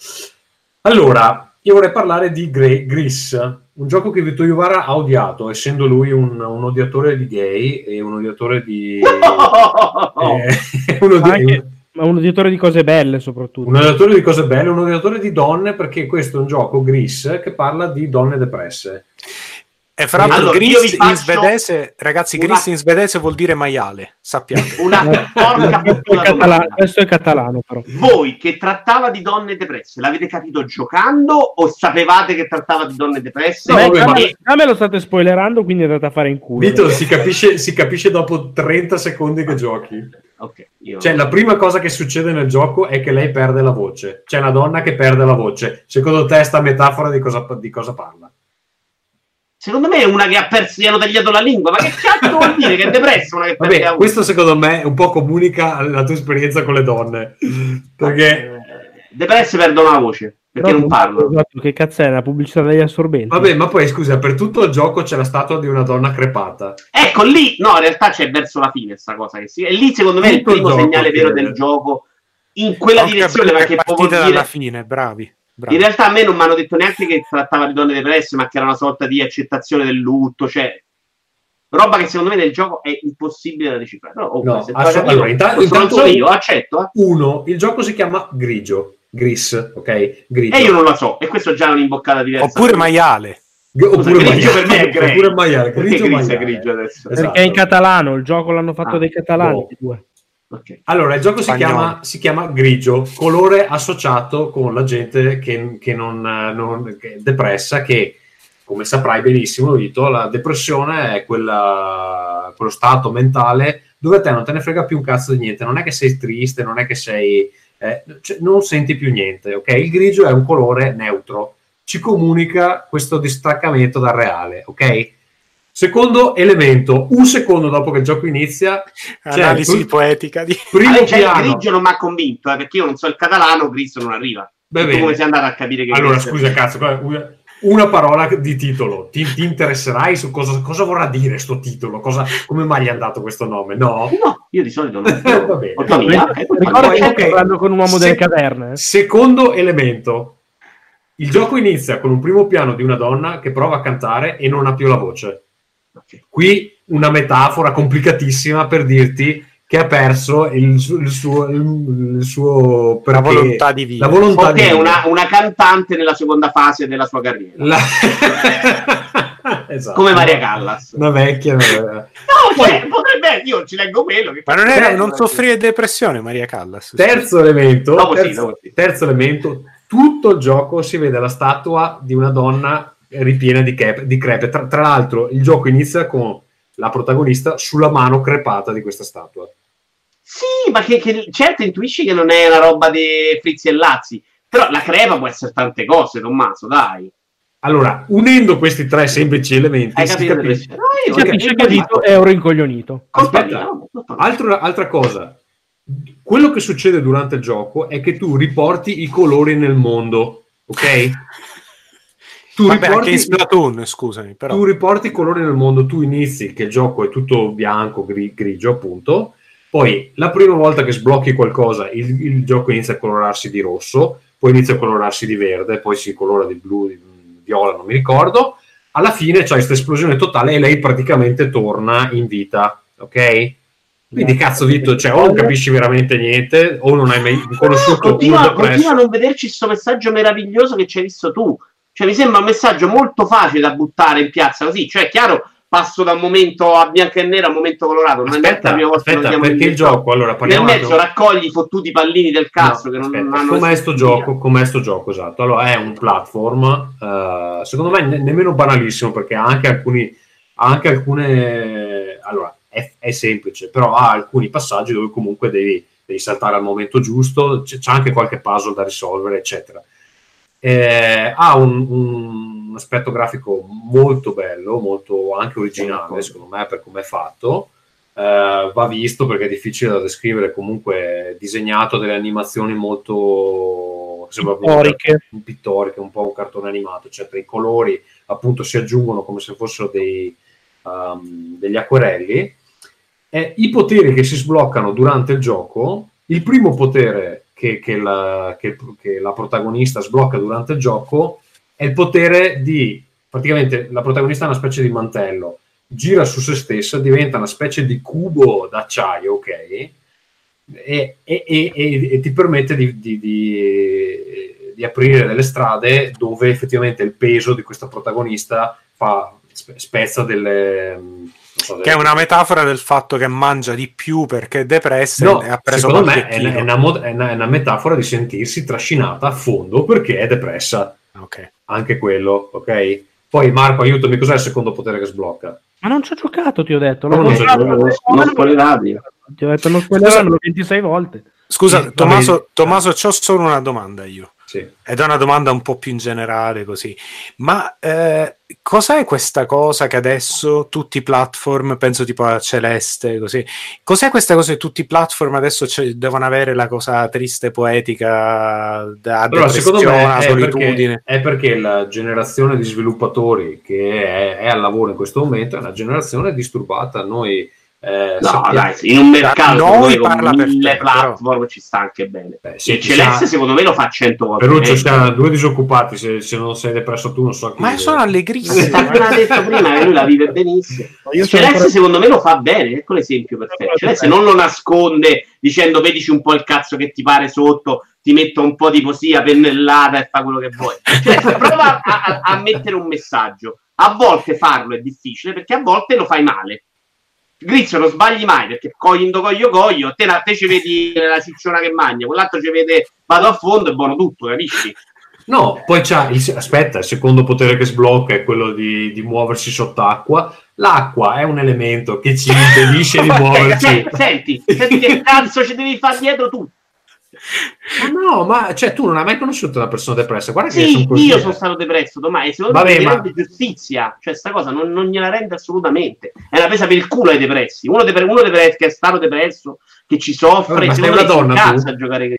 Allora, io vorrei parlare di Gre- Gris, un gioco che Vito Iuvara ha odiato, essendo lui un, un odiatore di gay e un odiatore di... eh, uno di- Anche- ma un editore di cose belle soprattutto. un odiatore di cose belle, un odiatore di donne, perché questo è un gioco Gris che parla di donne depresse. E fra l'altro, Allora, Gris in svedese, ragazzi, una- Gris in svedese vuol dire maiale, sappiate. *laughs* Una porca questo, è piccola catala- domanda. questo è catalano però. Voi che trattava di donne depresse, l'avete capito giocando o sapevate che trattava di donne depresse? No, Beh, ma- me, già me lo state spoilerando, quindi andate a fare in culo. Vito, si capisce, si capisce dopo 30 secondi che giochi. Ok, io- Cioè, la prima cosa che succede nel gioco è che lei perde la voce. C'è una donna che perde la voce. Secondo te, sta metafora di cosa, di cosa parla? Secondo me è una che ha perso, gli hanno tagliato la lingua. Ma che cazzo vuol dire? Che è depressa una che perde la Vabbè, questo secondo me un po' comunica la tua esperienza con le donne. Perché, Eh, Depresse perdono la voce perché Però non esatto, che cazzo è la pubblicità degli assorbenti? vabbè, ma poi scusa, per tutto il gioco c'è la statua di una donna crepata. Ecco lì, no, in realtà c'è verso la fine sta cosa che sì. E lì secondo me è il Tutto il primo segnale vero sì. del gioco in quella Porca direzione, può partita dire dalla fine, bravi. bravi. In realtà a me non mi hanno detto neanche che trattava di donne depresse, ma che era una sorta di accettazione del lutto, cioè roba che secondo me nel gioco è impossibile da decifrare. No, oh, No, allora, intanto- non intanto- so io, accetto. eh. Uno, il gioco si chiama Grigio. Gris, ok? Grigio. E io non lo so, e questo è già un'imboccata diversa. Oppure maiale. G- Scusa, grigio per me è grey. Oppure maiale. Perché Grigio, maiale. grigio adesso? Esatto. Perché è in catalano, il gioco l'hanno fatto Ah, dei catalani. boh. i due. Ok. Allora, il gioco si chiama, si chiama grigio, colore associato con la gente che, che non, non- che è depressa, che come saprai benissimo, Vito, la depressione è quella- quello stato mentale dove a te non te ne frega più un cazzo di niente, non è che sei triste, non è che sei... eh, cioè, non senti più niente, ok? Il grigio è un colore neutro, ci comunica questo distaccamento dal reale, ok? Secondo elemento, un secondo dopo che il gioco inizia, Analisi il poetica di... primo Allora, cioè, il piano. grigio non mi ha convinto, eh, perché io non so il catalano, Cristo non arriva. Beh, come sei andato a capire che Allora, scusa, cazzo, qua- una- parola di titolo. Ti, ti interesserai su cosa, cosa vorrà dire sto titolo? Cosa- come mai gli hanno dato questo nome? No. No, io di solito non *laughs* Va bene. Autonomia, eh, Ricorda Poi, che ok. stai parlando con un uomo delle Se- caverne. eh? Secondo elemento. Il gioco inizia con un primo piano di una donna che prova a cantare e non ha più la voce. Ok. Qui una metafora complicatissima per dirti che ha perso il, su- il suo, il, il suo La perché- volontà di vivere. La volontà di vivere. una, una cantante nella seconda fase della sua carriera. La- *laughs* Esatto. Come Maria Callas. Una vecchia. una- No, cioè, potrebbe, io ci leggo quello. Che Ma non, era, non soffrire di depressione, Maria Callas. Terzo elemento, sì, terzo, sì. terzo elemento, tutto il gioco si vede la statua di una donna ripiena di, cap- di crepe. Tra, tra l'altro, il gioco inizia con la protagonista sulla mano crepata di questa statua. Sì, ma che, che- certo intuisci che non è una roba di Frizzi e Lazzi. Però la crepa può essere tante cose, Tommaso, dai. Allora, unendo questi tre semplici elementi, Hai si capito? capisce. No, io Si capisce che Vito è un rincoglionito. Aspetta. Altro- altra cosa, quello che succede durante il gioco è che tu riporti i colori nel mondo, ok? Tu Vabbè, riporti, anche in Splatoon, scusami, però. tu riporti i colori nel mondo, tu inizi che il gioco è tutto bianco, gri- grigio appunto, poi la prima volta che sblocchi qualcosa il, il gioco inizia a colorarsi di rosso, poi inizia a colorarsi di verde, poi si colora di blu, di viola, non mi ricordo, alla fine c'è questa esplosione totale e lei praticamente torna in vita, ok? Quindi cazzo Vito, cioè o non capisci veramente niente o non hai mai conosciuto continua, continua a non vederci questo messaggio meraviglioso che ci hai visto tu. Cioè, mi sembra un messaggio molto facile da buttare in piazza così. Cioè, chiaro, passo da un momento a bianco e nero a un momento colorato. Non è Aspetta, la prima volta aspetta, perché il gioco. gioco, allora Nel parliamo un mezzo raccogli i fottuti pallini del cazzo No, che non, aspetta, non hanno com'è sto gioco? Com'è sto gioco? Esatto. Allora è un platform, eh, secondo me ne- nemmeno banalissimo perché ha anche alcuni, anche alcune, allora è, è semplice, però ha alcuni passaggi dove comunque devi, devi saltare al momento giusto, c'è, c'è anche qualche puzzle da risolvere, eccetera. Eh, ha un, un aspetto grafico molto bello, molto anche originale, secondo me, per come è fatto. Eh, va visto perché è difficile da descrivere, comunque disegnato delle animazioni molto Pittoriche. un pittoriche, un po' un cartone animato, eccetera. I colori appunto si aggiungono come se fossero dei, um, degli acquerelli. E I poteri che si sbloccano durante il gioco, il primo potere che, che la, che- che la protagonista sblocca durante il gioco è il potere di praticamente la protagonista è una specie di mantello, gira su se stessa, diventa una specie di cubo d'acciaio, ok? E, e- e- e- ti permette di, di- di- di aprire delle strade dove effettivamente il peso di questa protagonista fa, spe- spezza delle. so, Che è una metafora del fatto che mangia di più perché è depressa No, e ha preso secondo me è, una, è una- è una metafora di sentirsi trascinata a fondo perché è depressa. Ok. Anche quello, ok? Poi Marco, aiutami, cos'è il secondo potere che sblocca? Ma non ci ho giocato, ti ho detto. L'ho non ho comprato. giocato. Non spoilerati. Ti ho detto non spoileranno 26 volte. Scusa, Sì, Tommaso. Tommaso, c'ho solo una domanda io. Sì. Ed è una domanda un po' più in generale così. Ma eh, cos'è questa cosa che adesso tutti i platform, penso tipo a Celeste, così, cos'è questa cosa che tutti i platform adesso c'è- devono avere la cosa triste, poetica, da Allora, secondo me è solitudine? perché, è perché la generazione di sviluppatori che è, è al lavoro in questo momento è una generazione disturbata. Noi eh, No, sappiamo- dai, in un mercato noi dove con parla per mille te, però. platform ci sta anche bene. Beh, sì, e Celeste secondo me lo fa 100 volte Ferruccio, meglio. siamo due disoccupati. Se, se non sei depresso tu, non so chi. Ma sono Ma *laughs* allegrissimo. sta appena detto prima che lui la vive benissimo. Io Celeste secondo me lo fa bene, ecco l'esempio perfetto. Celeste non lo nasconde dicendo vedici un po' il cazzo che ti pare sotto, ti metto un po' di poesia pennellata e fa quello che vuoi. Celeste *laughs* prova a, a- a mettere un messaggio. A volte farlo è difficile perché a volte lo fai male. Grizio non sbagli mai perché cogliendo coglio coglio, te, la- te ci vedi la cicciona che magna, quell'altro ci vede vado a fondo e buono tutto, capisci? No, poi c'ha il, aspetta, il secondo potere che sblocca è quello di, di muoversi sott'acqua. L'acqua è un elemento che ci impedisce di *laughs* cioè, senti, senti che cazzo ci devi fare dietro tu? Ma no, ma cioè, tu non hai mai conosciuto una persona depressa? Guarda che Sì, sono così, io sono stato depresso domani secondo Vabbè, me mi ma- rende giustizia. Cioè, sta cosa non, non gliela rende assolutamente. È una presa per il culo ai depressi. Uno, depre- uno depre- che è stato depresso, che ci soffre, Ma sei una si donna, tu? a giocare.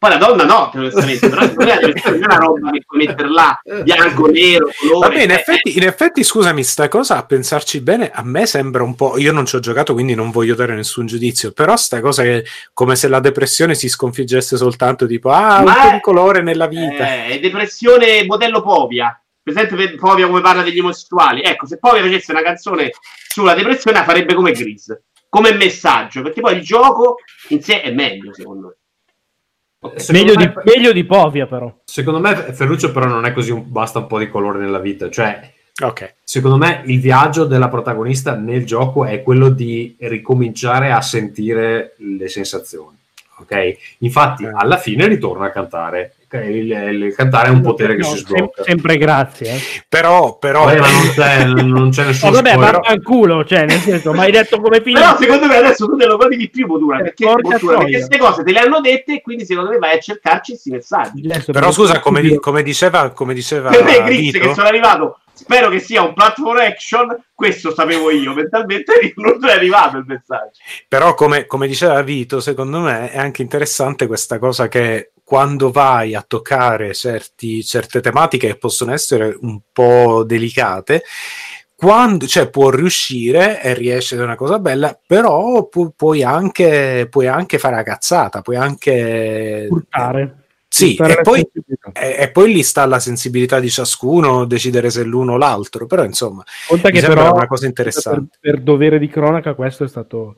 Poi la donna no, onestamente, però *laughs* non è una roba che puoi mettere là, bianco, nero, colore. Vabbè, in eh, effetti, in effetti, scusami, sta cosa a pensarci bene, a me sembra un po'. Io non ci ho giocato, quindi non voglio dare nessun giudizio. Però sta cosa è come se la depressione si sconfiggesse soltanto tipo, ah, un Ma po' è- di colore nella vita. Eh, è depressione modello Povia. Per esempio, per Povia come parla degli omosessuali. Ecco, se Povia facesse una canzone sulla depressione, la farebbe come Gris, come messaggio, perché poi il gioco in sé è meglio, secondo me. Secondo Meglio di, me- meglio di Povia, però. Secondo me Ferruccio però non è così, un- basta un po' di colore nella vita, cioè Ok. secondo me il viaggio della protagonista nel gioco è quello di ricominciare a sentire le sensazioni, ok? Infatti Eh. alla fine ritorna a cantare, il, il cantare è un potere che No, si sem- sblocca. sempre grazie. Eh. Però, però. Vabbè, ma non c'è, non c'è nessun vabbè, spoiler. ma al culo, cioè, nel senso, ma hai detto come *laughs* finisce? Però secondo me adesso tu te lo godi di più, Motura, Eh, perché, perché queste cose te le hanno dette e quindi secondo me vai a cercarci questi messaggi. Adesso Però per- scusa, come, di- come diceva, come diceva Per me, Gris, che sono arrivato, spero che sia un platform action, questo sapevo io, mentalmente *laughs* non è arrivato il messaggio. però come, come diceva Vito, secondo me è anche interessante questa cosa che quando vai a toccare certi- certe tematiche che possono essere un po' delicate, quando, cioè, può riuscire e riesce è una cosa bella, però pu- puoi, anche, puoi anche fare la cazzata, puoi anche... Urtare. Sì, e poi, e, e poi lì sta la sensibilità di ciascuno, decidere se l'uno o l'altro, però insomma, Conta che però una cosa per, interessante. per dovere di cronaca questo è stato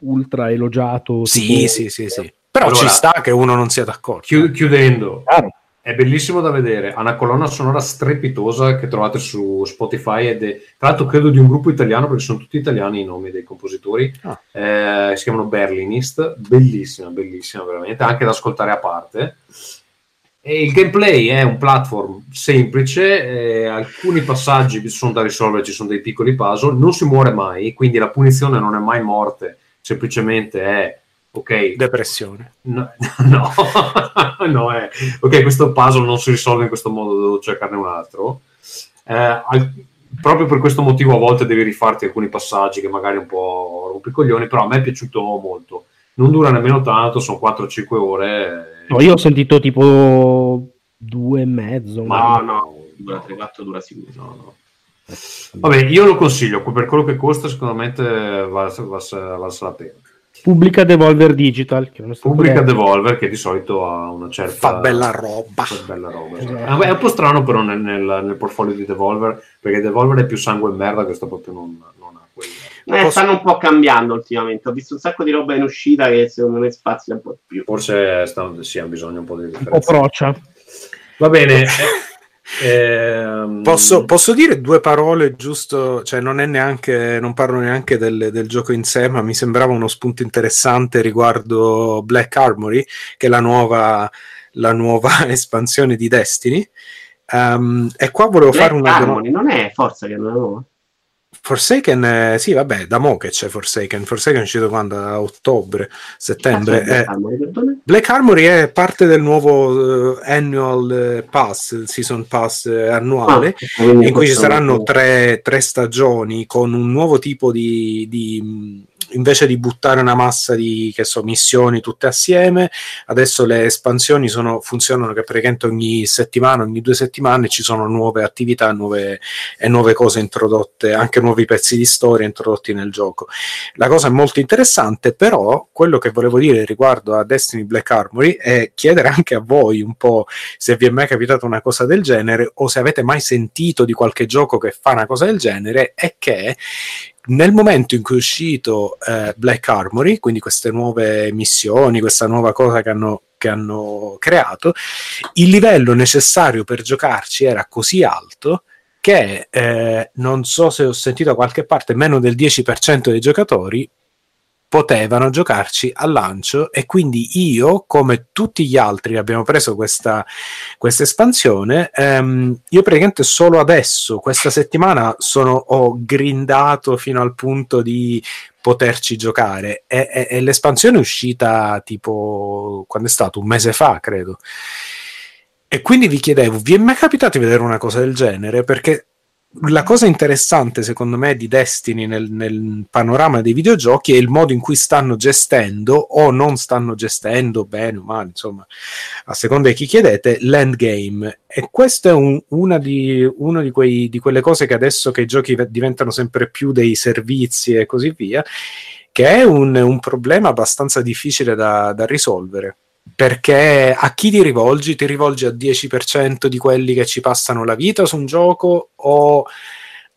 ultra elogiato. Sì, tipo- sì, sì, sì. Però Allora, ci sta che uno non sia d'accordo. Chiu- chiudendo, Chiaro. è bellissimo da vedere. Ha una colonna sonora strepitosa che trovate su Spotify ed è tra l'altro credo di un gruppo italiano perché sono tutti italiani i nomi dei compositori. Ah. Eh, si chiamano Berlinist, bellissima, bellissima veramente, anche da ascoltare a parte. E il gameplay è un platform semplice, eh, alcuni passaggi sono da risolvere, ci sono dei piccoli puzzle, non si muore mai, quindi la punizione non è mai morte, semplicemente è ok, Depressione. No, *laughs* no, *laughs* no, è ok. Questo puzzle non si risolve in questo modo, devo cercarne un altro. Eh, al- proprio per questo motivo, a volte devi rifarti alcuni passaggi che magari un po' rompicoglioni, però a me è piaciuto molto. Non dura nemmeno tanto, sono 4-5 ore. eh, No, io ho sentito tipo due e mezzo. Ma No, no, dura 3-4, dura sicuro. no, no. Vabbè, io lo consiglio per quello che costa, secondo me vale, vale, vale la pena. Pubblica Devolver Digital. Che Pubblica. Devolver, che di solito ha una certa Fa bella roba. Fa bella roba. Esatto. esatto. È un po' strano però nel, nel- nel portfolio di Devolver, perché Devolver è più sangue e merda, questo proprio non, non ha quello. Eh, Posso- stanno un po' cambiando ultimamente. Ho visto un sacco di roba in uscita che secondo me spazia un po' di più. Forse stanno, sì, hanno bisogno un po' di Un po' differenza. proccia. Va bene. *laughs* eh, ehm, Posso, posso dire due parole giusto? Cioè, non è neanche, non parlo neanche del, del gioco in sé, ma mi sembrava uno spunto interessante riguardo Black Armory, che è la nuova, la nuova *laughs* espansione di Destiny. Um, e qua volevo Black fare una domanda. Non è forza che non è nuova. Forsaken, eh, sì, vabbè, da mo' che c'è Forsaken. Forsaken è uscito quando? A ottobre, settembre. È Black Eh, perdona? Black Armory è parte del nuovo eh, annual eh, pass, il season pass eh, annuale, Ah, in cui ci saranno tre, tre stagioni con un nuovo tipo di, di, invece di buttare una massa di so, missioni tutte assieme, adesso le espansioni sono, funzionano che praticamente ogni settimana, ogni due settimane ci sono nuove attività nuove, e nuove cose introdotte, anche nuovi pezzi di storia introdotti nel gioco. La cosa è molto interessante, però quello che volevo dire riguardo a Destiny Black Armory è chiedere anche a voi un po' se vi è mai capitata una cosa del genere o se avete mai sentito di qualche gioco che fa una cosa del genere e che nel momento in cui è uscito eh, Black Armory, quindi queste nuove missioni, questa nuova cosa che hanno, che hanno creato, il livello necessario per giocarci era così alto che eh, non so se ho sentito da qualche parte, meno del 10% dei giocatori potevano giocarci al lancio e quindi io, come tutti gli altri, abbiamo preso questa, questa espansione. ehm, io praticamente solo adesso, questa settimana, sono, ho grindato fino al punto di poterci giocare e, e- e l'espansione è uscita tipo quando è stato un mese fa, credo. E quindi vi chiedevo, vi è mai capitato di vedere una cosa del genere? Perché la cosa interessante, secondo me, di Destiny nel, nel panorama dei videogiochi è il modo in cui stanno gestendo o non stanno gestendo bene o male, insomma, a seconda di chi chiedete, l'endgame. E questa è un- una, di, una di, quei- di quelle cose che adesso che i giochi diventano sempre più dei servizi e così via, che è un, un problema abbastanza difficile da, da risolvere. Perché a chi ti rivolgi? Ti rivolgi al 10% di quelli che ci passano la vita su un gioco o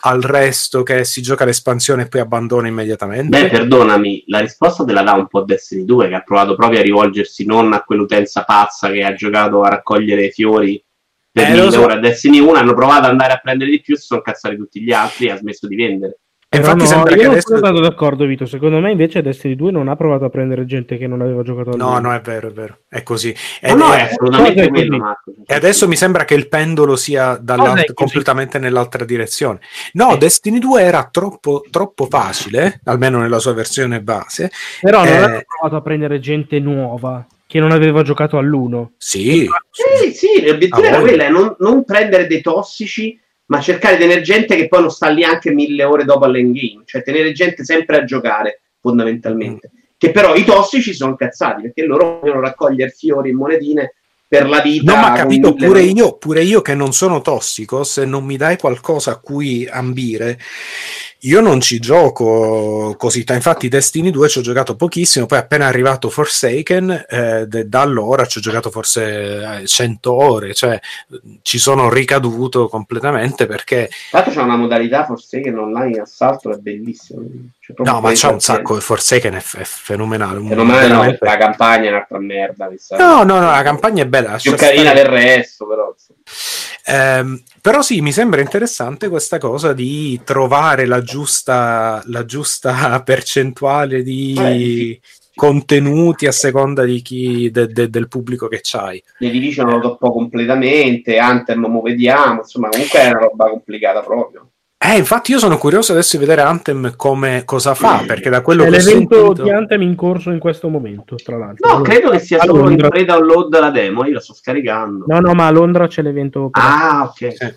al resto che si gioca l'espansione e poi abbandona immediatamente? Beh, perdonami, la risposta te la dà un po' Destiny 2, che ha provato proprio a rivolgersi non a quell'utenza pazza che ha giocato a raccogliere fiori per Eh, mille so. ore a Destiny 1, hanno provato ad andare a prendere di più, si sono cazzati tutti gli altri e ha smesso di vendere. E Però infatti no, sembra io che non adesso... sono stato d'accordo, Vito. Secondo me, invece, Destiny 2 non ha provato a prendere gente che non aveva giocato a No, no, è vero, è vero, è così. Ed no, è- è assolutamente è quello? Marco. E adesso mi sembra che il pendolo sia è completamente nell'altra direzione. No, Eh. Destiny 2 era troppo, troppo facile, almeno nella sua versione base. Però non Eh. hanno provato a prendere gente nuova che non aveva giocato all'uno. Sì, Sì, sì, l'obiettivo era quello, è non, non prendere dei tossici, ma cercare di tenere gente che poi non sta lì anche mille ore dopo all'endgame, cioè tenere gente sempre a giocare, fondamentalmente. Mm. Che però i tossici sono cazzati, perché loro vogliono raccogliere fiori e monetine per la vita. No, ma capito pure io, pure io che non sono tossico, se non mi dai qualcosa a cui ambire, io non ci gioco così. Infatti, Destiny 2 ci ho giocato pochissimo. Poi, appena arrivato Forsaken, eh, de- da allora ci ho giocato forse eh, 100 ore. Cioè, ci sono ricaduto completamente perché l'altro c'è una modalità forse che online assalto è bellissima. Proprio no, ma c'è un sacco. Forsaken è, f- è fenomenale. Fenomenale, no, veramente- la campagna è un'altra merda. No, no, no, la campagna è bella. più carina del resto, però. Ehm, però sì, mi sembra interessante questa cosa di trovare la giusta, la giusta *laughs* percentuale di Eh, sì. contenuti a seconda di chi, de- de- del pubblico che c'hai. Le lo toppò completamente, Anthem mo vediamo, insomma comunque è una roba complicata proprio. Eh, infatti io sono curioso adesso di vedere Anthem come cosa fa, perché da quello È che ho l'evento sentito... di Anthem in corso in questo momento, tra l'altro. No, credo che sia A solo in Londra. pre-download la demo, io la sto scaricando. No, no, ma a Londra c'è l'evento Ah, ok. Sì.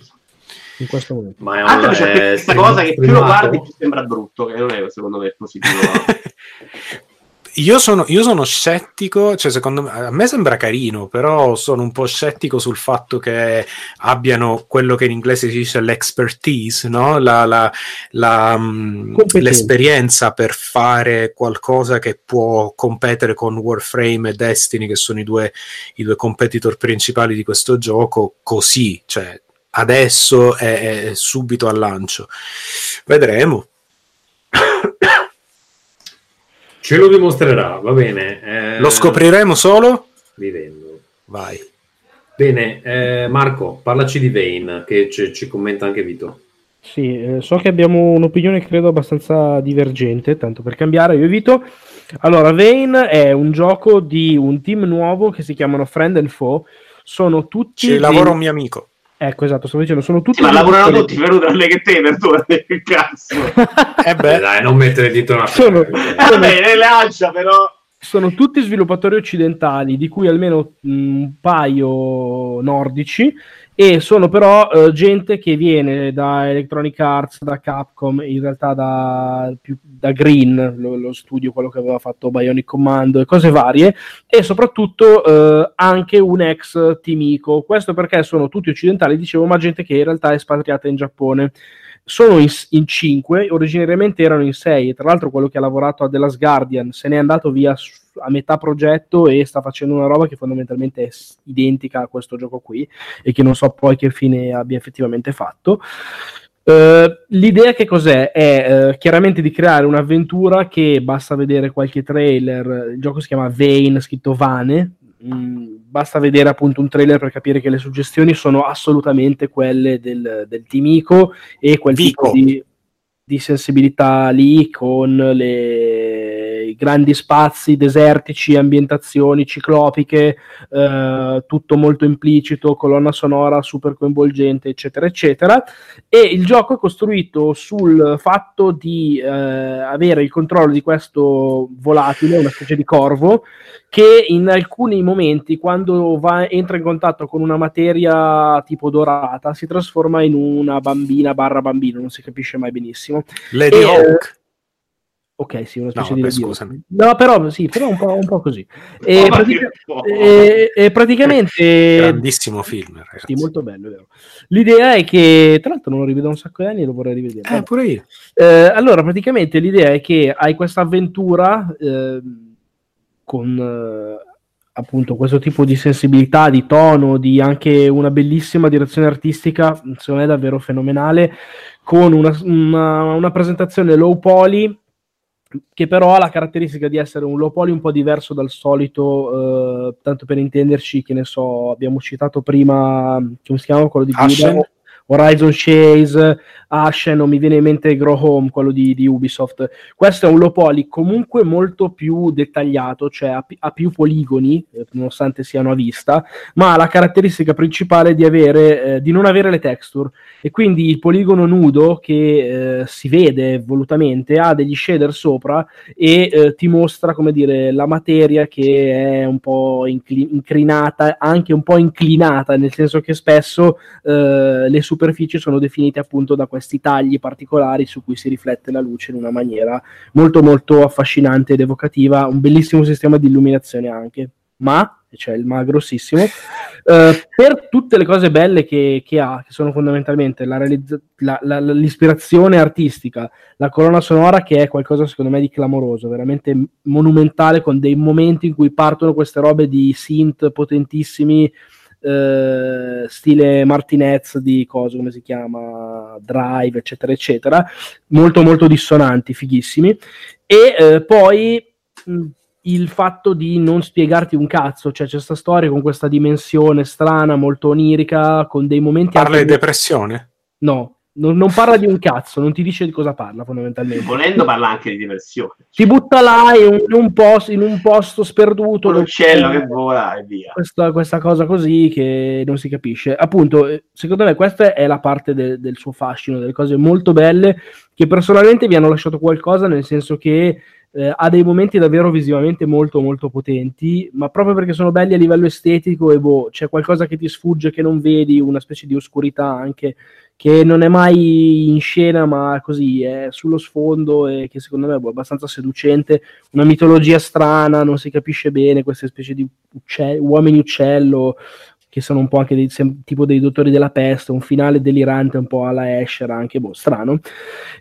in questo momento. Ma è un- Anthem c'è è questa cosa che più lo guardi più sembra brutto, che non è secondo me positivo. *laughs* Io sono, io sono scettico, cioè secondo me, a me sembra carino, però sono un po' scettico sul fatto che abbiano quello che in inglese si dice l'expertise, no? la, la- la, mm, l'esperienza per fare qualcosa che può competere con Warframe e Destiny, che sono i due, i due competitor principali di questo gioco, così, cioè adesso è subito al lancio. Vedremo. Ce lo dimostrerà, va bene. eh, Lo scopriremo solo? Vivendo. Vai. Bene, eh, Marco, parlaci di Vane, che ci, ci commenta anche Vito. Sì, eh, so che abbiamo un'opinione credo abbastanza divergente, tanto per cambiare, io e Vito. Allora, Vane è un gioco di un team nuovo che si chiamano Friend and Foe. Sono tutti. Ci dei- lavora un mio amico. Ecco, esatto, stavo dicendo, sono tutti. Sì, ma lavorano tutti, però tranne che te, perdona, *laughs* che cazzo. Eh Eh, beh, dai, non mettere il dito nella Sono-. Vabbè, le lancia però. sono tutti sviluppatori occidentali, di cui almeno un paio nordici, e sono però eh, gente che viene da Electronic Arts, da Capcom, in realtà da, da Green, lo, lo studio, quello che aveva fatto Bionic Commando e cose varie, e soprattutto eh, anche un ex Timico. Questo perché sono tutti occidentali, dicevo, ma gente che in realtà è espatriata in Giappone. Sono in, in cinque, originariamente erano in sei, e tra l'altro quello che ha lavorato a The Last Guardian se n'è andato via a metà progetto e sta facendo una roba che fondamentalmente è identica a questo gioco qui e che non so poi che fine abbia effettivamente fatto. Eh, l'idea che cos'è? È eh, chiaramente di creare un'avventura che basta vedere qualche trailer. Il gioco si chiama Vane, scritto Vane, mh, basta vedere appunto un trailer per capire che le suggestioni sono assolutamente quelle del, del team Ico e quel Vico. tipo di, di sensibilità lì con le grandi spazi desertici, ambientazioni ciclopiche, eh, tutto molto implicito, colonna sonora super coinvolgente, eccetera, eccetera. E il gioco è costruito sul fatto di eh, avere il controllo di questo volatile, una specie di corvo, che in alcuni momenti, quando va- entra in contatto con una materia tipo dorata, si trasforma in una bambina barra bambino, non si capisce mai benissimo. Lady E, eh, Hawk. Ok, sì, una No, specie vabbè, di scusami. No, però sì, però un po', un po' così. *laughs* E, Oh, pratica- che po'. e- e praticamente Grandissimo film, ragazzi. sì, molto bello, è vero. L'idea è che, tra l'altro, non lo rivedo un sacco di anni e lo vorrei rivedere. Eh, Vabbè. pure io. Eh, allora, praticamente l'idea è che hai questa avventura ehm, con eh, appunto questo tipo di sensibilità, di tono, di anche una bellissima direzione artistica, secondo me davvero fenomenale, con una, una- una presentazione low poly che però ha la caratteristica di essere un low poly un po' diverso dal solito, eh, tanto per intenderci, che ne so, abbiamo citato prima, come si chiama quello di? Guida? Horizon Chase, Ashen, o mi viene in mente Grow Home, quello di, di Ubisoft. Questo è un low poly comunque molto più dettagliato, cioè ha, ha più poligoni, eh, nonostante siano a vista, ma ha la caratteristica principale di, avere, eh, di non avere le texture. E quindi il poligono nudo che eh, si vede volutamente ha degli shader sopra e eh, ti mostra, come dire, la materia che è un po' incli- inclinata, anche un po' inclinata, nel senso che spesso eh, le superfici sono definite appunto da questi tagli particolari su cui si riflette la luce in una maniera molto molto affascinante ed evocativa, un bellissimo sistema di illuminazione anche. Ma, c'è il ma grossissimo, *laughs* eh, per tutte le cose belle che, che ha, che sono fondamentalmente la realizza- la- la- l'ispirazione artistica, la colonna sonora che è qualcosa secondo me di clamoroso, veramente monumentale con dei momenti in cui partono queste robe di synth potentissimi, eh, stile Martinez di cosa, come si chiama, Drive, eccetera, eccetera, molto molto dissonanti, fighissimi. E eh, poi mh, il fatto di non spiegarti un cazzo, cioè c'è questa storia con questa dimensione strana, molto onirica, con dei momenti... Parla di depressione. No, non, non parla di un cazzo, non ti dice di cosa parla fondamentalmente. Volendo parla anche di diversione. Ti butta là in un, in un posto, in un posto sperduto. Un uccello che vola e via. questa, questa cosa così che non si capisce. Appunto, eh, secondo me questa è la parte de- del suo fascino, delle cose molto belle che personalmente mi hanno lasciato qualcosa, nel senso che eh, ha dei momenti davvero visivamente molto molto potenti, ma proprio perché sono belli a livello estetico e boh, c'è qualcosa che ti sfugge che non vedi, una specie di oscurità anche che non è mai in scena, ma così è sullo sfondo e che secondo me è abbastanza seducente. Una mitologia strana, non si capisce bene, queste specie di ucce- uomini uccello che sono un po' anche dei, tipo dei dottori della peste, un finale delirante un po' alla Escher, anche boh, strano.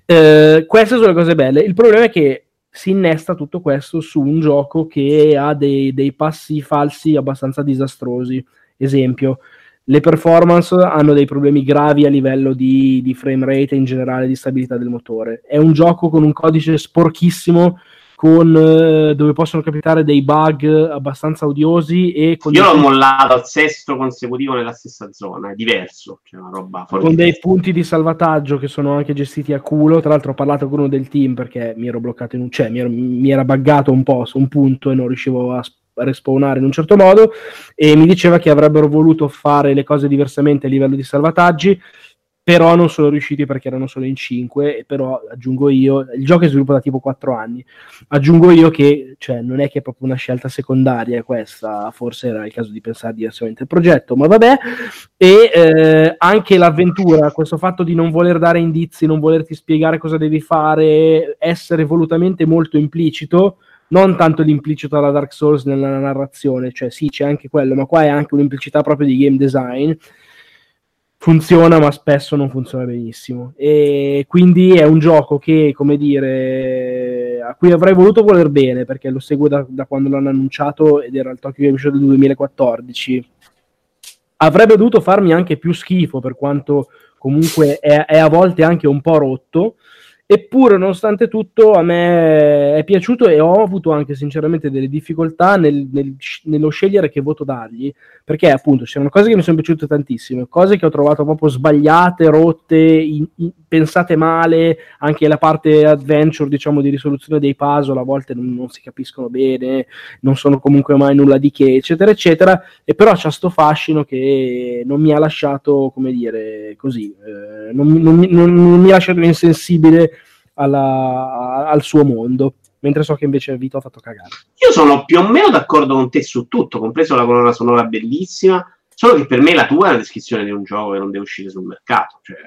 Eh, queste sono le cose belle. Il problema è che si innesta tutto questo su un gioco che ha dei, dei passi falsi abbastanza disastrosi. Esempio, le performance hanno dei problemi gravi a livello di, di frame rate e in generale di stabilità del motore. È un gioco con un codice sporchissimo, con, eh, dove possono capitare dei bug abbastanza odiosi e con, Io l'ho mollato al sesto consecutivo nella stessa zona, è diverso, c'è una roba fuori con dei punti di salvataggio che sono anche gestiti a culo. Tra l'altro, ho parlato con uno del team perché mi ero bloccato in un cioè, mi, ero- mi era buggato un po' su un punto e non riuscivo a respawnare in un certo modo. E mi diceva che avrebbero voluto fare le cose diversamente a livello di salvataggi. Però non sono riusciti perché erano solo in 5. E però aggiungo io: il gioco è sviluppato da tipo 4 anni. Aggiungo io che cioè, non è che è proprio una scelta secondaria questa, forse era il caso di pensare diversamente al progetto, ma vabbè. E eh, anche l'avventura, questo fatto di non voler dare indizi, non volerti spiegare cosa devi fare, essere volutamente molto implicito, non tanto l'implicito alla Dark Souls nella narrazione, cioè sì, c'è anche quello, ma qua è anche un'implicità proprio di game design. Funziona, ma spesso non funziona benissimo. E quindi è un gioco che, come dire, a cui avrei voluto voler bene perché lo seguo da, da quando l'hanno annunciato ed era il Tokyo Game Show del 2014. Avrebbe dovuto farmi anche più schifo per quanto comunque è, è a volte anche un po' rotto Eppure, nonostante tutto, a me è piaciuto e ho avuto anche sinceramente delle difficoltà nel- nel- nello scegliere che voto dargli, perché appunto c'erano cose che mi sono piaciute tantissime, cose che ho trovato proprio sbagliate, rotte, in- in- pensate male, anche la parte adventure, diciamo, di risoluzione dei puzzle a volte non, non si capiscono bene, non sono comunque mai nulla di che, eccetera, eccetera, e però c'ha sto fascino che non mi ha lasciato, come dire, così, eh, non, non- non mi ha lasciato insensibile alla- al suo mondo, mentre so che invece Vito ha fatto cagare. Io sono più o meno d'accordo con te su tutto, compreso la colonna sonora bellissima, solo che per me la tua è una descrizione di un gioco che non deve uscire sul mercato. Cioè,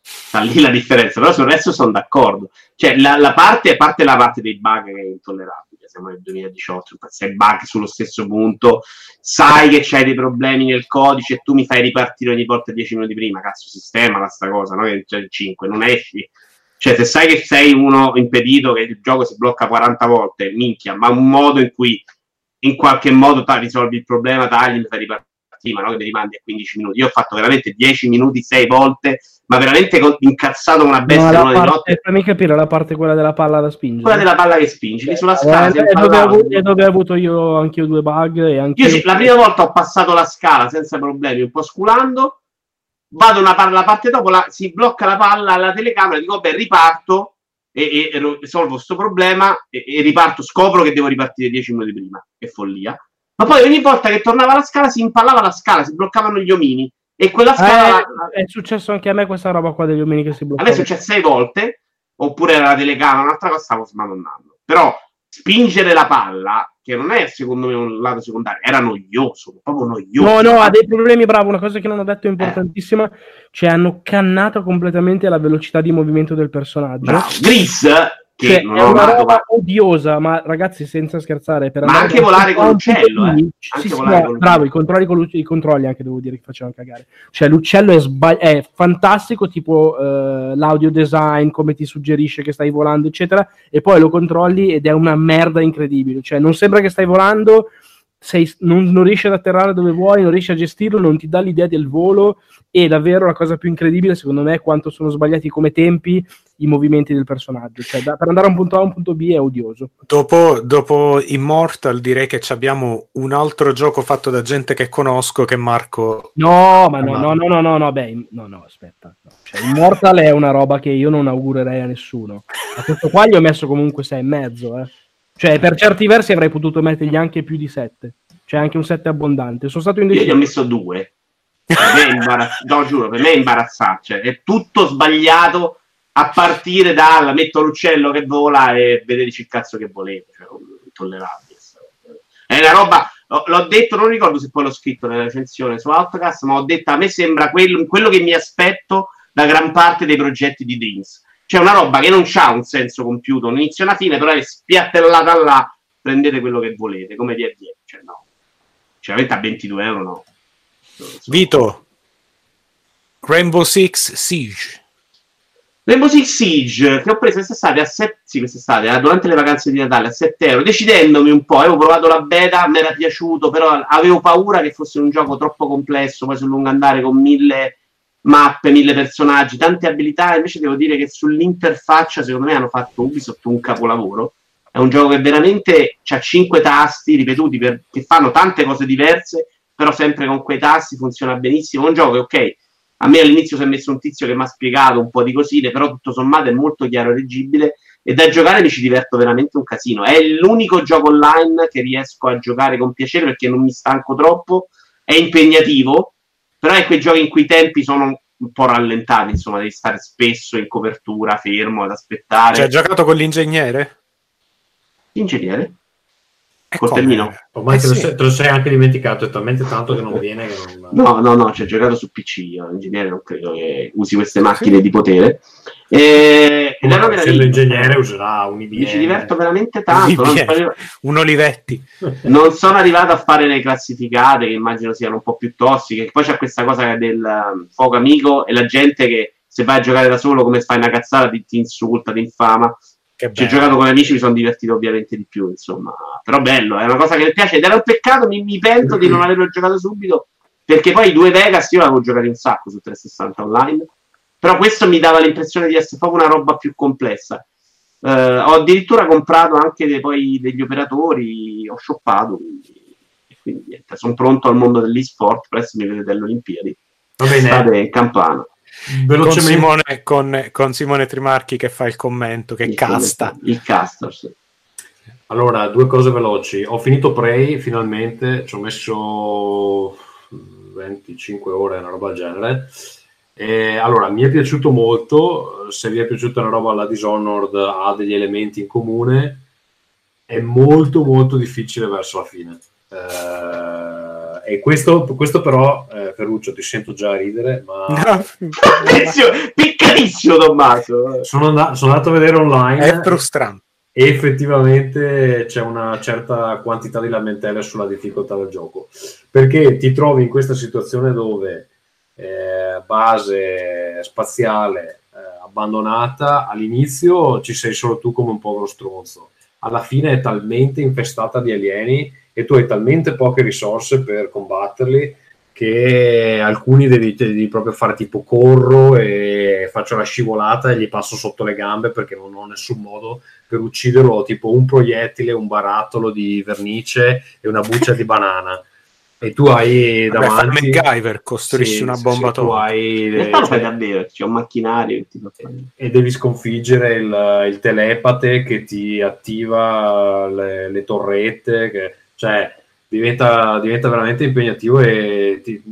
sta lì la differenza, però sul resto sono d'accordo. Cioè, la, la parte, parte la parte dei bug che è intollerabile, siamo nel 2018, sei bug sullo stesso punto, sai che c'hai dei problemi nel codice e tu mi fai ripartire ogni volta 10 minuti prima, cazzo, sistema la sta cosa, no? Che c'è il 5, non esci. Cioè, se sai che sei uno impedito, che il gioco si blocca 40 volte, minchia, ma un modo in cui in qualche modo ta- risolvi il problema, tagli, fai ripartire, ma no che mi rimandi a 15 minuti. Io ho fatto veramente 10 minuti, 6 volte, ma veramente incazzato una bestia No, parte, fammi capire la parte quella della palla da spingere. Quella della palla che spingi, lì sulla scala Eh, è, dove avuto, è dove ho avuto io anche io due bug e anche Io sì, la prima volta ho passato la scala senza problemi, un po' sculando. Vado una palla, la parte dopo, la- si blocca la palla alla telecamera, dico, beh, riparto e, e- e risolvo questo problema e, e riparto, scopro che devo ripartire 10 minuti prima. Che follia. Ma poi ogni volta che tornava la scala si impallava la scala, si bloccavano gli omini. E quella scala... Eh, è successo anche a me questa roba qua degli uomini che si A me è successo sei volte, oppure era la telecamera, un'altra cosa stavo smadonnando. Però spingere la palla, che non è secondo me un lato secondario, era noioso, proprio noioso. No, no, ha dei problemi, bravo. Una cosa che non ho detto è importantissima. Cioè, hanno cannato completamente la velocità di movimento del personaggio. Bravo. Gris, che Cioè, non è ho una roba ma- odiosa, ma ragazzi, senza scherzare, per Ma anche volare con l'uccello, eh. Sì, Anche sì, volare no, con bravo, i controlli, con i controlli anche devo dire che facevano cagare. Cioè, l'uccello è, sbagli- è fantastico, tipo eh, l'audio design, come ti suggerisce che stai volando, eccetera, e poi lo controlli ed è una merda incredibile. Cioè, non sembra che stai volando, sei- non, non riesci ad atterrare dove vuoi, non riesci a gestirlo, non ti dà l'idea del volo. E davvero la cosa più incredibile, secondo me, è quanto sono sbagliati come tempi i movimenti del personaggio. Cioè, da- per andare da un punto A a un punto B è odioso. Dopo, dopo Immortal direi che ci abbiamo un altro gioco fatto da gente che conosco che Marco... No, ma no, no, no, no, no, no, beh, no, no, aspetta. no. Cioè, Immortal è una roba che io non augurerei a nessuno. A questo qua gli ho messo comunque 6 e mezzo, eh. Cioè, per certi versi avrei potuto mettergli anche più di 7. Cioè, anche un 7 abbondante. Sono stato Io gli indeciso. ho messo due. Per me è imbarazzante, no, giuro, per me è imbarazzante. Cioè, è tutto sbagliato a partire dalla metto l'uccello che vola e vedeteci il cazzo che volete. Cioè, intollerabile. È una roba, l'ho detto, non ricordo se poi l'ho scritto nella recensione su Outcast, ma ho detto a me sembra quello, quello che mi aspetto da gran parte dei progetti di Dreams. Cioè una roba che non ha un senso compiuto, un inizio e una fine, però è spiattellata là, prendete quello che volete, come di Cioè no. Cioè veramente a 22 euro no. Vito, Rainbow Six Siege. Rainbow Six Siege che ho preso quest'estate a 7 sì, quest'estate, eh, durante le vacanze di Natale a 7 euro, decidendomi un po', avevo provato la beta, mi era piaciuto, però avevo paura che fosse un gioco troppo complesso, poi sul lungo andare con mille mappe, mille personaggi, tante abilità, invece devo dire che sull'interfaccia secondo me hanno fatto Ubisoft un capolavoro. È un gioco che veramente ha 5 tasti ripetuti per- che fanno tante cose diverse, però sempre con quei tasti funziona benissimo. È un gioco che, ok, a me all'inizio si è messo un tizio che mi ha spiegato un po' di cosine, però tutto sommato è molto chiaro e leggibile e da giocare mi ci diverto veramente un casino. È l'unico gioco online che riesco a giocare con piacere perché non mi stanco troppo, è impegnativo, però è quei giochi in cui i tempi sono un po' rallentati, insomma, devi stare spesso in copertura, fermo ad aspettare. Cioè, hai giocato con l'ingegnere? Ingegnere? Coltellino? Ormai Eh te, lo sì. sei, te lo sei anche dimenticato, è talmente tanto che non viene. Che non... No, no, no, ci ho giocato su PC, io, ingegnere non credo che usi queste macchine di potere. E, ed è una Essendo meraviglia. ingegnere userà un IBM. Mi ci diverto veramente tanto. non IBM, sono- un Olivetti. *laughs* non sono arrivato a fare le classificate che immagino siano un po' più tossiche. Poi c'è questa cosa del um, fuoco amico e la gente che se vai a giocare da solo come fai una cazzata ti, ti insulta, ti infama. Che Ci ho bello. giocato con amici, mi sono divertito ovviamente di più, insomma. Però bello, è una cosa che mi piace ed era un peccato, mi, mi pento di non averlo giocato subito, perché poi i due Vegas io l'avevo giocato un sacco su 360 online Però questo mi dava l'impressione di essere proprio una roba più complessa. Eh, ho addirittura comprato anche dei- poi degli operatori, ho shoppato, quindi, e quindi niente, sono pronto al mondo dell'e-sport, presto mi vedete alle Olimpiadi. Va bene, State in campana. Con. Simone, con, con Simone Trimarchi che fa il commento, che Il- casta. Il caster, sì. Allora, due cose veloci. Ho finito Prey finalmente, ci ho messo 25 ore, una roba del genere. E, allora, mi è piaciuto molto. Se vi è piaciuta una roba alla Dishonored, ha degli elementi in comune. È molto, molto difficile verso la fine. Eh, e questo, questo però, eh, Ferruccio, ti sento già ridere, ma *laughs* Piccatissimo, piccatissimo Tommaso. sono, andato, sono andato a vedere online. È frustrante. E effettivamente c'è una certa quantità di lamentele sulla difficoltà del gioco perché ti trovi in questa situazione dove eh, base spaziale eh, abbandonata all'inizio ci sei solo tu come un povero stronzo alla fine è talmente infestata di alieni e tu hai talmente poche risorse per combatterli che alcuni devi, devi proprio fare tipo corro e faccio la scivolata e gli passo sotto le gambe perché non ho nessun modo per ucciderlo. Ho tipo un proiettile, un barattolo di vernice e una buccia di banana. E tu hai Vabbè, davanti MacGyver, costruisci Sì, una bomba sì, tu hai *laughs* le- cioè, davvero, c'è un macchinario e devi sconfiggere il, il telepate che ti attiva le, le torrette, che, cioè diventa, diventa veramente impegnativo e ti,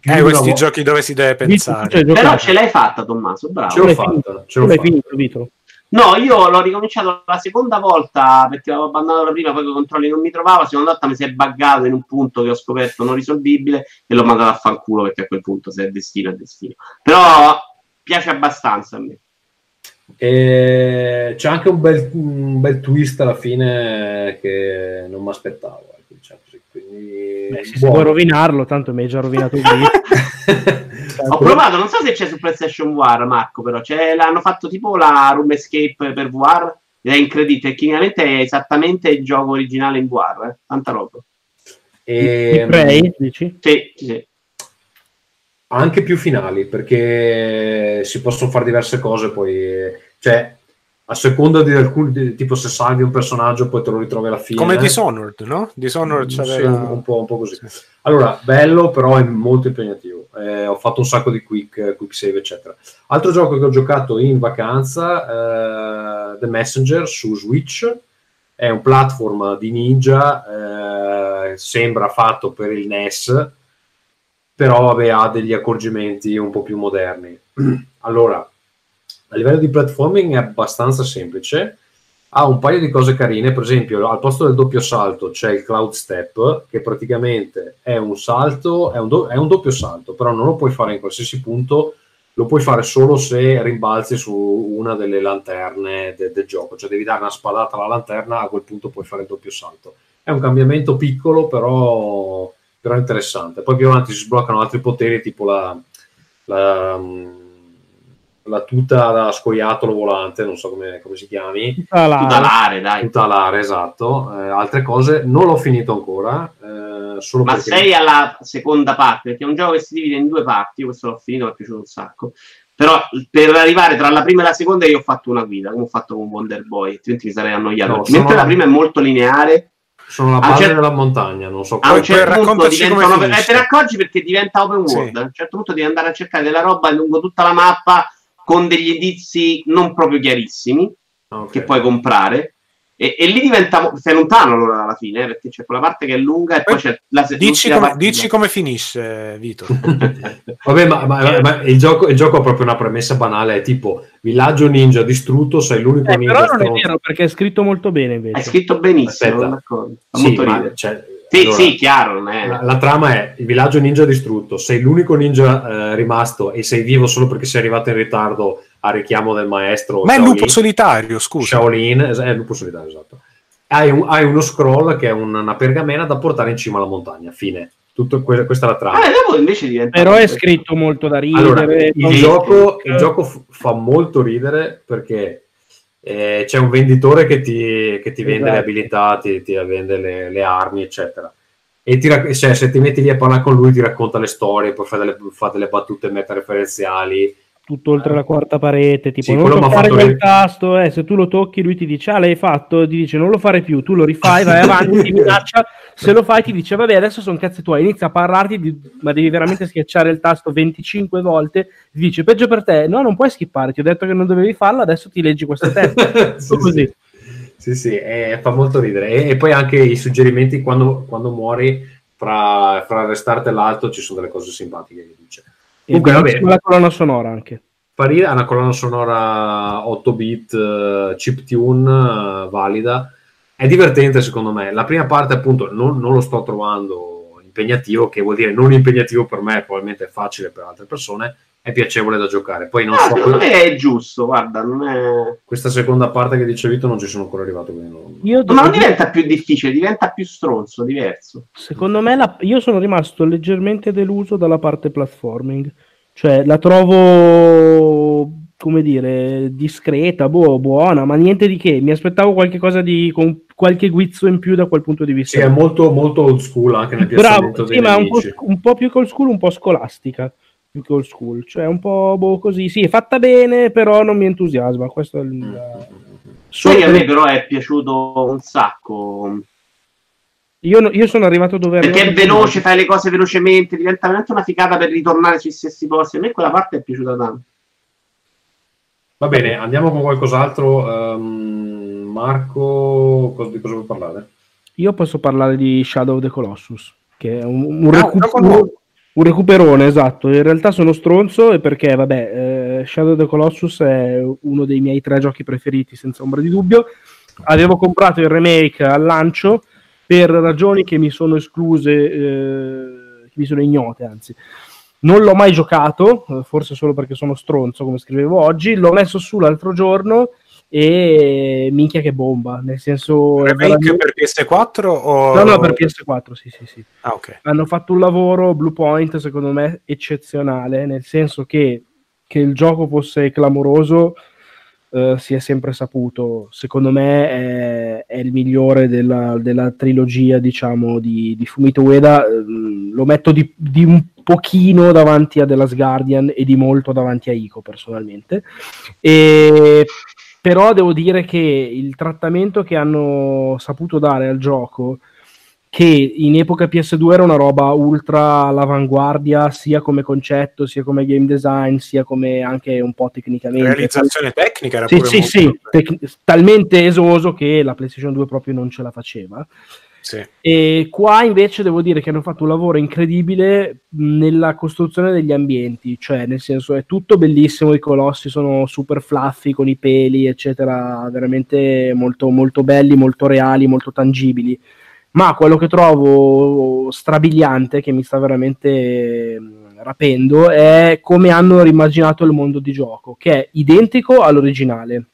Eh, questi vo- giochi dove si deve pensare. Però ce l'hai fatta, Tommaso, bravo. ce l'ho fatta, finito? ce l'ho fatta. finito, Vito? No, io l'ho ricominciato la seconda volta perché avevo abbandonato la prima, poi con i controlli non mi trovavo. La seconda volta mi si è buggato in un punto che ho scoperto non risolvibile e l'ho mandato a fanculo perché a quel punto se è destino è destino. Però piace abbastanza a me. E c'è anche un bel, un bel twist alla fine che non mi aspettavo. ecco, diciamo. Quindi, Beh, se buono. vuoi rovinarlo, tanto mi hai già rovinato il video. *laughs* Ho provato, non so se c'è su PlayStation VR, Marco, però c'è, l'hanno fatto tipo la Room Escape per VR ed è incredibile. Tecnicamente è esattamente il gioco originale in VR, eh. tanta roba. E, Prey, dici? Sì, sì. Anche più finali perché si possono fare diverse cose poi cioè a seconda di alcuni tipo se salvi un personaggio poi te lo ritrovi alla fine Come Dishonored, no? Dishonored Sì, c'aveva... un, un po', un po' così. Allora bello però è molto impegnativo. Eh, ho fatto un sacco di quick, quick save eccetera. Altro gioco che ho giocato in vacanza eh, The Messenger su Switch. È un platform di ninja eh, sembra fatto per il NES però vabbè, ha degli accorgimenti un po' più moderni. *clears throat* Allora, a livello di platforming è abbastanza semplice, ha un paio di cose carine, per esempio al posto del doppio salto c'è il cloud step, che praticamente è un salto, è un, do- è un doppio salto, però non lo puoi fare in qualsiasi punto, lo puoi fare solo se rimbalzi su una delle lanterne de- del gioco, cioè devi dare una spallata alla lanterna, a quel punto puoi fare il doppio salto. È un cambiamento piccolo, però, però interessante. Poi più avanti si sbloccano altri poteri, tipo la, la, mm, la tuta da scoiattolo volante, non so come, come si chiami, Tutta la- Tudalare, dai. tuta alare, esatto. Eh, altre cose non l'ho finito ancora, eh, solo Ma perché... sei alla seconda parte, perché è un gioco che si divide in due parti. Io questo l'ho finito, mi è piaciuto un sacco. Però per arrivare tra la prima e la seconda io ho fatto una guida, come ho fatto con Wonder Boy, altrimenti mi sarei annoiato. No, Mentre sono- la prima è molto lineare, Sono la a un base certo- della montagna, non so a come... un Poi- certo punto diventa una... eh, te ne accorgi perché diventa open Sì. world. A un certo punto devi andare a cercare della roba lungo tutta la mappa con degli indizi non proprio chiarissimi Ah, ok. che puoi comprare. E, e lì diventa. Sei lontano allora alla fine, eh, perché c'è quella parte che è lunga e poi Poi c'è la Dici come, dici come finisce, Vito. *laughs* Vabbè, ma, ma- ma il, gioco, il gioco ha proprio una premessa banale, è tipo villaggio ninja distrutto, sei l'unico Eh, ninja però non è vero perché è scritto molto bene invece. Hai scritto benissimo, Aspetta. sono d'accordo. Fa Sì, molto ma, cioè, Sì, allora, sì, chiaro, non è. la, la trama è il villaggio ninja distrutto, sei l'unico ninja eh, rimasto e sei vivo solo perché sei arrivato in ritardo a richiamo del maestro Ma è il Shaolin. lupo solitario, scusa. Shaolin, es- è il lupo solitario, esatto. Hai, un- hai uno scroll che è un- una pergamena da portare in cima alla montagna, fine. Tutto que- questa è la trama. Diventa. Però è scritto molto da ridere. Allora, il, gioco, il gioco f- fa molto ridere perché eh, c'è un venditore che ti, che ti vende le Esatto. abilità, ti, ti vende le, le armi, eccetera. E ti cioè, se ti metti lì a parlare con lui, ti racconta le storie, poi fa delle, fa delle battute metareferenziali tutto oltre la quarta parete, tipo Sì, non toccare quel ri- tasto, eh, se tu lo tocchi lui ti dice ah l'hai fatto, ti dice non lo fare più, tu lo rifai, vai avanti, ti *laughs* minaccia, se lo fai ti dice vabbè adesso sono cazzi tuoi, inizia a parlarti, di- ma devi veramente schiacciare il tasto 25 volte, ti dice peggio per te, no non puoi skippare, ti ho detto che non dovevi farlo, adesso ti leggi questo testo, *laughs* Sì, così. Sì, sì, eh, fa molto ridere. E, e poi anche i suggerimenti quando, quando muori, fra, fra il restart e l'altro, ci sono delle cose simpatiche che dice. Comunque, vabbè, la colonna sonora anche. Parire ha una colonna sonora 8 bit, eh, chiptune, eh, valida. È divertente secondo me. La prima parte appunto non, non lo sto trovando impegnativo, che vuol dire non impegnativo per me, probabilmente è facile per altre persone, è piacevole da giocare. Poi non No, so, secondo me è giusto, guarda, non è... questa seconda parte che dicevi tu non ci sono ancora arrivato, quindi non- Io Ma non diventa più difficile, diventa più stronzo, diverso. Secondo me la- io sono rimasto leggermente deluso dalla parte platforming, cioè la trovo come dire discreta, boh, buona, ma niente di che. Mi aspettavo qualche cosa di con qualche guizzo in più da quel punto di vista. Sì, è molto, molto old school anche nel Bravo, piazzamento sì, dei ma un po', un po' più che old school, un po' scolastica. Più che old school, cioè un po' boh, così. Sì, è fatta bene, però non mi entusiasma. Questo è il. Mm. Solo a me però è piaciuto un sacco. io, no- io sono arrivato dove Perché è veloce, fai le cose velocemente, diventa veramente una ficata per ritornare sui stessi posti. A me quella parte è piaciuta tanto. Va bene, andiamo con qualcos'altro. Ehm, Marco, cosa- di cosa vuoi parlare? Io posso parlare di Shadow of the Colossus, che è un, un, Ah, recu- un recuperone, esatto. In realtà sono stronzo e perché, vabbè, eh, Shadow of the Colossus è uno dei miei tre giochi preferiti, senza ombra di dubbio. Avevo comprato il remake al lancio per ragioni che mi sono escluse, eh, che mi sono ignote, anzi. Non l'ho mai giocato, eh, forse solo perché sono stronzo, come scrivevo oggi. L'ho messo su l'altro giorno e minchia che bomba, nel senso... Remake veramente- per PS4 o... No, no, per PS4, sì, sì, sì. Ah, ok. Hanno fatto un lavoro Blue Point, secondo me, eccezionale, nel senso che, che il gioco fosse clamoroso eh, si è sempre saputo. Secondo me è, è il migliore della, della trilogia, diciamo, di, di Fumito Ueda. Ehm, lo metto di, di un pochino davanti a The Last Guardian e di molto davanti a Ico, personalmente. E però devo dire che il trattamento che hanno saputo dare al gioco che in epoca PS2 era una roba ultra all'avanguardia sia come concetto, sia come game design, sia come anche un po' tecnicamente. Realizzazione tecnica era Sì, pure sì, sì, tec- talmente esoso che la PlayStation 2 proprio non ce la faceva. Sì. E qua invece devo dire che hanno fatto un lavoro incredibile nella costruzione degli ambienti, cioè nel senso è tutto bellissimo, i colossi sono super fluffy con i peli, eccetera, veramente molto, molto belli, molto reali, molto tangibili. Ma quello che trovo strabiliante, che mi sta veramente rapendo, è come hanno rimmaginato il mondo di gioco, che è identico all'originale.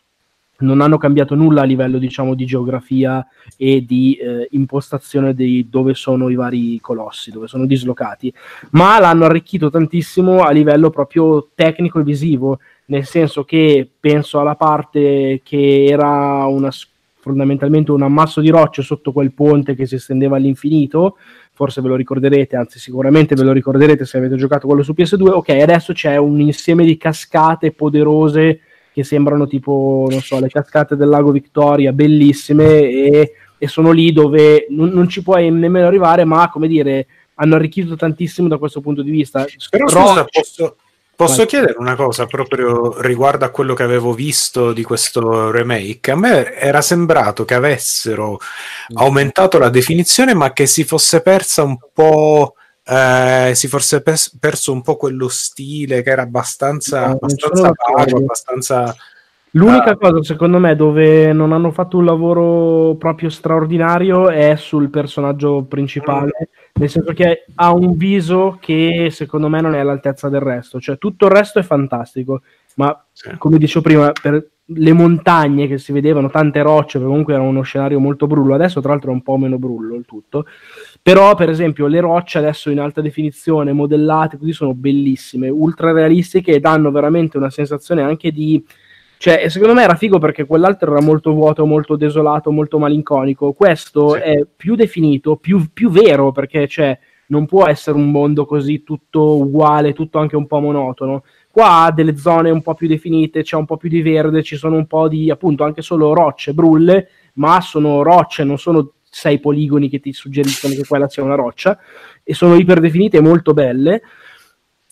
Non hanno cambiato nulla a livello, diciamo, di geografia e di eh, impostazione di dove sono i vari colossi, dove sono dislocati, ma l'hanno arricchito tantissimo a livello proprio tecnico e visivo, nel senso che penso alla parte che era una, fondamentalmente un ammasso di rocce sotto quel ponte che si estendeva all'infinito, forse ve lo ricorderete, anzi sicuramente ve lo ricorderete se avete giocato quello su PS2, ok, adesso c'è un insieme di cascate poderose che sembrano tipo, non so, le cascate del lago Victoria, bellissime, e, e sono lì dove non, non ci puoi nemmeno arrivare, ma come dire, hanno arricchito tantissimo da questo punto di vista. Però Rocce- scusa, posso, posso chiedere una cosa proprio riguardo a quello che avevo visto di questo remake? A me era sembrato che avessero aumentato la definizione, ma che si fosse persa un po'. Eh, si fosse pers- perso un po' quello stile che era abbastanza, No, abbastanza vago, abbastanza L'unica cosa, secondo me, dove non hanno fatto un lavoro proprio straordinario è sul personaggio principale, nel senso che ha un viso che secondo me non è all'altezza del resto, cioè tutto il resto è fantastico, ma come dicevo prima, per le montagne che si vedevano, tante rocce, perché comunque era uno scenario molto brullo, adesso tra l'altro è un po' meno brullo il tutto, però per esempio le rocce adesso in alta definizione, modellate, così sono bellissime, ultra realistiche e danno veramente una sensazione anche di... Cioè, secondo me era figo perché quell'altro era molto vuoto, molto desolato, molto malinconico. Questo Sì. è più definito, più, più vero, perché cioè, non può essere un mondo così tutto uguale, tutto anche un po' monotono. Qua ha delle zone un po' più definite, c'è un po' più di verde, ci sono un po' di appunto anche solo rocce, brulle, ma sono rocce, non sono sei poligoni che ti suggeriscono che quella sia una roccia e sono iperdefinite e molto belle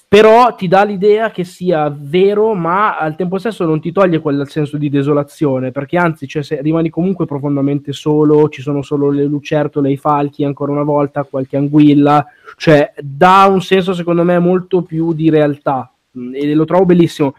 però ti dà l'idea che sia vero, ma al tempo stesso non ti toglie quel senso di desolazione, perché anzi, cioè, rimani comunque profondamente solo, ci sono solo le lucertole, i falchi, ancora una volta, qualche anguilla, cioè dà un senso secondo me molto più di realtà mm, e lo trovo bellissimo.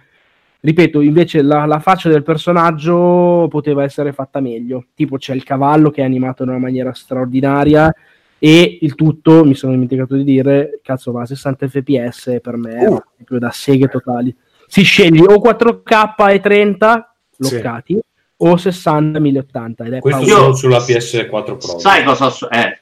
Ripeto, invece la, la faccia del personaggio poteva essere fatta meglio, tipo c'è il cavallo che è animato in una maniera straordinaria, e il tutto, mi sono dimenticato di dire, cazzo va a 60 fps per me, uh. proprio da seghe totali. Si scegli o 4K e 30 bloccati sì. o 60 1080 ed è Questo solo sulla PS4 Pro. Sai cosa ho, eh,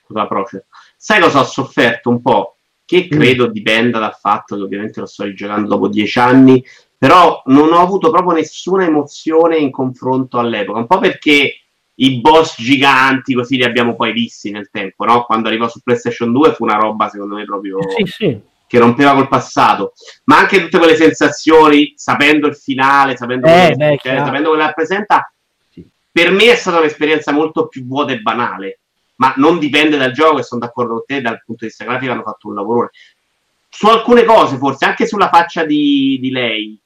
sai cosa ho sofferto un po'? Che mm. credo dipenda dal fatto che ovviamente lo sto rigiocando dopo 10 anni, però non ho avuto proprio nessuna emozione in confronto all'epoca, un po' perché i boss giganti così li abbiamo poi visti nel tempo, no? Quando arrivò su PlayStation 2 fu una roba secondo me proprio sì, sì. che rompeva col passato, ma anche tutte quelle sensazioni, sapendo il finale, sapendo, eh, quello, beh, cioè, sapendo quello che rappresenta, sì. per me è stata un'esperienza molto più vuota e banale, ma non dipende dal gioco, e sono d'accordo con te, dal punto di vista grafico hanno fatto un lavoro. Su alcune cose, forse anche sulla faccia di, di lei,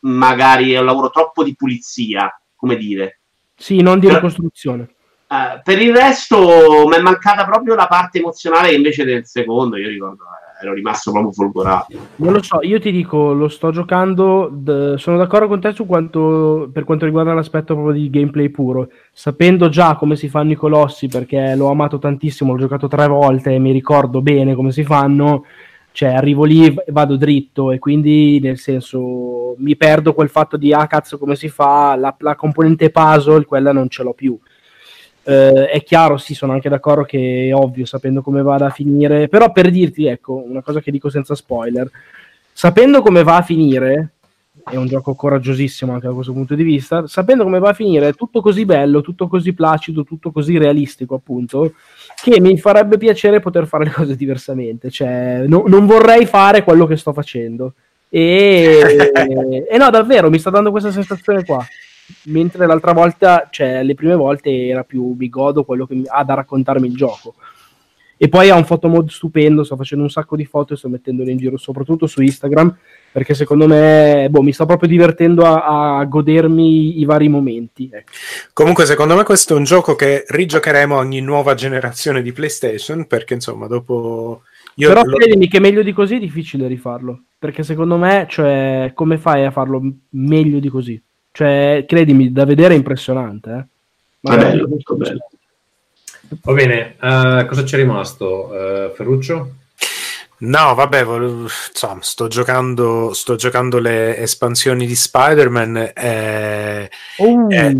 magari è un lavoro troppo di pulizia, come dire sì, non di per, ricostruzione. Uh, per il resto mi è mancata proprio la parte emozionale che invece del secondo, io ricordo, eh, ero rimasto proprio folgorato. Non lo so, io ti dico, lo sto giocando, d- sono d'accordo con te su quanto, per quanto riguarda l'aspetto proprio di gameplay puro, sapendo già come si fanno i colossi, perché l'ho amato tantissimo, l'ho giocato tre volte e mi ricordo bene come si fanno, cioè arrivo lì e vado dritto e quindi nel senso mi perdo quel fatto di ah cazzo come si fa la, la componente puzzle quella non ce l'ho più eh, è chiaro sì sono anche d'accordo che è ovvio sapendo come vada a finire però per dirti ecco una cosa che dico senza spoiler sapendo come va a finire è un gioco coraggiosissimo anche da questo punto di vista. Sapendo come va a finire, è tutto così bello, tutto così placido, tutto così realistico, appunto, che mi farebbe piacere poter fare le cose diversamente. Cioè, no, non vorrei fare quello che sto facendo. E, *laughs* e no, davvero, mi sta dando questa sensazione qua. Mentre l'altra volta, cioè, le prime volte era più mi godo quello che ha da raccontarmi il gioco. E poi ha un fotomod stupendo, sto facendo un sacco di foto e sto mettendole in giro, soprattutto su Instagram, perché secondo me boh, mi sto proprio divertendo a, a godermi i vari momenti. Ecco. Comunque, secondo me, questo è un gioco che rigiocheremo ogni nuova generazione di PlayStation, perché insomma, dopo. Io Però lo... credimi che meglio di così è difficile rifarlo, perché secondo me, cioè, come fai a farlo meglio di così? Cioè, credimi, da vedere è impressionante. Eh? Ma è bello, molto bello. Va bene, uh, cosa c'è rimasto? Uh, Ferruccio? No, vabbè, insomma, sto giocando, sto giocando le espansioni di Spider-Man e, uh. e,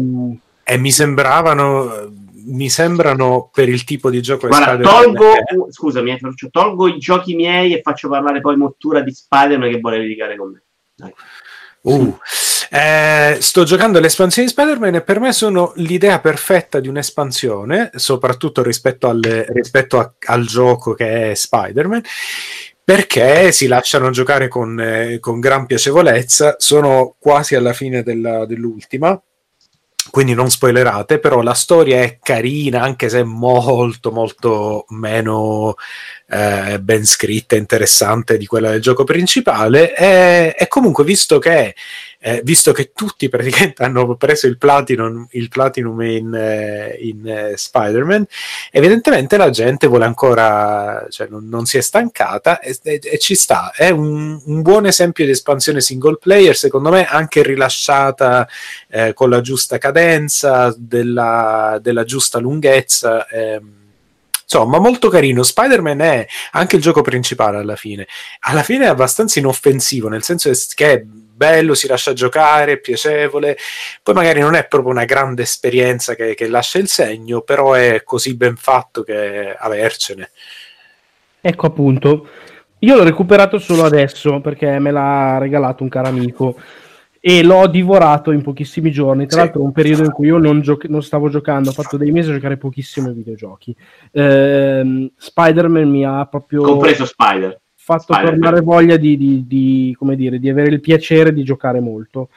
e mi sembravano mi sembrano per il tipo di gioco Guarda, tolgo, che... uh, scusami, eh, tolgo i giochi miei e faccio parlare poi Mottura di Spider-Man che vuole litigare con me. Dai. Uh, eh, sto giocando le espansioni di Spider-Man e per me sono l'idea perfetta di un'espansione, soprattutto rispetto, alle, rispetto a, al gioco che è Spider-Man, perché si lasciano giocare con, eh, con gran piacevolezza. Sono quasi alla fine della, dell'ultima quindi non spoilerate, però la storia è carina, anche se è molto molto meno eh, ben scritta interessante di quella del gioco principale. E, e comunque, visto che eh, visto che tutti praticamente *laughs* hanno preso il platinum, il platinum in, eh, in eh, Spider-Man, evidentemente la gente vuole ancora, cioè non, non si è stancata e, e, e ci sta. È un, un, buon esempio di espansione single player, secondo me anche rilasciata eh, con la giusta cadenza, della, della giusta lunghezza. Ehm, insomma molto carino Spider-Man è anche il gioco principale alla fine alla fine è abbastanza inoffensivo nel senso che bello, si lascia giocare, è piacevole. Poi magari non è proprio una grande esperienza che, che lascia il segno, però è così ben fatto che avercene. Ecco appunto. Io l'ho recuperato solo adesso perché me l'ha regalato un caro amico e l'ho divorato in pochissimi giorni. Tra sì. l'altro, un periodo in cui io non, gio- non, stavo giocando, ho fatto dei mesi a giocare pochissimo ai videogiochi. Ehm, Spider-Man mi ha proprio. Compreso Spider fatto Spider-Man. tornare voglia di, di- di, come dire, di avere il piacere di giocare molto.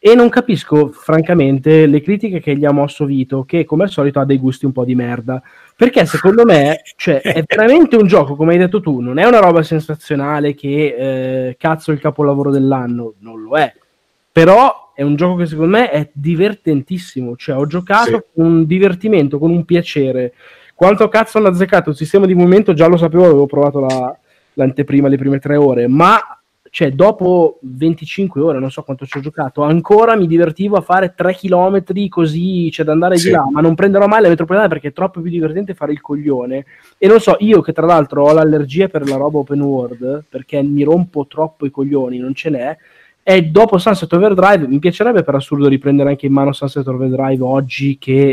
E non capisco, francamente, le critiche che gli ha mosso Vito, che come al solito ha dei gusti un po' di merda. Perché secondo me, cioè, è veramente un gioco, come hai detto tu, non è una roba sensazionale che eh, cazzo il capolavoro dell'anno, non lo è. Però è un gioco che secondo me è divertentissimo. Cioè, ho giocato Sì. con un divertimento, con un piacere. Quanto cazzo hanno azzeccato il sistema di movimento, già lo sapevo, avevo provato la- l'anteprima, le prime tre ore, ma cioè, dopo 25 ore, non so quanto ci ho giocato, ancora mi divertivo a fare 3 km così, cioè ad andare Sì. di là, ma non prenderò mai la metropolitana perché è troppo più divertente fare il coglione. E non so, io che tra l'altro ho l'allergia per la roba open world, perché mi rompo troppo i coglioni, non ce n'è, e dopo Sunset Overdrive mi piacerebbe per assurdo riprendere anche in mano Sunset Overdrive oggi che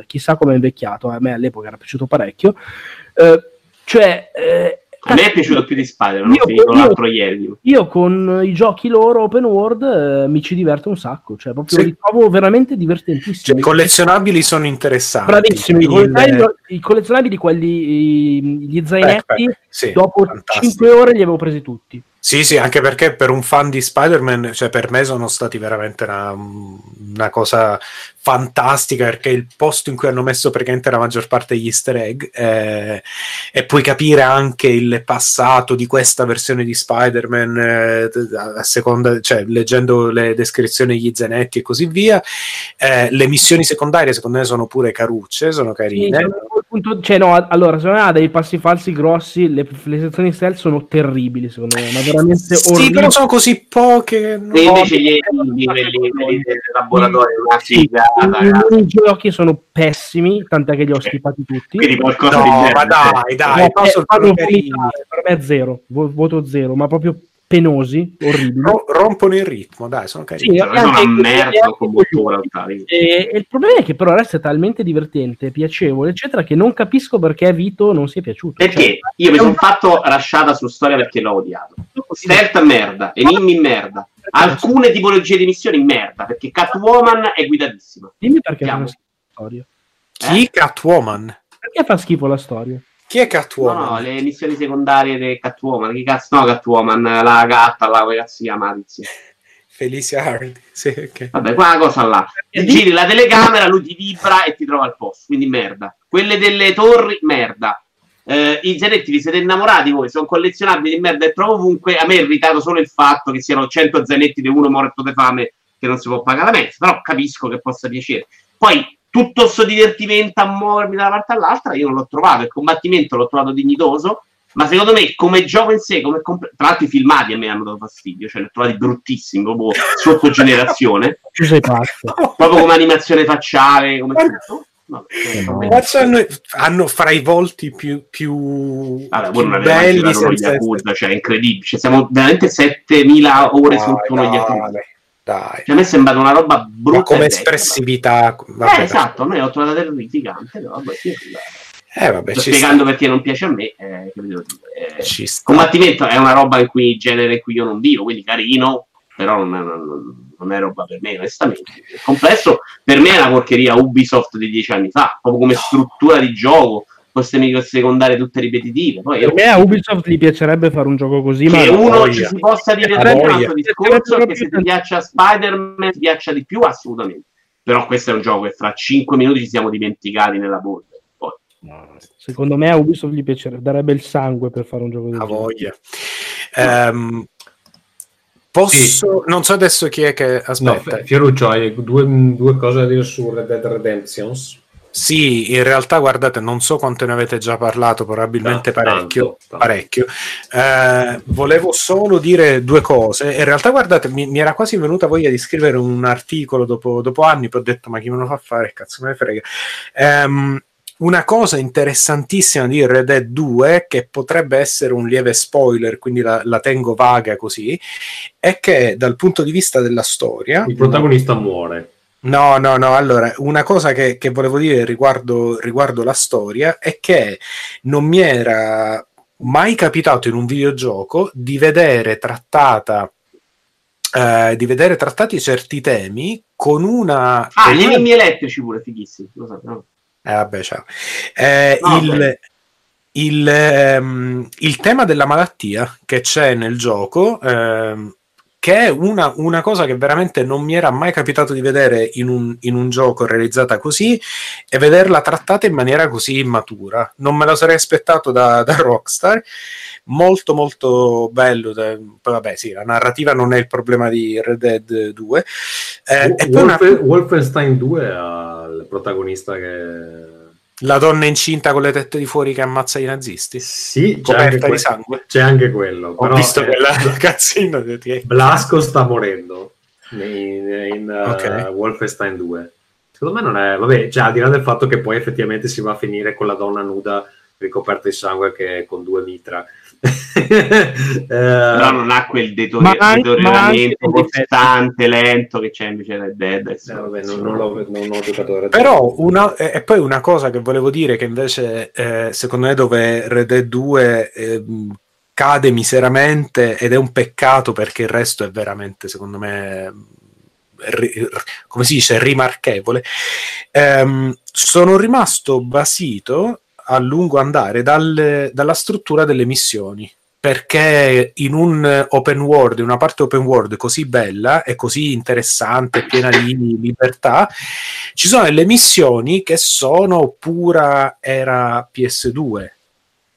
eh, chissà come è invecchiato, a me all'epoca era piaciuto parecchio. Eh, cioè, eh, A me è piaciuto più di Spider-Man, Io- ho finito io- l'altro ieri. io con i giochi loro open world eh, mi ci diverto un sacco, cioè proprio Sì. li trovo veramente Cioè, divertentissimi. i collezionabili sono interessanti. Bravissimi, i Il- collezionabili, i collezionabili, quelli, i- gli zainetti, Backpack, sì, dopo fantastico. 5 ore li avevo presi tutti. Sì, sì, anche perché per un fan di Spider-Man, cioè per me sono stati veramente una, una cosa fantastica perché il posto in cui hanno messo praticamente la maggior parte degli easter egg eh, e puoi capire anche il passato di questa versione di Spider-Man eh, a seconda, cioè leggendo le descrizioni degli zenetti e così via. Eh, le missioni secondarie secondo me sono pure carucce, sono Sì, carine. quel punto- cioè, no, allora, secondo me ha dei passi falsi grossi, le, le sezioni stealth sono terribili, secondo me, ma veramente Sì, orribili. però sono così poche. E invece gli quelli, quelli del laboratorio, una Sì, figata, i minigiochi sono pessimi, tant'è che li ho schipati tutti. Quindi qualcosa di No, merda. ma dai, dai, No, eh, vomitare, per me è zero, vo- voto zero, ma proprio penosi, orribili. Ro- rompono il ritmo, dai, sono carini. Sì, sono anche una merda con motore. E, e il problema è che però resta talmente divertente, piacevole, eccetera, che non capisco perché Vito non sia piaciuto. Perché Cioè, io mi è un- sono fatto rasciata su storia perché l'ho odiato. Stealth merda, enigmi merda, alcune tipologie di missioni merda, perché Catwoman è guidatissima. Dimmi perché fa Andiamo. schifo la storia. Chi? Catwoman? Perché fa schifo la storia? Chi è No, Catwoman? no, le missioni secondarie di Catwoman, che cazzo, no Catwoman, la gatta, la come cazzo si chiama. Felicia Hardy. Sì, ok. Vabbè, quella cosa là. Giri la telecamera, lui ti vibra e ti trova al posto, quindi merda. Quelle delle torri, merda. Eh, I zenetti vi siete innamorati voi, sono collezionabili di merda e trovo ovunque. A me è irritato solo il fatto che siano 100 zenetti di uno morto di fame che non si può pagare la mezza, però capisco che possa piacere. Poi tutto questo divertimento a muovermi da una parte all'altra io non l'ho trovato, il combattimento l'ho trovato dignitoso, ma secondo me come gioco in sé, come comp- tra l'altro i filmati a me hanno dato fastidio, cioè li ho trovati bruttissimi, proprio sotto generazione, *laughs* proprio come animazione facciale, come tutto. Vabbè, eh, vabbè. Cazzo hanno, hanno fra i volti più, più, voi più belli senza Yakuza, cioè incredibile. Cioè, siamo veramente 7000 ore Dai, sotto uno dai, Yakuza. Dai. Cioè, a me è sembrata una roba Ma brutta. come e vecchia, espressività, vabbè. vabbè, Eh, esatto, a me l'ho trovata terrificante, però vabbè, sì, eh, vabbè, sto spiegando sta, perché non piace a me. Eh? Eh, combattimento è una roba in cui genere in cui io non vivo, quindi carino, però non è, non- non è roba per me, onestamente. Il complesso per me è una porcheria Ubisoft di dieci anni fa, proprio come struttura di gioco, queste micro secondarie tutte ripetitive. Poi Per me a Ubisoft gli piacerebbe fare un gioco così, ma uno ci si possa divertire un altro discorso che se ti piaccia Spider-Man ti piaccia di più assolutamente però questo è un gioco che fra 5 minuti ci siamo dimenticati nella bolla Poi, secondo me a Ubisoft gli piacerebbe, darebbe il sangue per fare un gioco del Ha genere. voglia. Ehm, posso, non so adesso chi è che No, aspetta. F- Fioruccio, hai due, due cose da dire su Red Dead Redemptions? Sì, in realtà guardate, non so quanto ne avete già parlato, probabilmente parecchio. parecchio. Eh, volevo solo dire due cose. In realtà, guardate, mi, mi era quasi venuta voglia di scrivere un articolo dopo, dopo anni, poi ho detto, ma chi me lo fa fare? Cazzo me ne frega. Ehm, una cosa interessantissima di Red Dead 2, che potrebbe essere un lieve spoiler, quindi la, la tengo vaga così, è che dal punto di vista della storia, Il protagonista muore. No, no, no. Allora, una cosa che, che volevo dire riguardo, riguardo la storia è che non mi era mai capitato in un videogioco di vedere trattata. eh, di vedere trattati certi temi con una. ah gli enigmi elettrici pure fighissimi lo no? eh, vabbè, ciao. Eh, No, il, il, ehm, il tema della malattia che c'è nel gioco, ehm, che è una, una cosa che veramente non mi era mai capitato di vedere in un, in un gioco realizzata così e vederla trattata in maniera così immatura. Non me lo sarei aspettato da, da Rockstar. Molto molto bello. da- Poi vabbè, sì, la narrativa non è il problema di Red Dead 2. Eh, poi una- Wolf- Wolfenstein 2 ha il protagonista che... la donna incinta con le tette di fuori che ammazza i nazisti. Sì, c'è Coperta anche, di que- c'è anche quello. Ho visto eh, quella *laughs* cazzina. che- Blasco sta morendo in, in, uh, Ok. Wolfenstein 2. Secondo me non è... Vabbè, cioè, al di là del fatto che poi effettivamente si va a finire con la donna nuda ricoperta di sangue che con due mitra. Eh, Però non ha quel detori- Ma anche- deterioramento costante, lento che c'è invece Red Dead. eh, vabbè, non, non l'ho, non ho giocato a Red Dead. Però una, e e poi una cosa che volevo dire che invece eh, secondo me dove Red Dead 2 ehm, cade miseramente ed è un peccato perché il resto è veramente secondo me ri- come si dice rimarchevole ehm, sono rimasto basito a lungo andare dal- dalla struttura delle missioni perché in un open world, in una parte open world così bella e così interessante, piena di libertà, ci sono delle missioni che sono pura era PS2.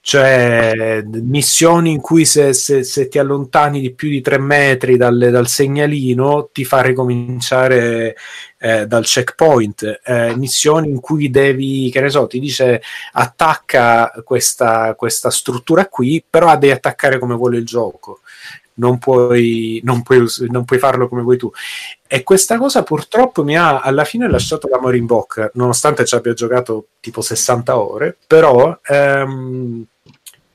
Cioè, missioni in cui se, se- se ti allontani di più di tre metri dal, dal segnalino ti fa ricominciare eh, dal checkpoint. Eh, missioni in cui devi, che ne so, ti dice attacca questa, questa struttura qui, però devi attaccare come vuole il gioco. Non puoi, non, puoi, non puoi farlo come vuoi tu. E questa cosa purtroppo mi ha alla fine lasciato l'amore in bocca, nonostante ci abbia giocato tipo 60 ore, però ehm,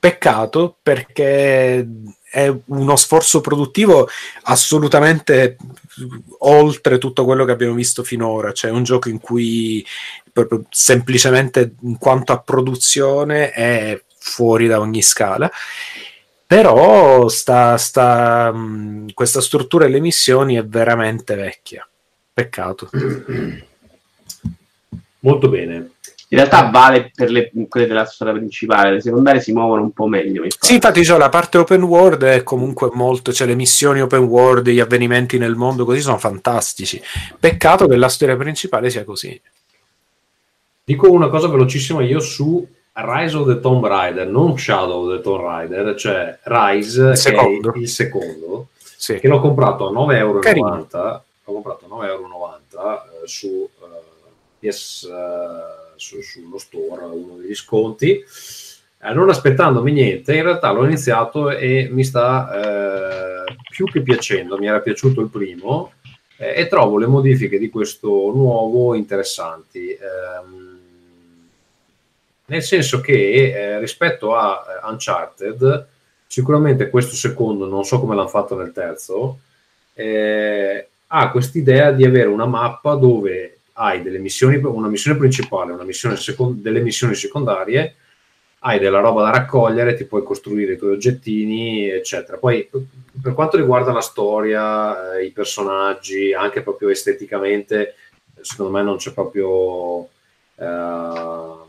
peccato perché è uno sforzo produttivo assolutamente oltre tutto quello che abbiamo visto finora, cioè un gioco in cui proprio semplicemente in quanto a produzione è fuori da ogni scala. Però sta, sta, questa struttura delle missioni è veramente vecchia. Peccato. *clears throat* Molto bene. In realtà vale per le, quelle della storia principale, le secondarie si muovono un po' meglio. mi pare. Sì, infatti cioè, la parte open world è comunque molto, cioè le missioni open world, gli avvenimenti nel mondo così sono fantastici. Peccato che la storia principale sia così. Dico una cosa velocissima io su Rise of the Tomb Raider, non Shadow of the Tomb Raider, cioè Rise, che è secondo. il secondo, Sì. che l'ho comprato a 9,90 euro. Carino. L'ho comprato a 9,90 euro eh, su, eh, PS, eh, su- sullo store, uno degli sconti. Eh, non aspettandomi niente, in realtà l'ho iniziato e mi sta eh, più che piacendo. Mi era piaciuto il primo eh, e trovo le modifiche di questo nuovo interessanti. Ehm, nel senso che eh, rispetto a eh, Uncharted, sicuramente questo secondo, non so come l'hanno fatto nel terzo, eh, ha quest'idea di avere una mappa dove hai delle missioni, una missione principale, una missione secon- delle missioni secondarie, hai della roba da raccogliere, ti puoi costruire i tuoi oggettini, eccetera. Poi per quanto riguarda la storia, eh, i personaggi, anche proprio esteticamente, secondo me non c'è proprio ehm,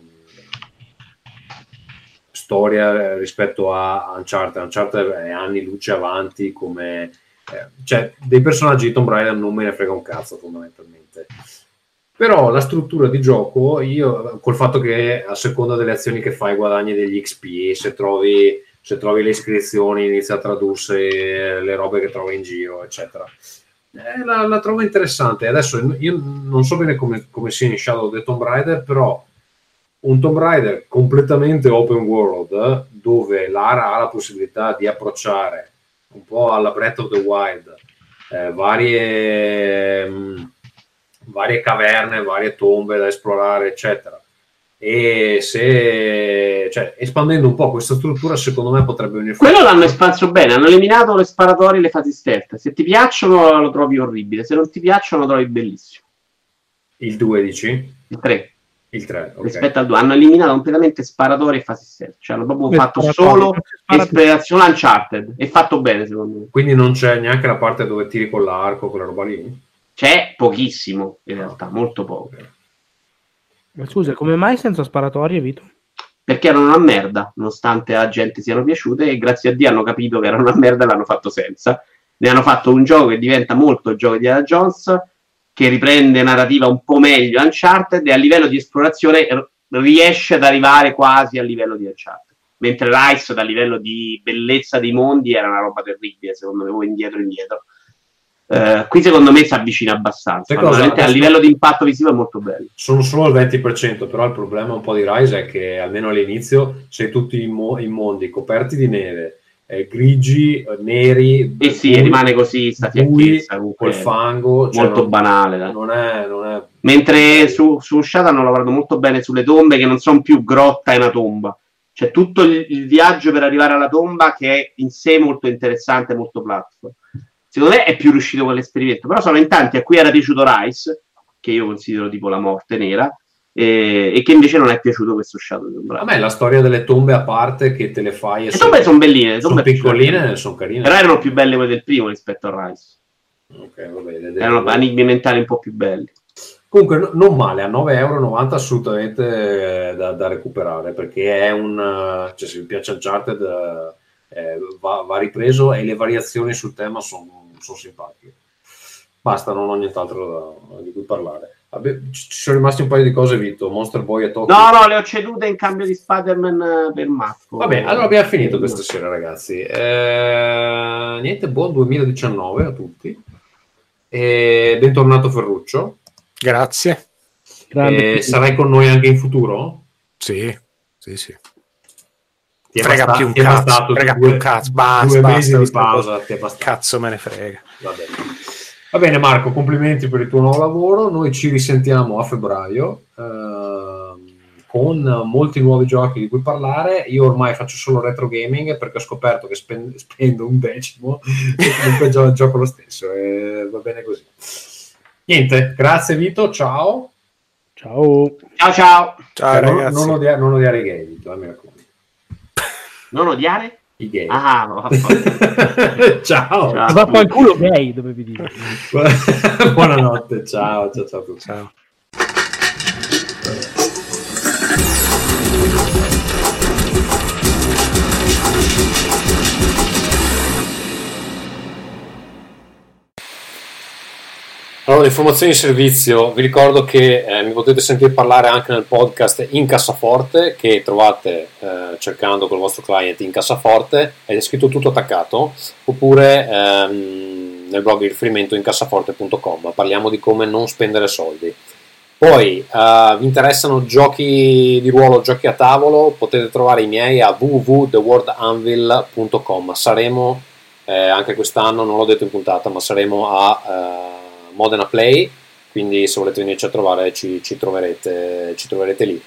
storia rispetto a Uncharted. Uncharted è anni luce avanti come... eh, cioè, dei personaggi di Tomb Raider non me ne frega un cazzo fondamentalmente. Però la struttura di gioco, io col fatto che a seconda delle azioni che fai guadagni degli XP, se trovi, se trovi le iscrizioni inizia a tradursi le robe che trovi in giro, eccetera. Eh, la, la trovo interessante. Adesso io non so bene come, come sia in Shadow the Tomb Raider, però un Tomb Raider completamente open world dove Lara ha la possibilità di approcciare un po' alla Breath of the Wild eh, varie, mh, varie caverne, varie tombe da esplorare, eccetera. E se cioè, espandendo un po' questa struttura, secondo me potrebbe venire fuori. Quello l'hanno espanso bene, hanno eliminato le sparatorie e le fasi stealth. Se ti piacciono lo trovi orribile, se non ti piacciono lo trovi bellissimo. Il 2 dici? Il 3 Il 3, ok. rispetto al 2 hanno eliminato completamente sparatorie e fasi stealth, cioè hanno proprio Come fatto solo esplorazione Uncharted e fatto bene secondo me. Quindi non c'è neanche la parte dove tiri con l'arco, quella roba lì? C'è pochissimo in realtà, molto poco. Ma scusa, come mai senza sparatorie, Vito? perché erano una merda, nonostante la gente siano piaciute, e grazie a Dio hanno capito che erano una merda e l'hanno fatto senza. Ne hanno fatto un gioco che diventa molto il gioco di Ada Jones, che riprende narrativa un po' meglio Uncharted e a livello di esplorazione r- riesce ad arrivare quasi al livello di Uncharted. Mentre Rise, dal livello di bellezza dei mondi, era una roba terribile, secondo me, indietro indietro. Eh, qui secondo me si avvicina abbastanza. A livello di impatto visivo è molto bello. Sono solo al 20%, però il problema un po' di Rise è che almeno all'inizio sei tutti i, mo- i mondi coperti di neve, eh, grigi, eh, neri, E sì, bui- rimane così, sta bui, fiacchezza, comunque, col fango, cioè molto non- banale. Non è, non è Mentre su, su Shadow hanno lavorato molto bene sulle tombe che non sono più grotta e una tomba. C'è tutto il, il viaggio per arrivare alla tomba che è in sé molto interessante, molto platform. Secondo me è più riuscito quell'esperimento. Però sono in tanti a cui era piaciuto Rice, che io considero tipo la morte nera, e, e che invece non è piaciuto questo Shadow. A me la storia delle tombe a parte che te le fai e Le tombe sono belline, sono piccoline, sono carine. Però erano più belle quelle del primo rispetto a Rice. Ok, va bene. Erano enigmi mentali un po' più belli. Comunque, no- non male, a 9,90 euro assolutamente eh, da, da recuperare perché è un. eh, cioè, se vi piace Uncharted, eh, eh, va, va ripreso e le variazioni sul tema sono simpatiche. Basta, non ho nient'altro da- di cui parlare. Vabbè, ci sono rimasti un paio di cose, Vito. Monster Boy e Tokyo. No, no, le ho cedute in cambio di Spider-Man eh, per Marco. Vabbè, allora abbiamo finito questa sera, ragazzi. Eh, niente, buon 2019 a tutti. E bentornato Ferruccio. Grazie. E sarai con noi anche in futuro? Sì, sì, sì. Ti frega basta- più un cazzo, frega due- più un cazzo, basta, due basta, mesi di pausa, ti è bastato. Cazzo me ne frega. Va bene. Va bene Marco, complimenti per il tuo nuovo lavoro. Noi ci risentiamo a febbraio ehm, con molti nuovi giochi di cui parlare. Io ormai faccio solo retro gaming perché ho scoperto che spen- spendo un decimo *laughs* e comunque gio- gioco lo stesso. E va bene così. Niente, grazie Vito, ciao. Ciao. Ciao ciao. Ciao Eh, non, ragazzi. non odia- non odiare i gay, Vito, eh, mi raccomando. Non odiare? I gay. Ah, no, *laughs* ciao. Ciao. Va culo gay, dovevi dire. *laughs* Buonanotte, ciao, ciao, ciao a tutti. Ciao. Allora, informazioni di servizio, vi ricordo che eh, mi potete sentire parlare anche nel podcast in cassaforte che trovate eh, cercando col vostro client in cassaforte ed è scritto tutto attaccato oppure ehm, nel blog di riferimento in cassaforte.com parliamo di come non spendere soldi. Poi eh, vi interessano giochi di ruolo, giochi a tavolo, potete trovare i miei a www.theworldanvil.com. Saremo eh, anche quest'anno, non l'ho detto in puntata, ma saremo a eh, Modena Play, quindi se volete venirci a trovare ci, ci troverete, ci troverete lì.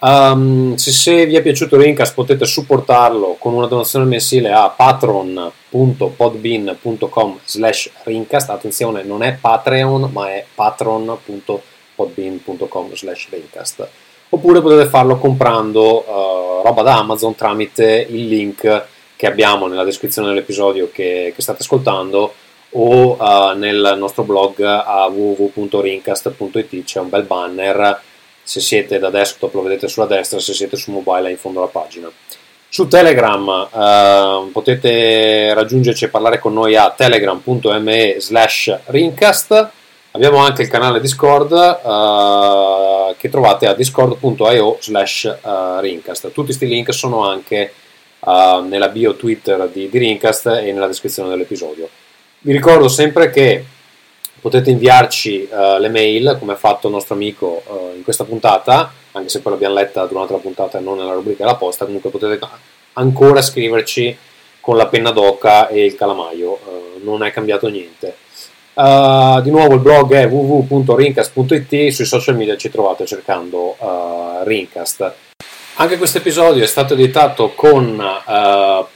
Um, se, se vi è piaciuto Rincast potete supportarlo con una donazione mensile a patron.podbean.com slash Rincast, attenzione non è Patreon ma è patron.podbean.com slash Rincast oppure potete farlo comprando uh, roba da Amazon tramite il link che abbiamo nella descrizione dell'episodio che, che state ascoltando o uh, nel nostro blog a www.rincast.it c'è un bel banner. Se siete da desktop lo vedete sulla destra se siete su mobile è in fondo alla pagina. Su Telegram uh, potete raggiungerci e parlare con noi a telegram.me slash rincast. Abbiamo anche il canale Discord uh, che trovate a discord.io slash rincast. Tutti questi link sono anche nella bio Twitter di, di Rincast e nella descrizione dell'episodio vi ricordo sempre che potete inviarci uh, le mail come ha fatto il nostro amico uh, in questa puntata, anche se poi l'abbiamo letta durante la puntata e non nella rubrica della posta, comunque potete ancora scriverci con la penna d'oca e il calamaio, uh, non è cambiato niente. di nuovo il blog è www.rincast.it, sui social media ci trovate cercando Rincast. Anche questo episodio è stato editato con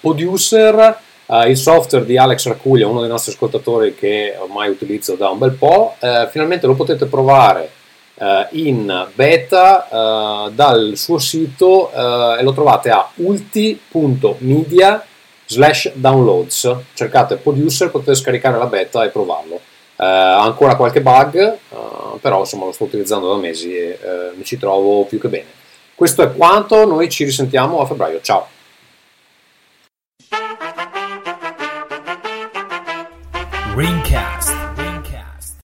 Producer, Uh, il software di Alex Racuglia, uno dei nostri ascoltatori che ormai utilizzo da un bel po', uh, finalmente lo potete provare uh, in beta dal suo sito e lo trovate a ulti.media slash downloads. Cercate producer, potete scaricare la beta e provarlo. ha ancora qualche bug, però insomma lo sto utilizzando da mesi e mi ci trovo più che bene. Questo è quanto, noi ci risentiamo a febbraio. Ciao. Greencast.